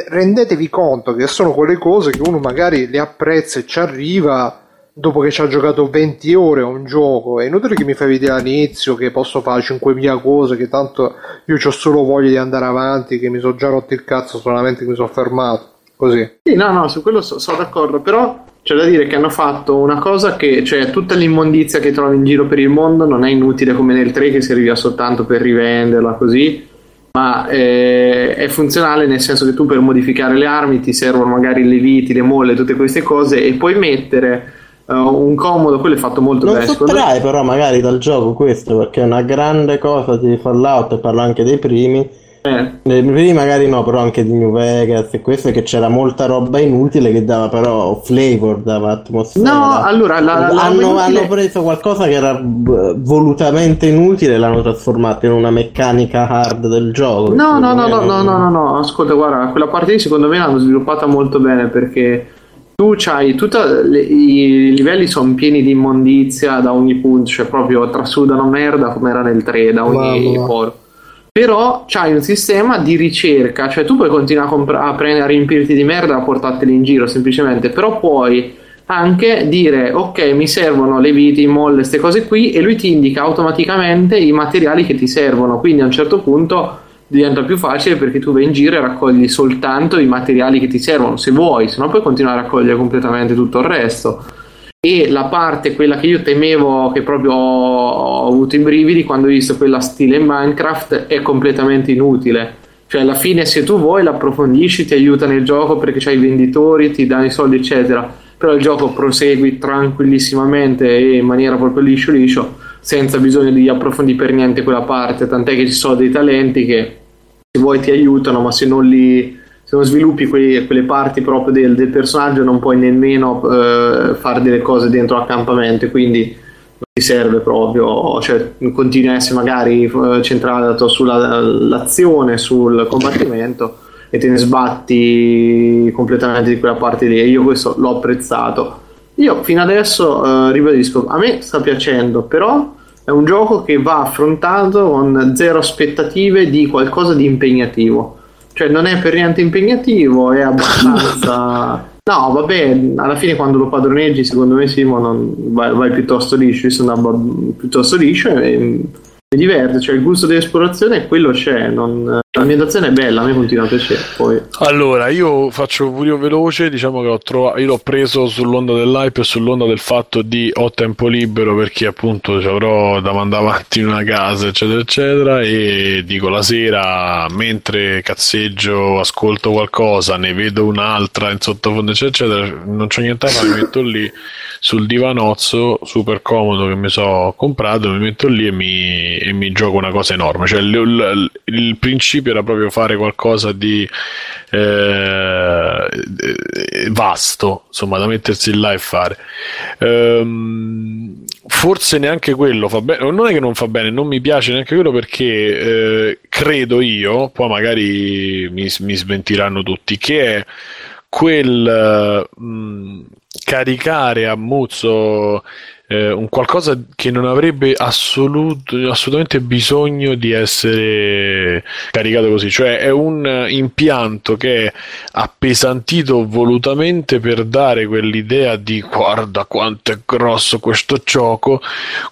rendetevi conto che sono quelle cose che uno magari le apprezza e ci arriva dopo che ci ha giocato 20 ore a un gioco, è inutile che mi fai vedere all'inizio che posso fare 5.000 cose, che tanto io ho solo voglia di andare avanti, che mi sono già rotto il cazzo solamente che mi sono fermato. Così. Sì, no, no, su quello so- sono d'accordo, però c'è da dire che hanno fatto una cosa che, cioè, tutta l'immondizia che trovi in giro per il mondo non è inutile come nel 3 che serviva soltanto per rivenderla così, ma eh, è funzionale nel senso che tu per modificare le armi ti servono magari le viti, le molle, tutte queste cose e puoi mettere eh, un comodo, quello è fatto molto Non bene. me. sottrae però magari dal gioco questo perché è una grande cosa di Fallout e parlo anche dei primi. Eh. Primi magari no, però anche di New Vegas e questo che c'era molta roba inutile che dava però flavor, dava atmosfera. No, allora la, la- hanno, roba hanno inutile- preso qualcosa che era b- volutamente inutile e l'hanno trasformato in una meccanica hard del gioco. No, no, no, no, no, non- no, no, no, ascolta, guarda, quella parte lì secondo me l'hanno sviluppata molto bene perché tu c'hai tutti i livelli sono pieni di immondizia da ogni punto, cioè proprio trasudano merda come era nel 3 da ogni poro. Però c'hai un sistema di ricerca, cioè tu puoi continuare a, compra- a prendere a riempirti di merda e a portarteli in giro semplicemente, però puoi anche dire ok mi servono le viti, i molle, queste cose qui e lui ti indica automaticamente i materiali che ti servono, quindi a un certo punto diventa più facile perché tu vai in giro e raccogli soltanto i materiali che ti servono se vuoi, se no puoi continuare a raccogliere completamente tutto il resto. E la parte, quella che io temevo, che proprio ho, avuto i brividi quando ho visto quella stile Minecraft, è completamente inutile. Cioè, alla fine, se tu vuoi, l'approfondisci, ti aiuta nel gioco perché c'hai i venditori, ti danno i soldi, eccetera. Però il gioco prosegui tranquillissimamente e in maniera proprio liscio liscio, senza bisogno di approfondire per niente quella parte. Tant'è che ci sono dei talenti che se vuoi ti aiutano, ma se non li se non sviluppi quei- quelle parti proprio del, del personaggio non puoi nemmeno eh, fare delle cose dentro l'accampamento. Quindi ti serve proprio, cioè continui a essere magari eh, centrato sull'azione, sul combattimento e te ne sbatti completamente di quella parte lì. Io questo l'ho apprezzato. Io fino adesso eh, ribadisco, a me sta piacendo, però è un gioco che va affrontato con zero aspettative di qualcosa di impegnativo. Cioè non è per niente impegnativo, è abbastanza... (laughs) No, vabbè, alla fine quando lo padroneggi, secondo me Simo non vai, vai piuttosto liscio, io sono andato piuttosto liscio e mi diverte, cioè il gusto dell'esplorazione quello c'è, non, L'ambientazione è bella, a me continua a piacere. Poi. Allora, io faccio pure veloce, diciamo che l'ho trovato, io l'ho preso sull'onda dell'hype e sull'onda del fatto di ho tempo libero perché appunto ci avrò da mandare avanti una casa, eccetera, eccetera, e dico la sera, mentre cazzeggio, ascolto qualcosa, ne vedo un'altra in sottofondo, eccetera, eccetera, non c'è niente da fare, mi metto lì sul divanozzo super comodo che mi sono comprato, mi metto lì e mi, e mi gioco una cosa enorme, cioè il, il, il principio principio era proprio fare qualcosa di eh, vasto, insomma, da mettersi là e fare. Ehm, forse neanche quello fa bene, non è che non fa bene, non mi piace neanche quello perché eh, credo io, poi magari mi, mi sventiranno tutti, che è quel mh, caricare a muzzo eh, un qualcosa che non avrebbe assolut- assolutamente bisogno di essere caricato così, cioè è un impianto che è appesantito volutamente per dare quell'idea di guarda quanto è grosso questo gioco,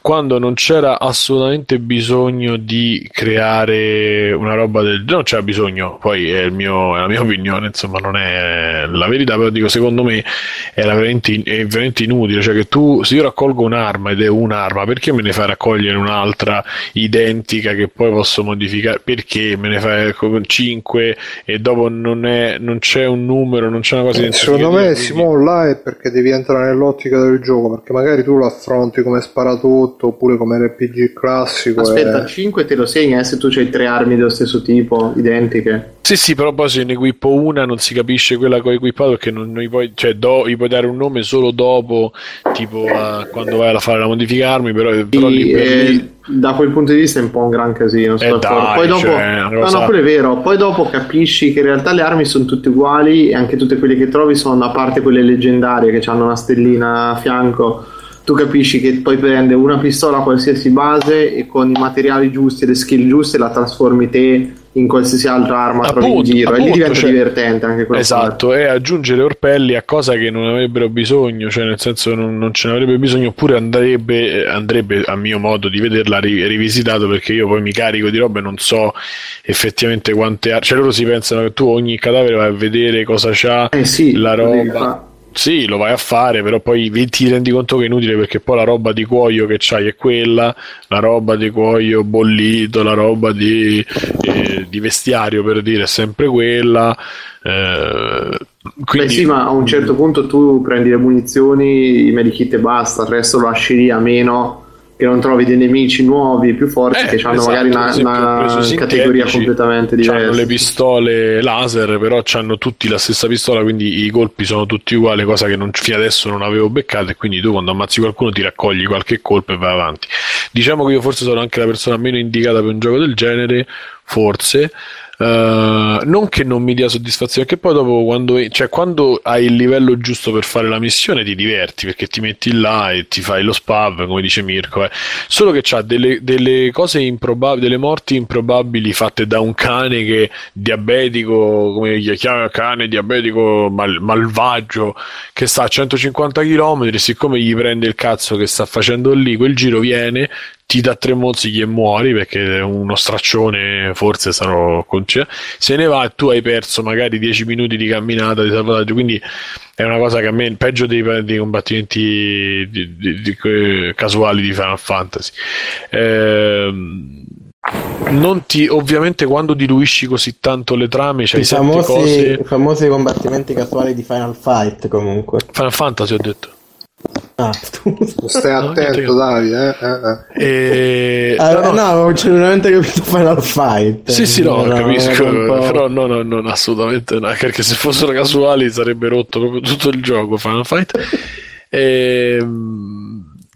quando non c'era assolutamente bisogno di creare una roba del non c'era bisogno, poi è, mio, è la mia opinione, insomma non è la verità, però dico secondo me era veramente, è veramente inutile, cioè che tu se io raccolgo un'arma ed è un'arma, perché me ne fai raccogliere un'altra identica che poi posso modificare? Perché me ne fai 5 e dopo non, è, non c'è un numero, non c'è una cosa eh, Secondo me, quindi... Simone, là è perché devi entrare nell'ottica del gioco, perché magari tu lo affronti come sparatutto oppure come RPG classico. Aspetta, e... 5 te lo segna eh, se tu hai tre armi dello stesso tipo, identiche. Sì, sì, però poi se ne equipo una non si capisce quella che ho equipato perché non, non gli, puoi, cioè, do, gli puoi dare un nome solo dopo, tipo uh, quando vai a fare la modificarmi, però, sì, però lì, lì... da quel punto di vista è un po' un gran casino. Eh dai, poi dopo, cioè, no, no, quello è vero. Poi dopo capisci che in realtà le armi sono tutte uguali e anche tutte quelle che trovi sono a parte quelle leggendarie che hanno una stellina a fianco tu capisci che poi prende una pistola a qualsiasi base e con i materiali giusti e le skill giuste la trasformi te in qualsiasi altra arma appunto, trovi in giro. Appunto, e lì diventa cioè, divertente anche quello esatto parte. e aggiungere orpelli a cosa che non avrebbero bisogno cioè nel senso non, non ce ne avrebbe bisogno oppure andrebbe, andrebbe a mio modo di vederla rivisitato perché io poi mi carico di robe e non so effettivamente quante armi cioè loro si pensano che tu ogni cadavere vai a vedere cosa c'ha eh sì, la roba sì, lo vai a fare, però poi ti rendi conto che è inutile perché poi la roba di cuoio che c'hai è quella, la roba di cuoio bollito, la roba di, eh, di vestiario per dire è sempre quella. Eh, quindi... Beh sì, ma a un certo punto tu prendi le munizioni, i medikit e basta, il resto lo lasci lì a meno che non trovi dei nemici nuovi e più forti eh, che hanno esatto, magari una, una categoria completamente diversa. Hanno le pistole laser, però hanno tutti la stessa pistola, quindi i colpi sono tutti uguali, cosa che non, fino adesso non avevo beccato. E quindi tu quando ammazzi qualcuno ti raccogli qualche colpo e vai avanti. Diciamo che io forse sono anche la persona meno indicata per un gioco del genere, forse. Uh, non che non mi dia soddisfazione, perché poi dopo quando, cioè, quando hai il livello giusto per fare la missione ti diverti perché ti metti là e ti fai lo spav, come dice Mirko. Eh. Solo che c'ha delle, delle cose improbabili, delle morti improbabili fatte da un cane che diabetico, come gli chiama cane diabetico mal, malvagio, che sta a 150 km. Siccome gli prende il cazzo che sta facendo lì, quel giro viene, ti dà tre mozzichi e muori perché uno straccione forse sarò conce- se ne va e tu hai perso magari 10 minuti di camminata di salvataggio quindi è una cosa che a me peggio dei, dei combattimenti di, di, di, casuali di Final Fantasy. Ehm ti, ovviamente quando diluisci così tanto le trame c'hai I famosi, cose... i famosi combattimenti casuali di Final Fight comunque. Final Fantasy ho detto Ah, Stai attento, Davide. Eh, eh, eh. E... Ah, no, no, ho genuinamente capito Final Fight. Sì, sì, no, no capisco. Però no, no, no, assolutamente no. Perché se fossero casuali sarebbe rotto proprio tutto il gioco Final Fight. e... Ehm,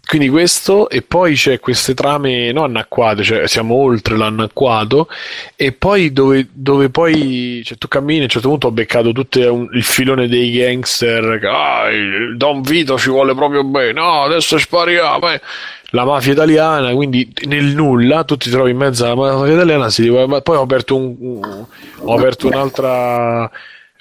quindi questo, e poi c'è queste trame non annacquate, cioè siamo oltre l'annacquato, e poi dove, dove poi cioè, tu cammini, a un certo punto ho beccato tutto il filone dei gangster, ah, il Don Vito ci vuole proprio bene, no, adesso spariamo, eh. la mafia italiana, quindi nel nulla tu ti trovi in mezzo alla mafia italiana, si poi ho aperto, un- ho aperto un'altra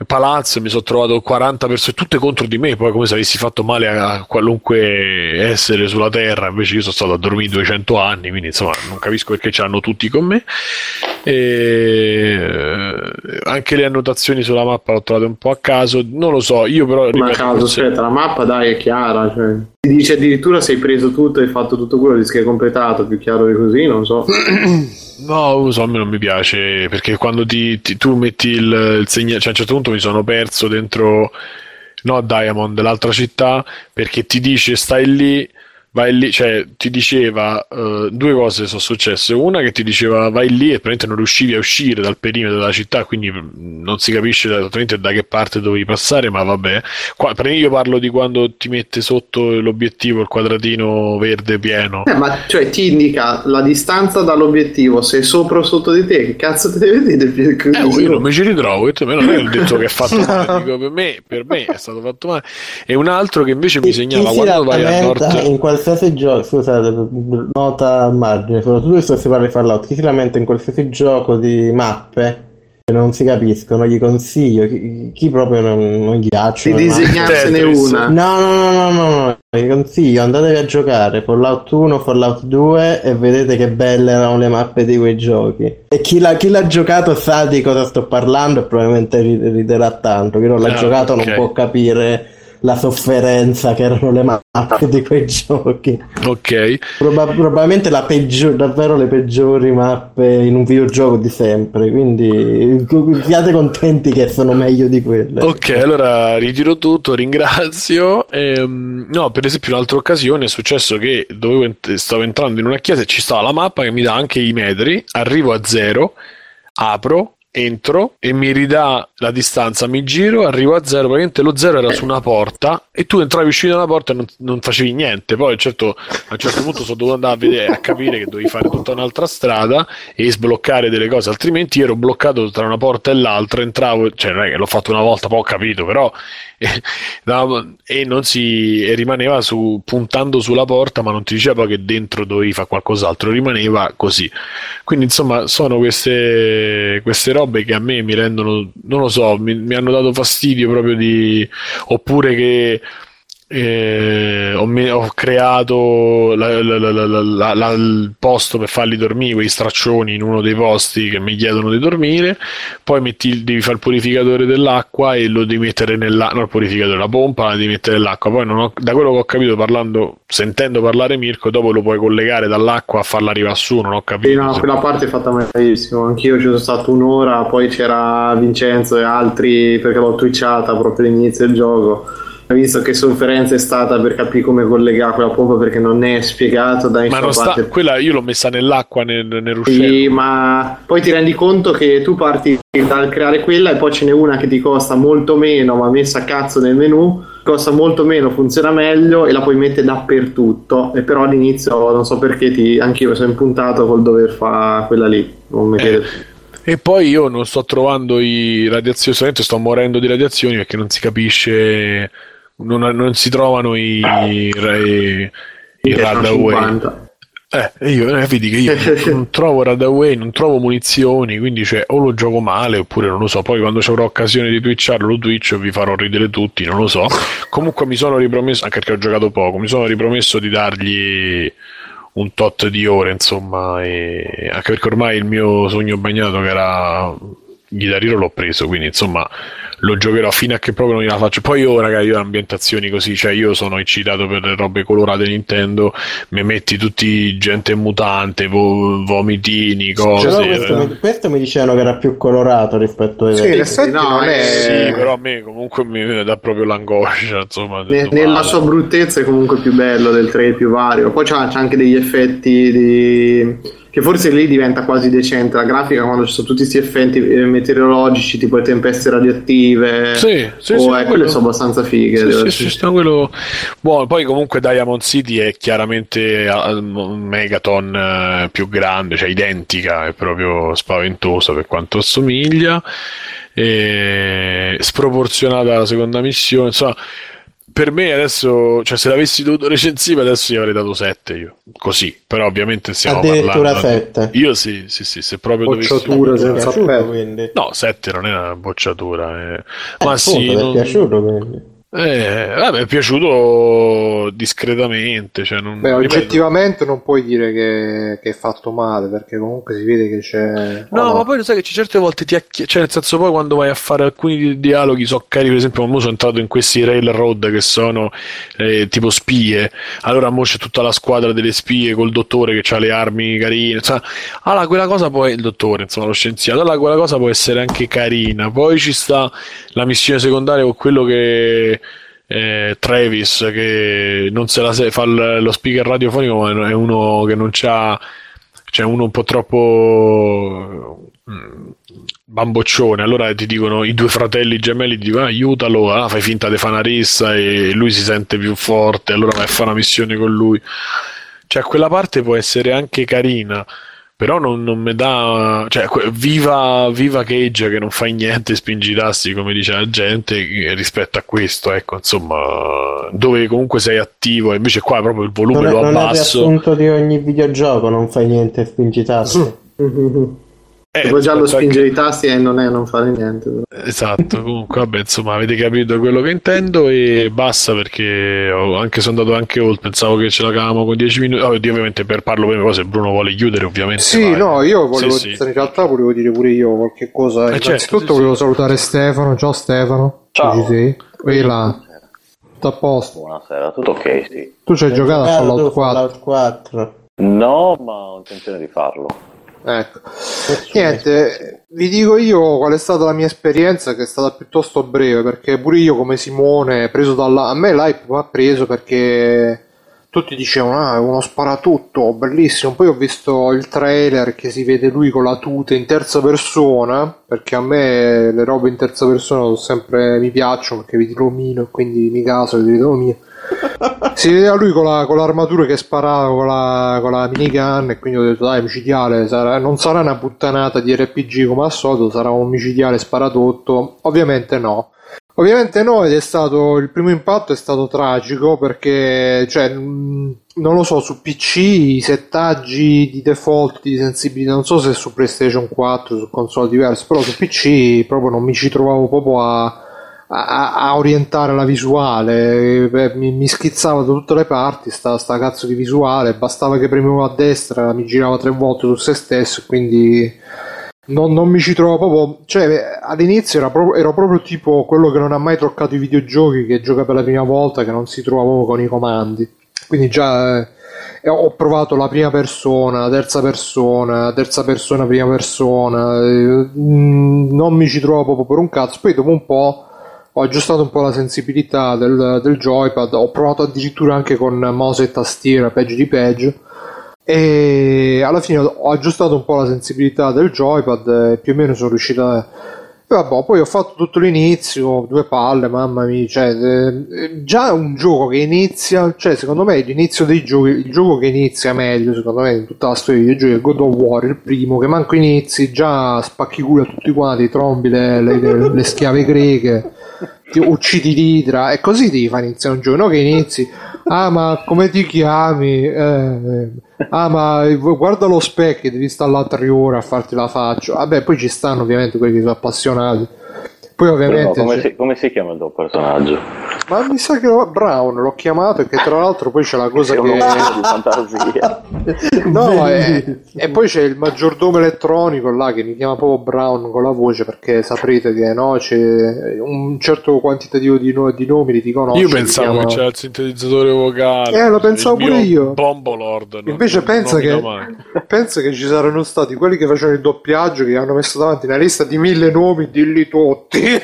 palazzo mi sono trovato 40 persone tutte contro di me poi come se avessi fatto male a qualunque essere sulla terra invece io sono stato a dormire 200 anni quindi insomma non capisco perché ce l'hanno tutti con me e eh, anche le annotazioni sulla mappa l'ho trovate un po' a caso non lo so io però Ma a ripeto, caso, forse- aspetta, la mappa dai è chiara. Cioè. Ti dice addirittura se hai preso tutto e hai fatto tutto quello che hai completato, più chiaro di così, non so. (clears throat) No, lo so, a me non mi piace perché quando ti, ti- tu metti il, il segnale, cioè a un certo punto mi sono perso dentro, no, Diamond, l'altra città, perché ti dice stai lì, vai lì, cioè ti diceva eh, due cose sono successe. Una che ti diceva vai lì e praticamente non riuscivi a uscire dal perimetro della città, quindi mh, non si capisce esattamente da che parte dovevi passare, ma vabbè. Qua, per- io parlo di quando ti mette sotto l'obiettivo il quadratino verde pieno. Eh, ma cioè ti indica la distanza dall'obiettivo, se è sopra o sotto di te, che cazzo te deve più Eh, io non mi ci ritrovo, "Ma non è detto che è fatto male, (laughs) dico, per, me, per me è stato fatto male. E un altro che invece mi segnala si quando vai a nord. in qualsiasi gioco, scusate, nota a margine, soprattutto se si parla di Fallout, chi si lamenta in qualsiasi gioco di mappe che non si capiscono, gli consiglio, chi, chi proprio non, non gli Di piacciono. mappe. disegnarsene una. No, no, no, no, no, no, vi consiglio, andatevi a giocare Fallout 1, Fallout 2 e vedete che belle erano le mappe di quei giochi. E chi l'ha, chi l'ha giocato sa di cosa sto parlando e probabilmente ri- riderà tanto. Chi non l'ha Ah, giocato ok. non può capire la sofferenza che erano le mappe di quei (laughs) giochi. Ok, Proba- probabilmente la peggio- davvero le peggiori mappe in un videogioco di sempre. Quindi siate contenti che sono meglio di quelle. ok, allora ritiro tutto, ringrazio. Ehm, no, per esempio, un'altra occasione è successo che ent- stavo entrando in una chiesa e ci stava la mappa che mi dà anche i metri, arrivo a zero, apro. Entro e mi ridà la distanza, mi giro, arrivo a zero. Praticamente lo zero era su una porta e tu entravi usciti da una porta e non, non facevi niente. Poi, certo, a un certo punto sono dovuto andare a vedere a capire che dovevi fare tutta un'altra strada e sbloccare delle cose, altrimenti ero bloccato tra una porta e l'altra. Entravo, cioè, non è che l'ho fatto una volta, poi ho capito, però (laughs) e non si e rimaneva su, puntando sulla porta, ma non ti diceva che dentro dovevi fare qualcos'altro, rimaneva così. Quindi, insomma, sono queste, queste robe che a me mi rendono, non lo so, mi, mi hanno dato fastidio proprio di oppure che eh, ho, ho creato la- la- la- il posto per farli dormire, quei straccioni in uno dei posti che mi chiedono di dormire. Poi metti, devi fare il purificatore dell'acqua e lo devi mettere nella, no, il purificatore, la pompa la devi mettere nell'acqua. Poi ho- da quello che ho capito parlando, sentendo parlare Mirko, dopo lo puoi collegare dall'acqua a farla arrivare su. Non ho capito. No, quella parte è fatta malissimo. Anch'io ci sono stato un'ora, poi c'era Vincenzo e altri perché l'ho twitchata proprio all'inizio del gioco. Visto che sofferenza è stata per capire come collegare quella pompa perché non è spiegato da Ma non sta, parte. quella io l'ho messa nell'acqua nel, nel ruscello. Sì, ma poi ti rendi conto che tu parti dal creare quella e poi ce n'è una che ti costa molto meno, ma messa a cazzo nel menu, costa molto meno, funziona meglio e la puoi mettere dappertutto. E però all'inizio non so perché ti, anch'io sono impuntato col dover fare quella lì. Non mi Eh, chiede- E poi io non sto trovando i radiazioni, sto morendo di radiazioni perché non si capisce, non, non si trovano i, i, i, radaway. 50. Eh, io, eh, vedi che io non (laughs) trovo radaway, non trovo munizioni, quindi cioè, o lo gioco male oppure non lo so. Poi quando avrò occasione di twitcharlo, lo twitch vi farò ridere tutti, non lo so. Comunque mi sono ripromesso, anche perché ho giocato poco, mi sono ripromesso di dargli un tot di ore, insomma, e anche perché ormai il mio sogno bagnato che era Guitar Hero l'ho preso, quindi insomma lo giocherò fino a che proprio non gliela faccio. Poi io, raga, io ho ambientazioni così, cioè io sono eccitato per le robe colorate Nintendo, mi metti tutti gente mutante, vo- vomitini, cose. Però questo, mi, questo mi dicevano che era più colorato rispetto ai Sì, effetti no, non è... Sì, però a me comunque mi dà proprio l'angoscia, insomma. Ne- nella sua bruttezza è comunque più bello del 3 più vario. Poi c'ha, c'ha anche degli effetti di- che che forse lì diventa quasi decente la grafica quando ci sono tutti questi effetti eh, meteorologici tipo le tempeste radioattive Sì, sì, o sì, eh, quello- quelle sono abbastanza fighe Sì, sì, sì, quello buono. Poi comunque Diamond City è chiaramente megaton eh, più grande, cioè identica, è proprio spaventosa per quanto assomiglia, e sproporzionata la seconda missione, insomma, per me adesso, cioè se l'avessi dovuto recensire adesso gli avrei dato 7 io, così, però ovviamente stiamo Addirittura parlando... 7. Io sì, sì, sì, se proprio dovessi... Bocciatura è senza quindi? No, 7 non è una bocciatura, eh. Eh, ma appunto, sì, ti è non- piaciuto quindi. Eh, vabbè, è piaciuto discretamente. Cioè non, Beh, ripeto- oggettivamente non puoi dire che, che è fatto male, perché comunque si vede che c'è... No, oh, ma poi lo sai che ci certe volte ti acchi- cioè nel senso poi quando vai a fare alcuni di- dialoghi so carini, per esempio, mo sono entrato in questi railroad che sono eh, tipo spie, allora mo c'è tutta la squadra delle spie col dottore che ha le armi carine, insomma, allora quella cosa poi il dottore, insomma, lo scienziato, allora quella cosa può essere anche carina. Poi ci sta la missione secondaria con quello che eh, Travis che non se la se- fa lo speaker radiofonico, ma è uno che non c'ha c'è uno un po' troppo mm, bamboccione. Allora ti dicono i due fratelli gemelli, ti dicono "Ah, aiutalo, ah, fai finta di fare una rissa e lui si sente più forte, allora vai a fare una missione con lui. Cioè, quella parte può essere anche carina. Però non, non mi dà. Cioè, viva, viva Cage che non fai niente, spingi i tasti come dice la gente rispetto a questo, ecco, insomma, dove comunque sei attivo, e invece qua proprio il volume Non è, lo non è il abbasso. riassunto di ogni videogioco, non fai niente spingi i tasti. Eh, Poi già lo spingere i tasti e non è non fare niente. Esatto, comunque vabbè, insomma, avete capito quello che intendo e basta perché ho anche sono andato anche oltre, pensavo che ce la cavamo con 10 minuti. Oh, io ovviamente per parlo prima, poi se Bruno vuole chiudere, ovviamente. Sì, vai. no, io volevo, Sì, sì. in realtà volevo dire pure io qualche cosa. Eh, certo, Innanzitutto sì, sì. volevo salutare Stefano. Ciao Stefano. Ciao. Ci sei? E là. Tutto a posto. Buonasera, tutto ok, sì. Tu ci hai giocato a Fallout tu 4. Fallout 4. No, ma ho intenzione di farlo. Ecco. Niente, vi dico io qual è stata la mia esperienza che è stata piuttosto breve perché pure io come Simone preso dalla... a me l'hype mi ha preso perché tutti dicevano ah è uno sparatutto, bellissimo, poi ho visto il trailer che si vede lui con la tuta in terza persona perché a me le robe in terza persona sempre mi piacciono perché vi illuminino e quindi mi caso vi illuminino si vedeva lui con, la- con l'armatura che sparava con la, con la minigun e quindi ho detto dai micidiale sarà- non sarà una puttanata di RPG come al solito sarà un micidiale sparatutto. Ovviamente no. Ovviamente no ed è stato il primo impatto è stato tragico perché cioè non lo so su PC i settaggi di default di sensibilità non so se su PlayStation 4 su console diverse però su PC proprio non mi ci trovavo proprio a a, a orientare la visuale. Eh, mi, mi schizzava da tutte le parti sta, sta cazzo di visuale. Bastava che premevo a destra mi girava tre volte su se stesso quindi non, non mi ci trovo proprio. Cioè all'inizio era proprio, ero proprio tipo quello che non ha mai toccato i videogiochi che gioca per la prima volta che non si trova proprio con i comandi. Quindi già eh, ho provato la prima persona, la terza persona, la terza persona, prima persona, eh, mm, non mi ci trovo proprio per un cazzo. Poi dopo un po' ho aggiustato un po' la sensibilità del, del joypad, ho provato addirittura anche con mouse e tastiera, peggio di peggio. E alla fine ho aggiustato un po' la sensibilità del joypad e più o meno sono riuscito a. Vabbè, poi ho fatto tutto l'inizio, due palle, mamma mia, cioè, eh, già un gioco che inizia, cioè secondo me l'inizio dei giochi, il gioco che inizia meglio, secondo me, in tutta la storia dei videogiochi è God of War, il primo, che manco inizi, già spacchi culo a tutti quanti, trombi le, le- le- le schiave greche, ti uccidi l'idra, e così ti fa iniziare un gioco, no che inizi, ah ma come ti chiami? Eh, eh, ah ma guarda lo specchio, devi stare là tre ore a farti la faccia, vabbè poi ci stanno ovviamente quelli che sono appassionati, poi Però ovviamente... come, c'è- si, come si chiama il tuo personaggio? Ma mi sa che Brown l'ho chiamato e che tra l'altro poi c'è la cosa un che... di fantasia. (laughs) No, e, e poi c'è il maggiordomo elettronico là che mi chiama proprio Brown con la voce perché saprete che no, c'è un certo quantitativo di, no- di nomi li ti conosci. Io pensavo chiama- che c'era il sintetizzatore vocale. Eh, lo pensavo pure io. Bombolord. non- Invece non pensa che, nomino mai. (laughs) pensa che ci saranno stati quelli che facevano il doppiaggio che hanno messo davanti una lista di mille nomi, dilli tutti. (laughs)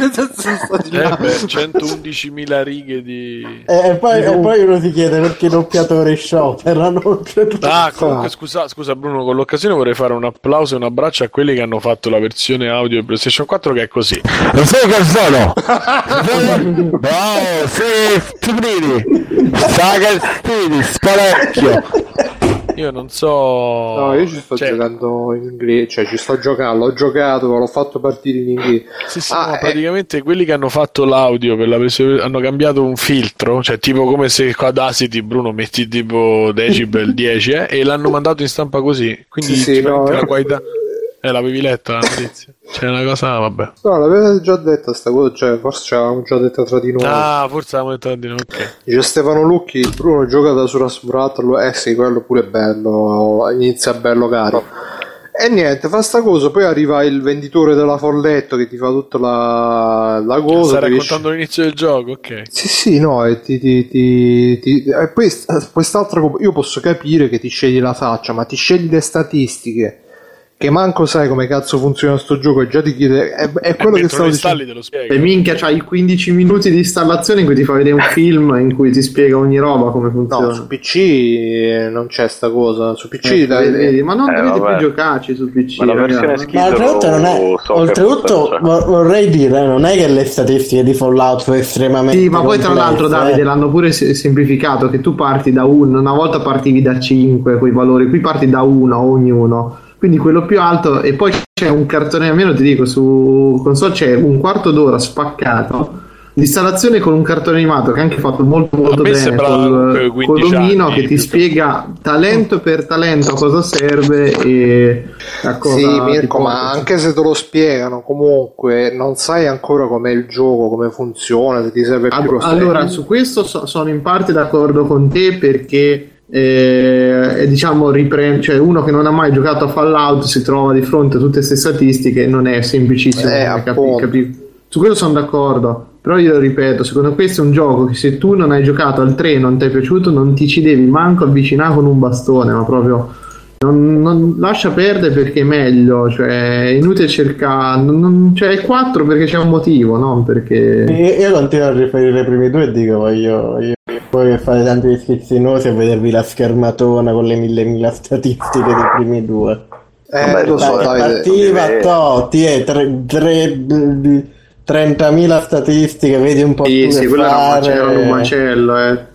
Eh beh, 111.000 righe di... E, e poi, e poi uno si chiede perché i doppiatori scioperano. Ah, comunque scusa, scusa Bruno, con l'occasione vorrei fare un applauso e un abbraccio a quelli che hanno fatto la versione audio di PlayStation 4 che è così. Lo sai che sono? Bravo, sei Stuprini! Sagastini, sparecchio! Io non so... No, io ci sto Cioè, giocando in inglese, cioè ci sto giocando, l'ho giocato, l'ho fatto partire in inglese. Sì, sì, Ah, no, eh, praticamente quelli che hanno fatto l'audio per la versione hanno cambiato un filtro, cioè tipo come se qua ad Audacity Bruno metti tipo decibel (laughs) 10 eh, e l'hanno mandato in stampa così. Quindi Sì, sì, no, la eh. qualità eh, l'avevi letta la notizia. C'è una cosa, vabbè. No, l'avete già detta sta cosa, cioè forse ce l'avevamo già detta tra di noi. Ah, forse avevamo detto di no, ok. Dice Stefano Lucchi, Bruno gioca da Sura Sfratolo, eh sì, quello pure è bello, inizia bello caro. E niente, fa sta cosa, poi arriva il venditore della folletto che ti fa tutta la, la cosa. Stai raccontando l'inizio del gioco, ok. Sì, sì, no, e ti, ti, ti- ti- e poi st- quest'altra cosa, io posso capire che ti scegli la faccia, ma ti scegli le statistiche, che manco sai come cazzo funziona sto gioco e già ti chiede, è, è quello che stavo dicendo. E minchia, c'hai 15 minuti di installazione in cui ti fa vedere un film in cui ti spiega ogni roba come funziona. No, su PC eh, non c'è sta cosa, su PC Eh, la- vedi, vedi, ma non Eh, dovete vabbè. più giocarci su PC. Ma la versione schifo Ma oltretutto, non è, so oltretutto vorrei dire, non è che le statistiche di Fallout sono estremamente Sì, ma poi tra l'altro Davide eh. l'hanno pure se- semplificato che tu parti da 1, una volta partivi da 5 quei valori, qui parti da 1 ognuno, quindi quello più alto e poi c'è un cartone, almeno ti dico, su console c'è un quarto d'ora spaccato l'installazione con un cartone animato che è anche fatto molto molto bene col, 15 col omino anni, che ti spiega talento per talento a cosa serve e a cosa Sì, Mirko, ma anche se te lo spiegano, comunque non sai ancora com'è il gioco, come funziona, se ti serve più All- lo Allora, su questo so- sono in parte d'accordo con te perché eh, è, diciamo riprende, cioè uno che non ha mai giocato a Fallout si trova di fronte a tutte queste statistiche non è semplicissimo Eh, capi- capi- su quello sono d'accordo però io lo ripeto secondo questo è un gioco che se tu non hai giocato al 3 e non ti è piaciuto non ti ci devi manco avvicinare con un bastone ma proprio non, non- lascia perdere perché è meglio cioè è inutile cercare non, non- cioè è 4 perché c'è un motivo non perché Io, io continuo a riferire i primi due e dico voglio, voglio voi fare tanti schizzinosi a vedervi la schermatona con le mille mila statistiche dei primi due. Eh, Vabbè, lo so, Davide. partiva eh. to, ti è tre- tre- 30.000 statistiche, vedi un po' Sì, tu sì, che quello era un fare. macello, un macello, eh.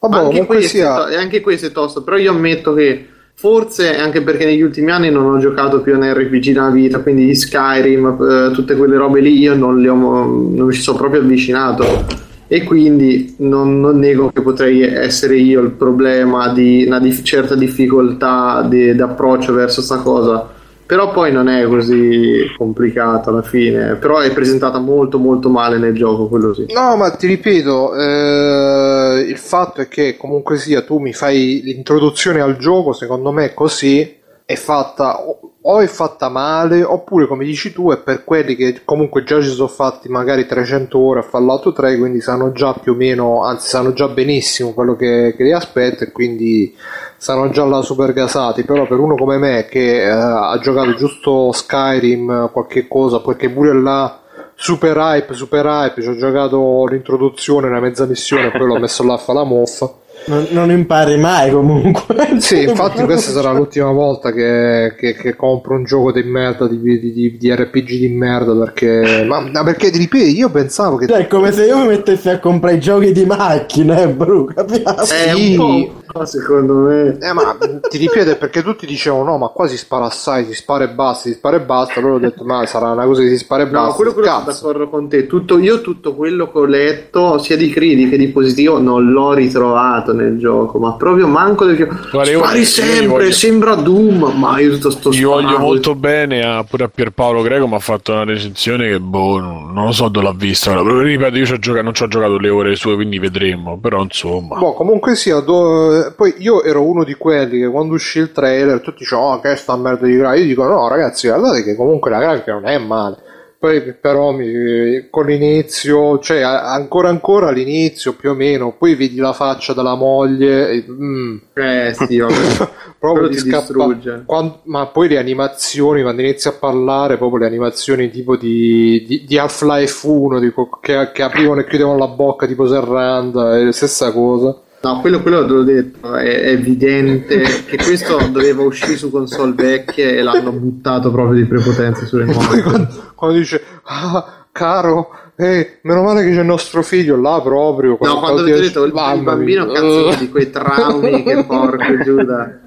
Vabbè, anche, questo, sia... è to- anche questo è tosto, però io ammetto che forse anche perché negli ultimi anni non ho giocato più un RPG nella vita, quindi gli Skyrim, eh, tutte quelle robe lì io non, le ho, non mi ci sono proprio avvicinato e quindi non, non nego che potrei essere io il problema di una dif- certa difficoltà di approccio verso sta cosa. Però poi non è così complicato alla fine. Però è presentata molto molto male nel gioco quello sì. No, ma ti ripeto, eh, il fatto è che comunque sia tu mi fai l'introduzione al gioco, secondo me così è fatta o- è fatta male oppure come dici tu è per quelli che comunque già ci sono fatti magari 300 ore a Fallout 3 quindi sanno già più o meno anzi sanno già benissimo quello che, che li aspetta e quindi stanno già là super gasati. Però per uno come me che eh, ha giocato giusto Skyrim qualche cosa perché pure là super hype super hype ci ho giocato l'introduzione una mezza missione poi l'ho messo là a fare la moffa Non, non impari mai comunque. (laughs) sì, infatti questa sarà l'ultima volta che, che- che compro un gioco di merda, di, di- di- di RPG di merda, perché... Ma, ma perché ti ripeti, io pensavo che... Cioè, è come se io mi mettessi a comprare i giochi di macchina, eh, bro, capiamo? è Sì. un po' secondo me Eh, ma ti ripeto, perché tutti dicevano no, ma qua si spara assai, si spara e basta, si spara e basta, allora ho detto ma sarà una cosa che si spara e No, basta. quello, quello sono d'accordo con te. Tutto, io tutto quello che ho letto, sia di critiche che di positivo, non l'ho ritrovato nel gioco, ma proprio manco del Guarda, io- Spari io sempre, voglio- sembra Doom, ma io tutto sto Gli voglio molto bene a, pure a Pierpaolo Greco, mi ha fatto una recensione che boh, non non lo so dove l'ha vista. Però, ripeto, io ci ho giocato- non ci ho giocato le ore sue, quindi vedremo. Però insomma, Boh, comunque sia, do- poi io ero uno di quelli che quando uscì il trailer tutti dicevano oh che sta merda di grafica, io dico no ragazzi guardate che comunque la grafica non è male, Poi però mi- con l'inizio, cioè ancora ancora all'inizio più o meno, poi vedi la faccia della moglie, e, mm, Eh sì, (laughs) proprio ti scappa. distrugge. Quan- ma poi le animazioni, quando inizi a parlare, proprio le animazioni tipo di, di, di Half-Life 1, di co- che, che aprivano e chiudevano la bocca tipo Serranda, è la stessa cosa. No, quello, quello te l'ho detto, è, è evidente che questo doveva uscire su console vecchie e l'hanno buttato proprio di prepotenza sulle (laughs) nuove. quando, quando dice, ah, caro, eh, meno male che c'è il nostro figlio là proprio. No, quando avete detto il, il bambino cazzo di quei traumi che (laughs) porco Giuda.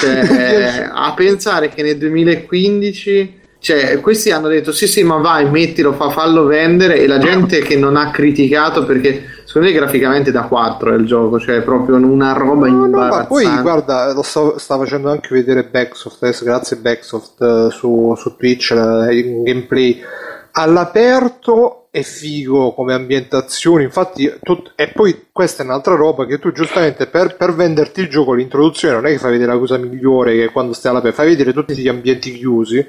Cioè, a pensare che nel 2015 cioè, questi hanno detto sì sì ma vai mettilo fa, fallo vendere e la gente che non ha criticato perché secondo me graficamente da 4 è il gioco cioè proprio una roba No, no, ma poi imbarazzante. guarda, lo sta, sta facendo anche vedere Backsoft, adesso grazie Backsoft eh, su, su Twitch, in gameplay all'aperto è figo come ambientazione, infatti tut- e poi questa è un'altra roba che tu giustamente per, per venderti il gioco l'introduzione non è che fai vedere la cosa migliore che quando stai all'aperto, fai vedere tutti gli ambienti chiusi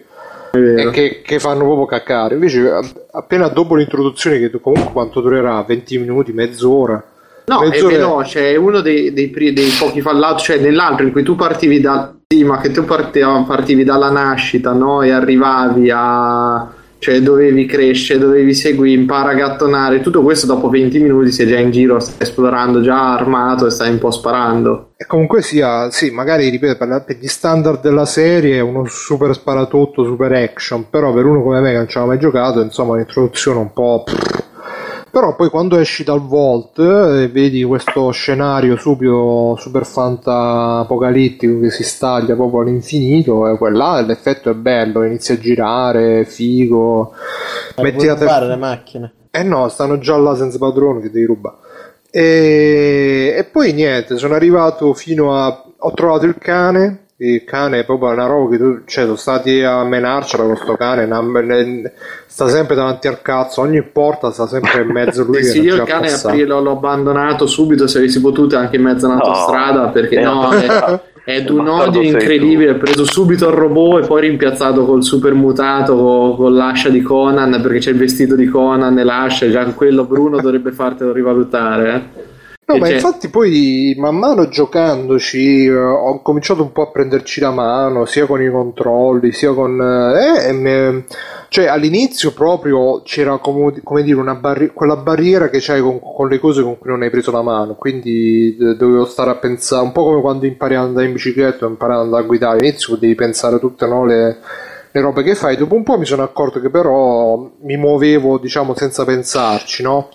che, che fanno proprio caccare, invece appena dopo l'introduzione che comunque quanto durerà, 20 minuti, mezz'ora. No, è Mezz'ora- veloce, è uno dei, dei, dei pochi Fallout, cioè nell'altro in cui tu partivi da sì, ma che tu parti- partivi dalla nascita, no? E arrivavi a cioè dovevi crescere, dovevi seguire, impara a gattonare, tutto questo dopo 20 minuti sei già in giro, stai esplorando già armato e stai un po' sparando. E comunque sia, sì, magari ripeto, per, gli standard della serie è uno super sparatutto, super action, però per uno come me che non ci aveva mai giocato, insomma, l'introduzione un po'... Però poi quando esci dal Vault e vedi questo scenario subito super fanta apocalittico che si staglia proprio all'infinito, e quella l'effetto è bello, inizi a girare, figo, Ma metti puoi la te- rubare le macchine. eh no, stanno già là senza padrone che devi rubare. E, e poi niente, sono arrivato fino a... Ho trovato il cane. Il cane è proprio una roba che tu... Cioè, sono stati a menarcela con sto cane. una- ne- sta sempre davanti al cazzo. Ogni porta sta sempre in mezzo lui. (laughs) Eh che sì, io il cane aprire l'ho, l'ho abbandonato subito se avessi potuto anche in mezzo all'autostrada perché Eh, no, è, è di un bastardo odio incredibile. Ho preso subito il robot e poi rimpiazzato col super mutato co- con, l'ascia di Conan perché c'è il vestito di Conan e l'ascia. Già quello Bruno dovrebbe fartelo rivalutare. eh. No, ma infatti poi man mano giocandoci eh, ho cominciato un po' a prenderci la mano, sia con i controlli, sia con... eh, e me- cioè all'inizio proprio c'era come, come dire una barri- quella barriera che c'hai con, con le cose con cui non hai preso la mano, quindi eh, dovevo stare a pensare, un po' come quando impari ad andare in bicicletta impari ad andare a guidare, all'inizio devi pensare tutte no, le, le robe che fai, dopo un po' mi sono accorto che però mi muovevo diciamo senza pensarci, no?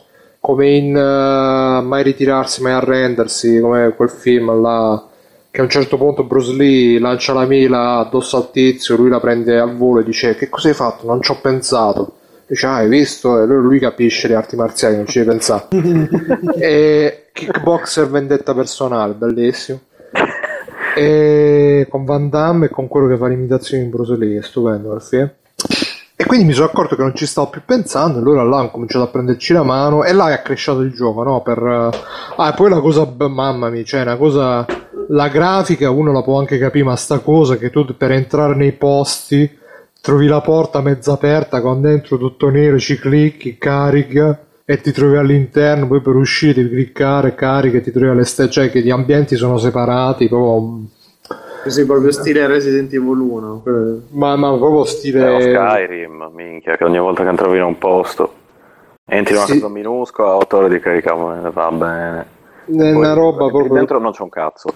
Come in eh, Mai ritirarsi, mai arrendersi, come quel film là che a un certo punto Bruce Lee lancia la mela addosso al tizio, lui la prende al volo e dice che cosa hai fatto? Non ci ho pensato. Dice, ah, hai visto? E allora lui capisce le arti marziali, non ci devi pensare. (laughs) e Kickboxer vendetta personale, bellissimo. E con Van Damme e con quello che fa l'imitazione di Bruce Lee, è stupendo. E quindi mi sono accorto che non ci stavo più pensando, e allora là ho cominciato a prenderci la mano e là è cresciuto il gioco, no? Per, eh, Ah, e poi la cosa, mamma mia, cioè una cosa, la grafica uno la può anche capire, ma sta cosa che tu per entrare nei posti trovi la porta mezza aperta con dentro tutto nero, ci clicchi, carica e ti trovi all'interno, poi per uscire devi cliccare, carica e ti trovi all'esterno, cioè che gli ambienti sono separati, proprio... Così proprio stile Resident Evil 1. quello- Ma, ma proprio stile... Skyrim, minchia, che ogni volta che entravi in un posto entri in una Sì. cosa minuscola, 8 ore di caricamento, va bene. È una roba proprio... Dentro non c'è un cazzo.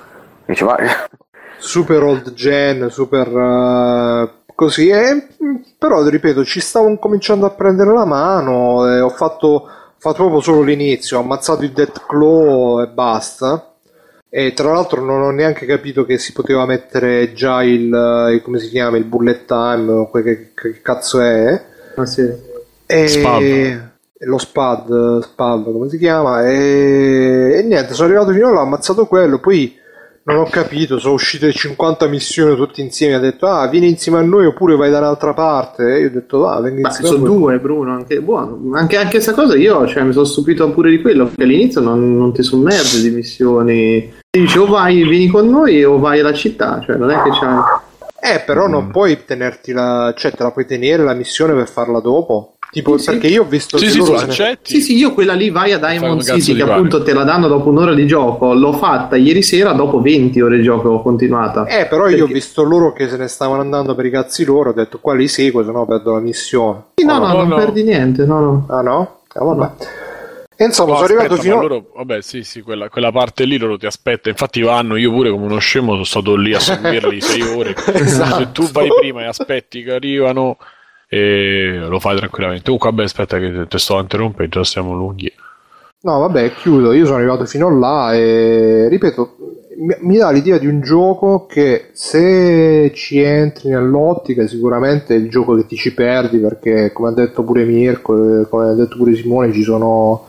Dici, ma super old gen, super eh, così. E, mh, però, ripeto, ci stavo cominciando a prendere la mano. E ho fatto, fatto proprio solo l'inizio. Ho ammazzato il Death Claw e basta. E tra l'altro non ho neanche capito che si poteva mettere già il, eh, il- come si chiama, il bullet time, o che, che cazzo è. Ah, sì. E Spad. lo spad, spad come si chiama e... e niente sono arrivato fino là ho ammazzato quello poi non ho capito sono uscite 50 missioni tutte insieme ha detto ah vieni insieme a noi oppure vai da un'altra parte. E io ho detto ah vengo Ma insieme sono due, Bruno, anche buono. Anche, anche questa cosa io cioè, mi sono stupito pure di quello, che all'inizio non, non ti sommerge di missioni. Ti dice o vai, vieni con noi o vai alla città, cioè non è che c'hai... eh però non puoi tenerti la cioè te la puoi tenere la missione per farla dopo Tipo, Sì, perché io ho visto Sì, che sì, loro accetti. Sì, sì, io quella lì vai a Diamond City, che pane. appunto te la danno dopo un'ora di gioco. L'ho fatta ieri sera, dopo 20 ore di gioco ho continuata. Eh, però io ho Perché- visto loro che se ne stavano andando per i cazzi loro, ho detto qua li seguo, se no perdo la missione. Sì, no, no, no, non no. perdi niente, no, no. Ah no? Ah, vabbè. E insomma, No, sono arrivato aspetta, fino ma loro, vabbè, sì, sì, quella, quella parte lì loro ti aspetta. Infatti, vanno io pure come uno scemo sono stato lì a seguirli sei ore. (laughs) Esatto. Se tu vai prima e aspetti che arrivano, e lo fai tranquillamente. Comunque, vabbè, aspetta, che te sto a interrompere, già siamo lunghi. No, vabbè, chiudo. Io sono arrivato fino là e ripeto, mi, dà l'idea di un gioco che se ci entri nell'ottica, sicuramente è il gioco che ti ci perdi perché, come ha detto pure Mirko, e come ha detto pure Simone, ci sono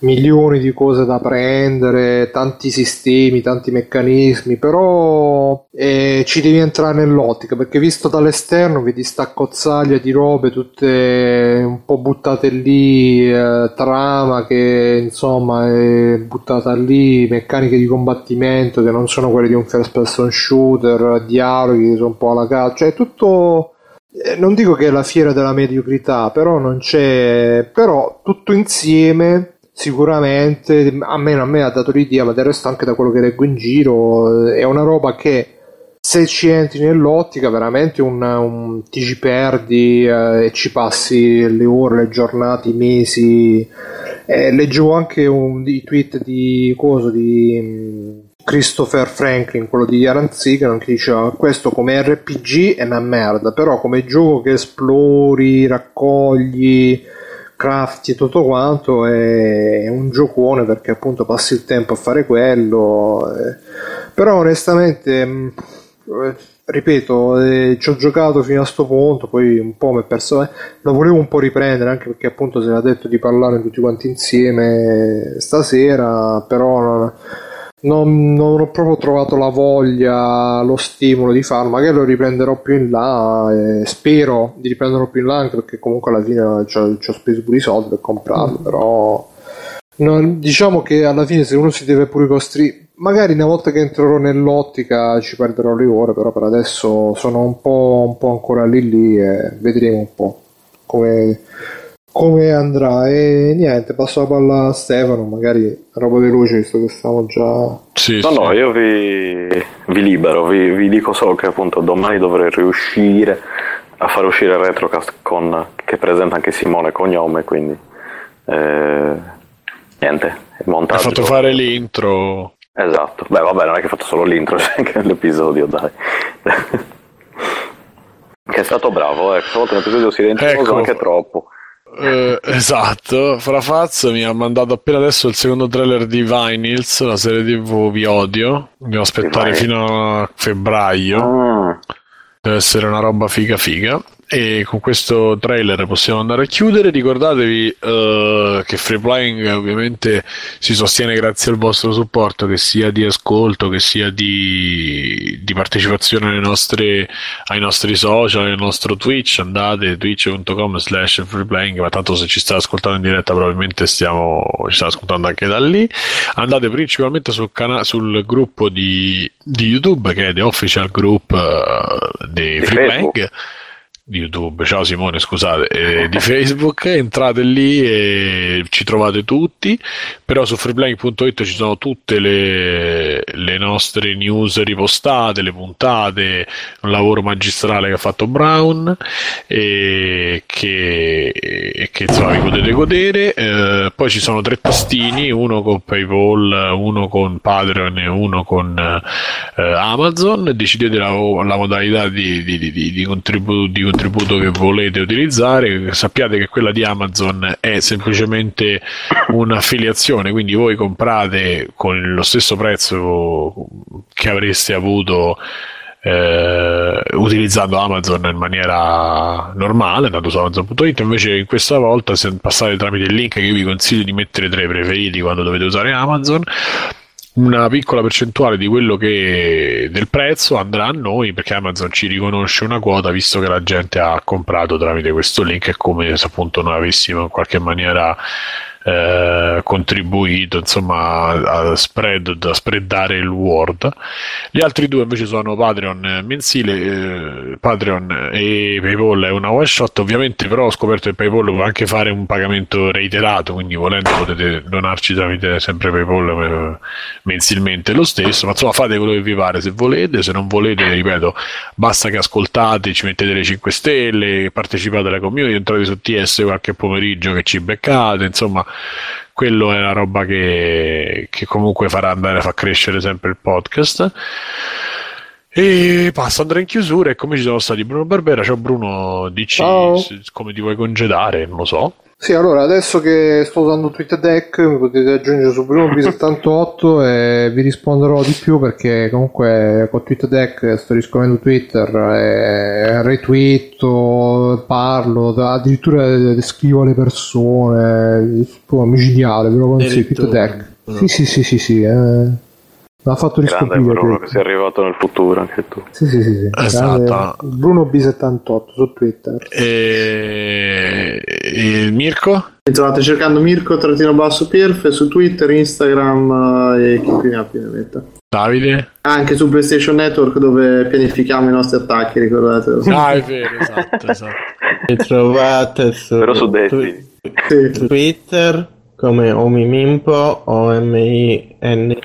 milioni di cose da prendere, tanti sistemi, tanti meccanismi, però eh, ci devi entrare nell'ottica perché visto dall'esterno vedi sta cozzaglia di robe tutte un po' buttate lì, eh, trama che insomma è buttata lì, meccaniche di combattimento che non sono quelle di un first person shooter, dialoghi che sono un po' alla cazzo, cioè tutto eh, non dico che è la fiera della mediocrità, però non c'è. Però tutto insieme, sicuramente, almeno a me ha dato l'idea, ma del resto anche da quello che leggo in giro, eh, è una roba che se ci entri nell'ottica, veramente un, un- ti ci perdi eh, e ci passi le ore, le giornate, i mesi. Eh, leggevo anche un, i tweet di coso di. mm, Christopher Franklin, quello di Alan Seeger, che diceva questo come RPG è una merda, però come gioco che esplori, raccogli, crafti e tutto quanto è, un giocone perché appunto passi il tempo a fare quello. eh. Però onestamente, mh, eh, ripeto, eh, ci ho giocato fino a sto punto, poi un po' mi è perso. Lo volevo un po' riprendere anche perché appunto se l'ha detto di parlare tutti quanti insieme stasera, però non, non- non ho proprio trovato la voglia, lo stimolo di farlo. Magari lo riprenderò più in là. e spero di riprenderlo più in là anche perché comunque alla fine ci ho, speso pure i soldi per comprarlo. Però non- diciamo che alla fine se uno si deve pure costringere. Magari una volta che entrerò nell'ottica ci perderò le ore, però per adesso sono un po', un po' ancora lì lì e vedremo un po' come, come andrà. E niente, passo la palla a Stefano, magari roba veloce visto che stiamo già... Sì, No, sì. no, io vi, vi libero, vi, vi dico solo che appunto domani dovrei riuscire a far uscire il Retrocast con, che presenta anche Simone Cognome, quindi eh, niente, montaggio. fatto fare l'intro. Esatto, beh vabbè non è che ho fatto solo l'intro, (laughs) c'è anche l'episodio, dai. che è stato bravo, ecco, l'episodio silenzioso Ecco. anche troppo. Eh, esatto, Frafaz mi ha mandato appena adesso il secondo trailer di Vinyls, la serie TV Vi Odio. Devo aspettare fino a febbraio. Mm. Deve essere una roba figa figa. E con questo trailer possiamo andare a chiudere. Ricordatevi eh, che Free Playing ovviamente si sostiene grazie al vostro supporto, che sia di ascolto, che sia di, di partecipazione nostre, ai nostri social, al nostro Twitch. Andate twitch.com slash freeplaying, ma tanto se ci state ascoltando in diretta probabilmente stiamo, ci state ascoltando anche da lì. Andate principalmente sul, cana- sul gruppo di, di YouTube, che è The Official Group eh, di Di Free Facebook. Playing di YouTube, ciao Simone, scusate, eh, di Facebook, entrate lì e ci trovate tutti, però su freeplaying.it ci sono tutte le, le nostre news ripostate, le puntate, un lavoro magistrale che ha fatto Brown e che, e che insomma vi potete godere. Eh, poi ci sono tre tastini, uno con PayPal, uno con Patreon e uno con eh, Amazon. Decidete la, la modalità di, di, di, di- di contributo, di contributo che volete utilizzare. Sappiate che quella di Amazon è semplicemente un'affiliazione, quindi voi comprate con lo stesso prezzo che avreste avuto eh, utilizzando Amazon in maniera normale, andando su Amazon.it, invece in questa volta se passate tramite il link che io vi consiglio di mettere tra i preferiti quando dovete usare Amazon, una piccola percentuale di quello che del prezzo andrà a noi perché Amazon ci riconosce una quota visto che la gente ha comprato tramite questo link è come se appunto noi avessimo in qualche maniera eh, contribuito insomma a, spread, a spreadare il Word. Gli altri due invece sono Patreon mensile, eh, Patreon e PayPal è una one shot, ovviamente però ho scoperto che PayPal può anche fare un pagamento reiterato, quindi volendo potete donarci tramite sempre PayPal eh, mensilmente lo stesso, ma insomma fate quello che vi pare se volete, se non volete, ripeto, basta che ascoltate, ci mettete le 5 stelle, partecipate alla community, entrate su TS qualche pomeriggio che ci beccate, insomma quello è la roba che, che comunque farà andare a far crescere sempre il podcast. E passo andrò in chiusura e come ci sono stati Bruno Barbera, ciao Bruno, dici Ciao. come ti vuoi congedare, non lo so. Sì, allora adesso che sto usando TweetDeck mi potete aggiungere su BrunoB78 e vi risponderò di più perché comunque con TweetDeck sto riscoprendo Twitter, e retweeto, parlo, addirittura scrivo alle persone, proprio micidiale, ve lo consiglio, Addirittura. TweetDeck. Sì, sì, sì, sì, sì, eh. Mi ha fatto riscoprire Bruno, che sei arrivato nel futuro anche tu. Sì, sì, sì, sì. Esatto. Bruno B78 su Twitter. E, e Mirko? Mi trovate cercando Mirko trattino basso Pierfe su Twitter, Instagram eh, e chi più ne ha più ne metta. Davide? Anche su PlayStation Network dove pianifichiamo i nostri attacchi, ricordate. Ah, è vero, esatto, esatto. (laughs) Mi trovate su, Però su Destiny. Sì. Twitter come Omimimpo o m i n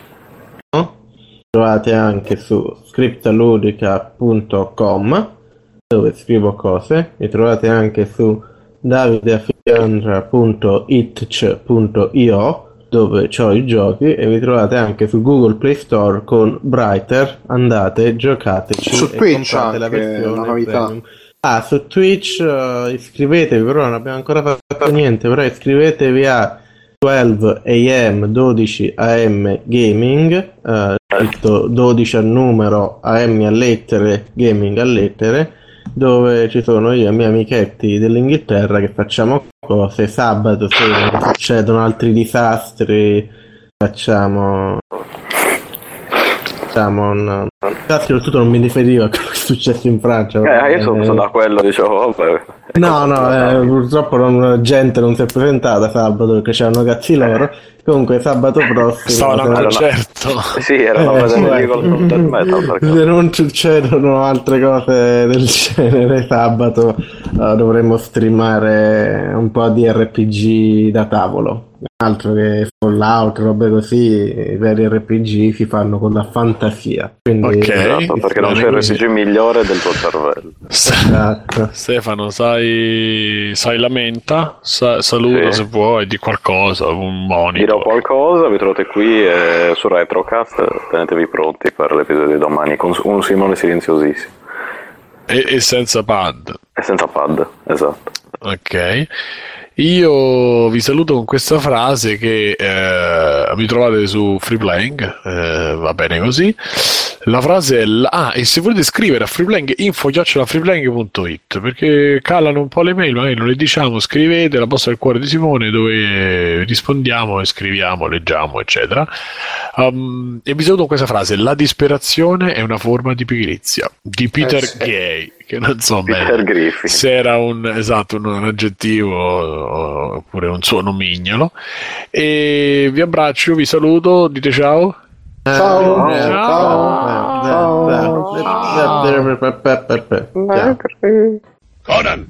trovate anche su scriptaludica.com dove scrivo cose mi trovate anche su davideafiandra.itch.io dove ho i giochi e vi trovate anche su Google Play Store con Brighter andate giocateci Su e Twitch comprate la anche, versione novità. premium. Ah, su Twitch eh, iscrivetevi, però non abbiamo ancora fatto niente, però iscrivetevi a 12 AM 12 AM Gaming, eh, scritto 12 a numero, AM a lettere, gaming a lettere, dove ci sono io e i miei amichetti dell'Inghilterra che facciamo cose, sabato se succedono altri disastri facciamo facciamo un infatti soprattutto non mi riferivo a (laughs) quello che è successo in Francia Eh, io sono Eh, sono da quello, dicevo, vabbè. No, no, eh, purtroppo non- la gente non si è presentata sabato perché c'erano cazzi loro. Comunque sabato prossimo a un se- concerto. Sì, erano a Eh, cioè, Metal. perché- se non succedono (laughs) (laughs) altre cose del genere sabato eh, dovremmo streamare un po' di RPG da tavolo altro che Fallout robe così i veri RPG si fanno con la fantasia quindi Ok. Esatto, perché non c'è Così. RPG migliore del tuo cervello. Esatto. (laughs) Stefano, sai, sai lamenta, Sa- saluta Sì. se vuoi di qualcosa, un monito. Dirò qualcosa, vi trovate qui eh, su Retrocast, tenetevi pronti per l'episodio di domani con un Simone silenziosissimo E, e senza pad. e senza pad, esatto. Ok. Io vi saluto con questa frase che eh, vi trovate su Freeplaying, eh, va bene così. La frase è la- ah, e se volete scrivere a freeplaying info@freeplaying.it perché calano un po' le mail, magari non le diciamo, scrivete la posta del cuore di Simone dove rispondiamo e scriviamo, leggiamo, eccetera. Um, e vi saluto con questa frase: la disperazione è una forma di pigrizia di Peter Eh sì. Gay, che non so Peter bene Griffin. se era un, esatto, un, un aggettivo oppure un suo nomignolo. E vi abbraccio, vi saluto, dite ciao. Ciao. Eh, Ciao. Ciao. Conan,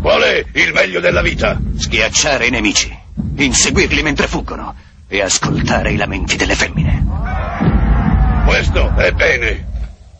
qual è il meglio della vita? Schiacciare i nemici, inseguirli mentre fuggono e ascoltare i lamenti delle femmine. Questo è bene.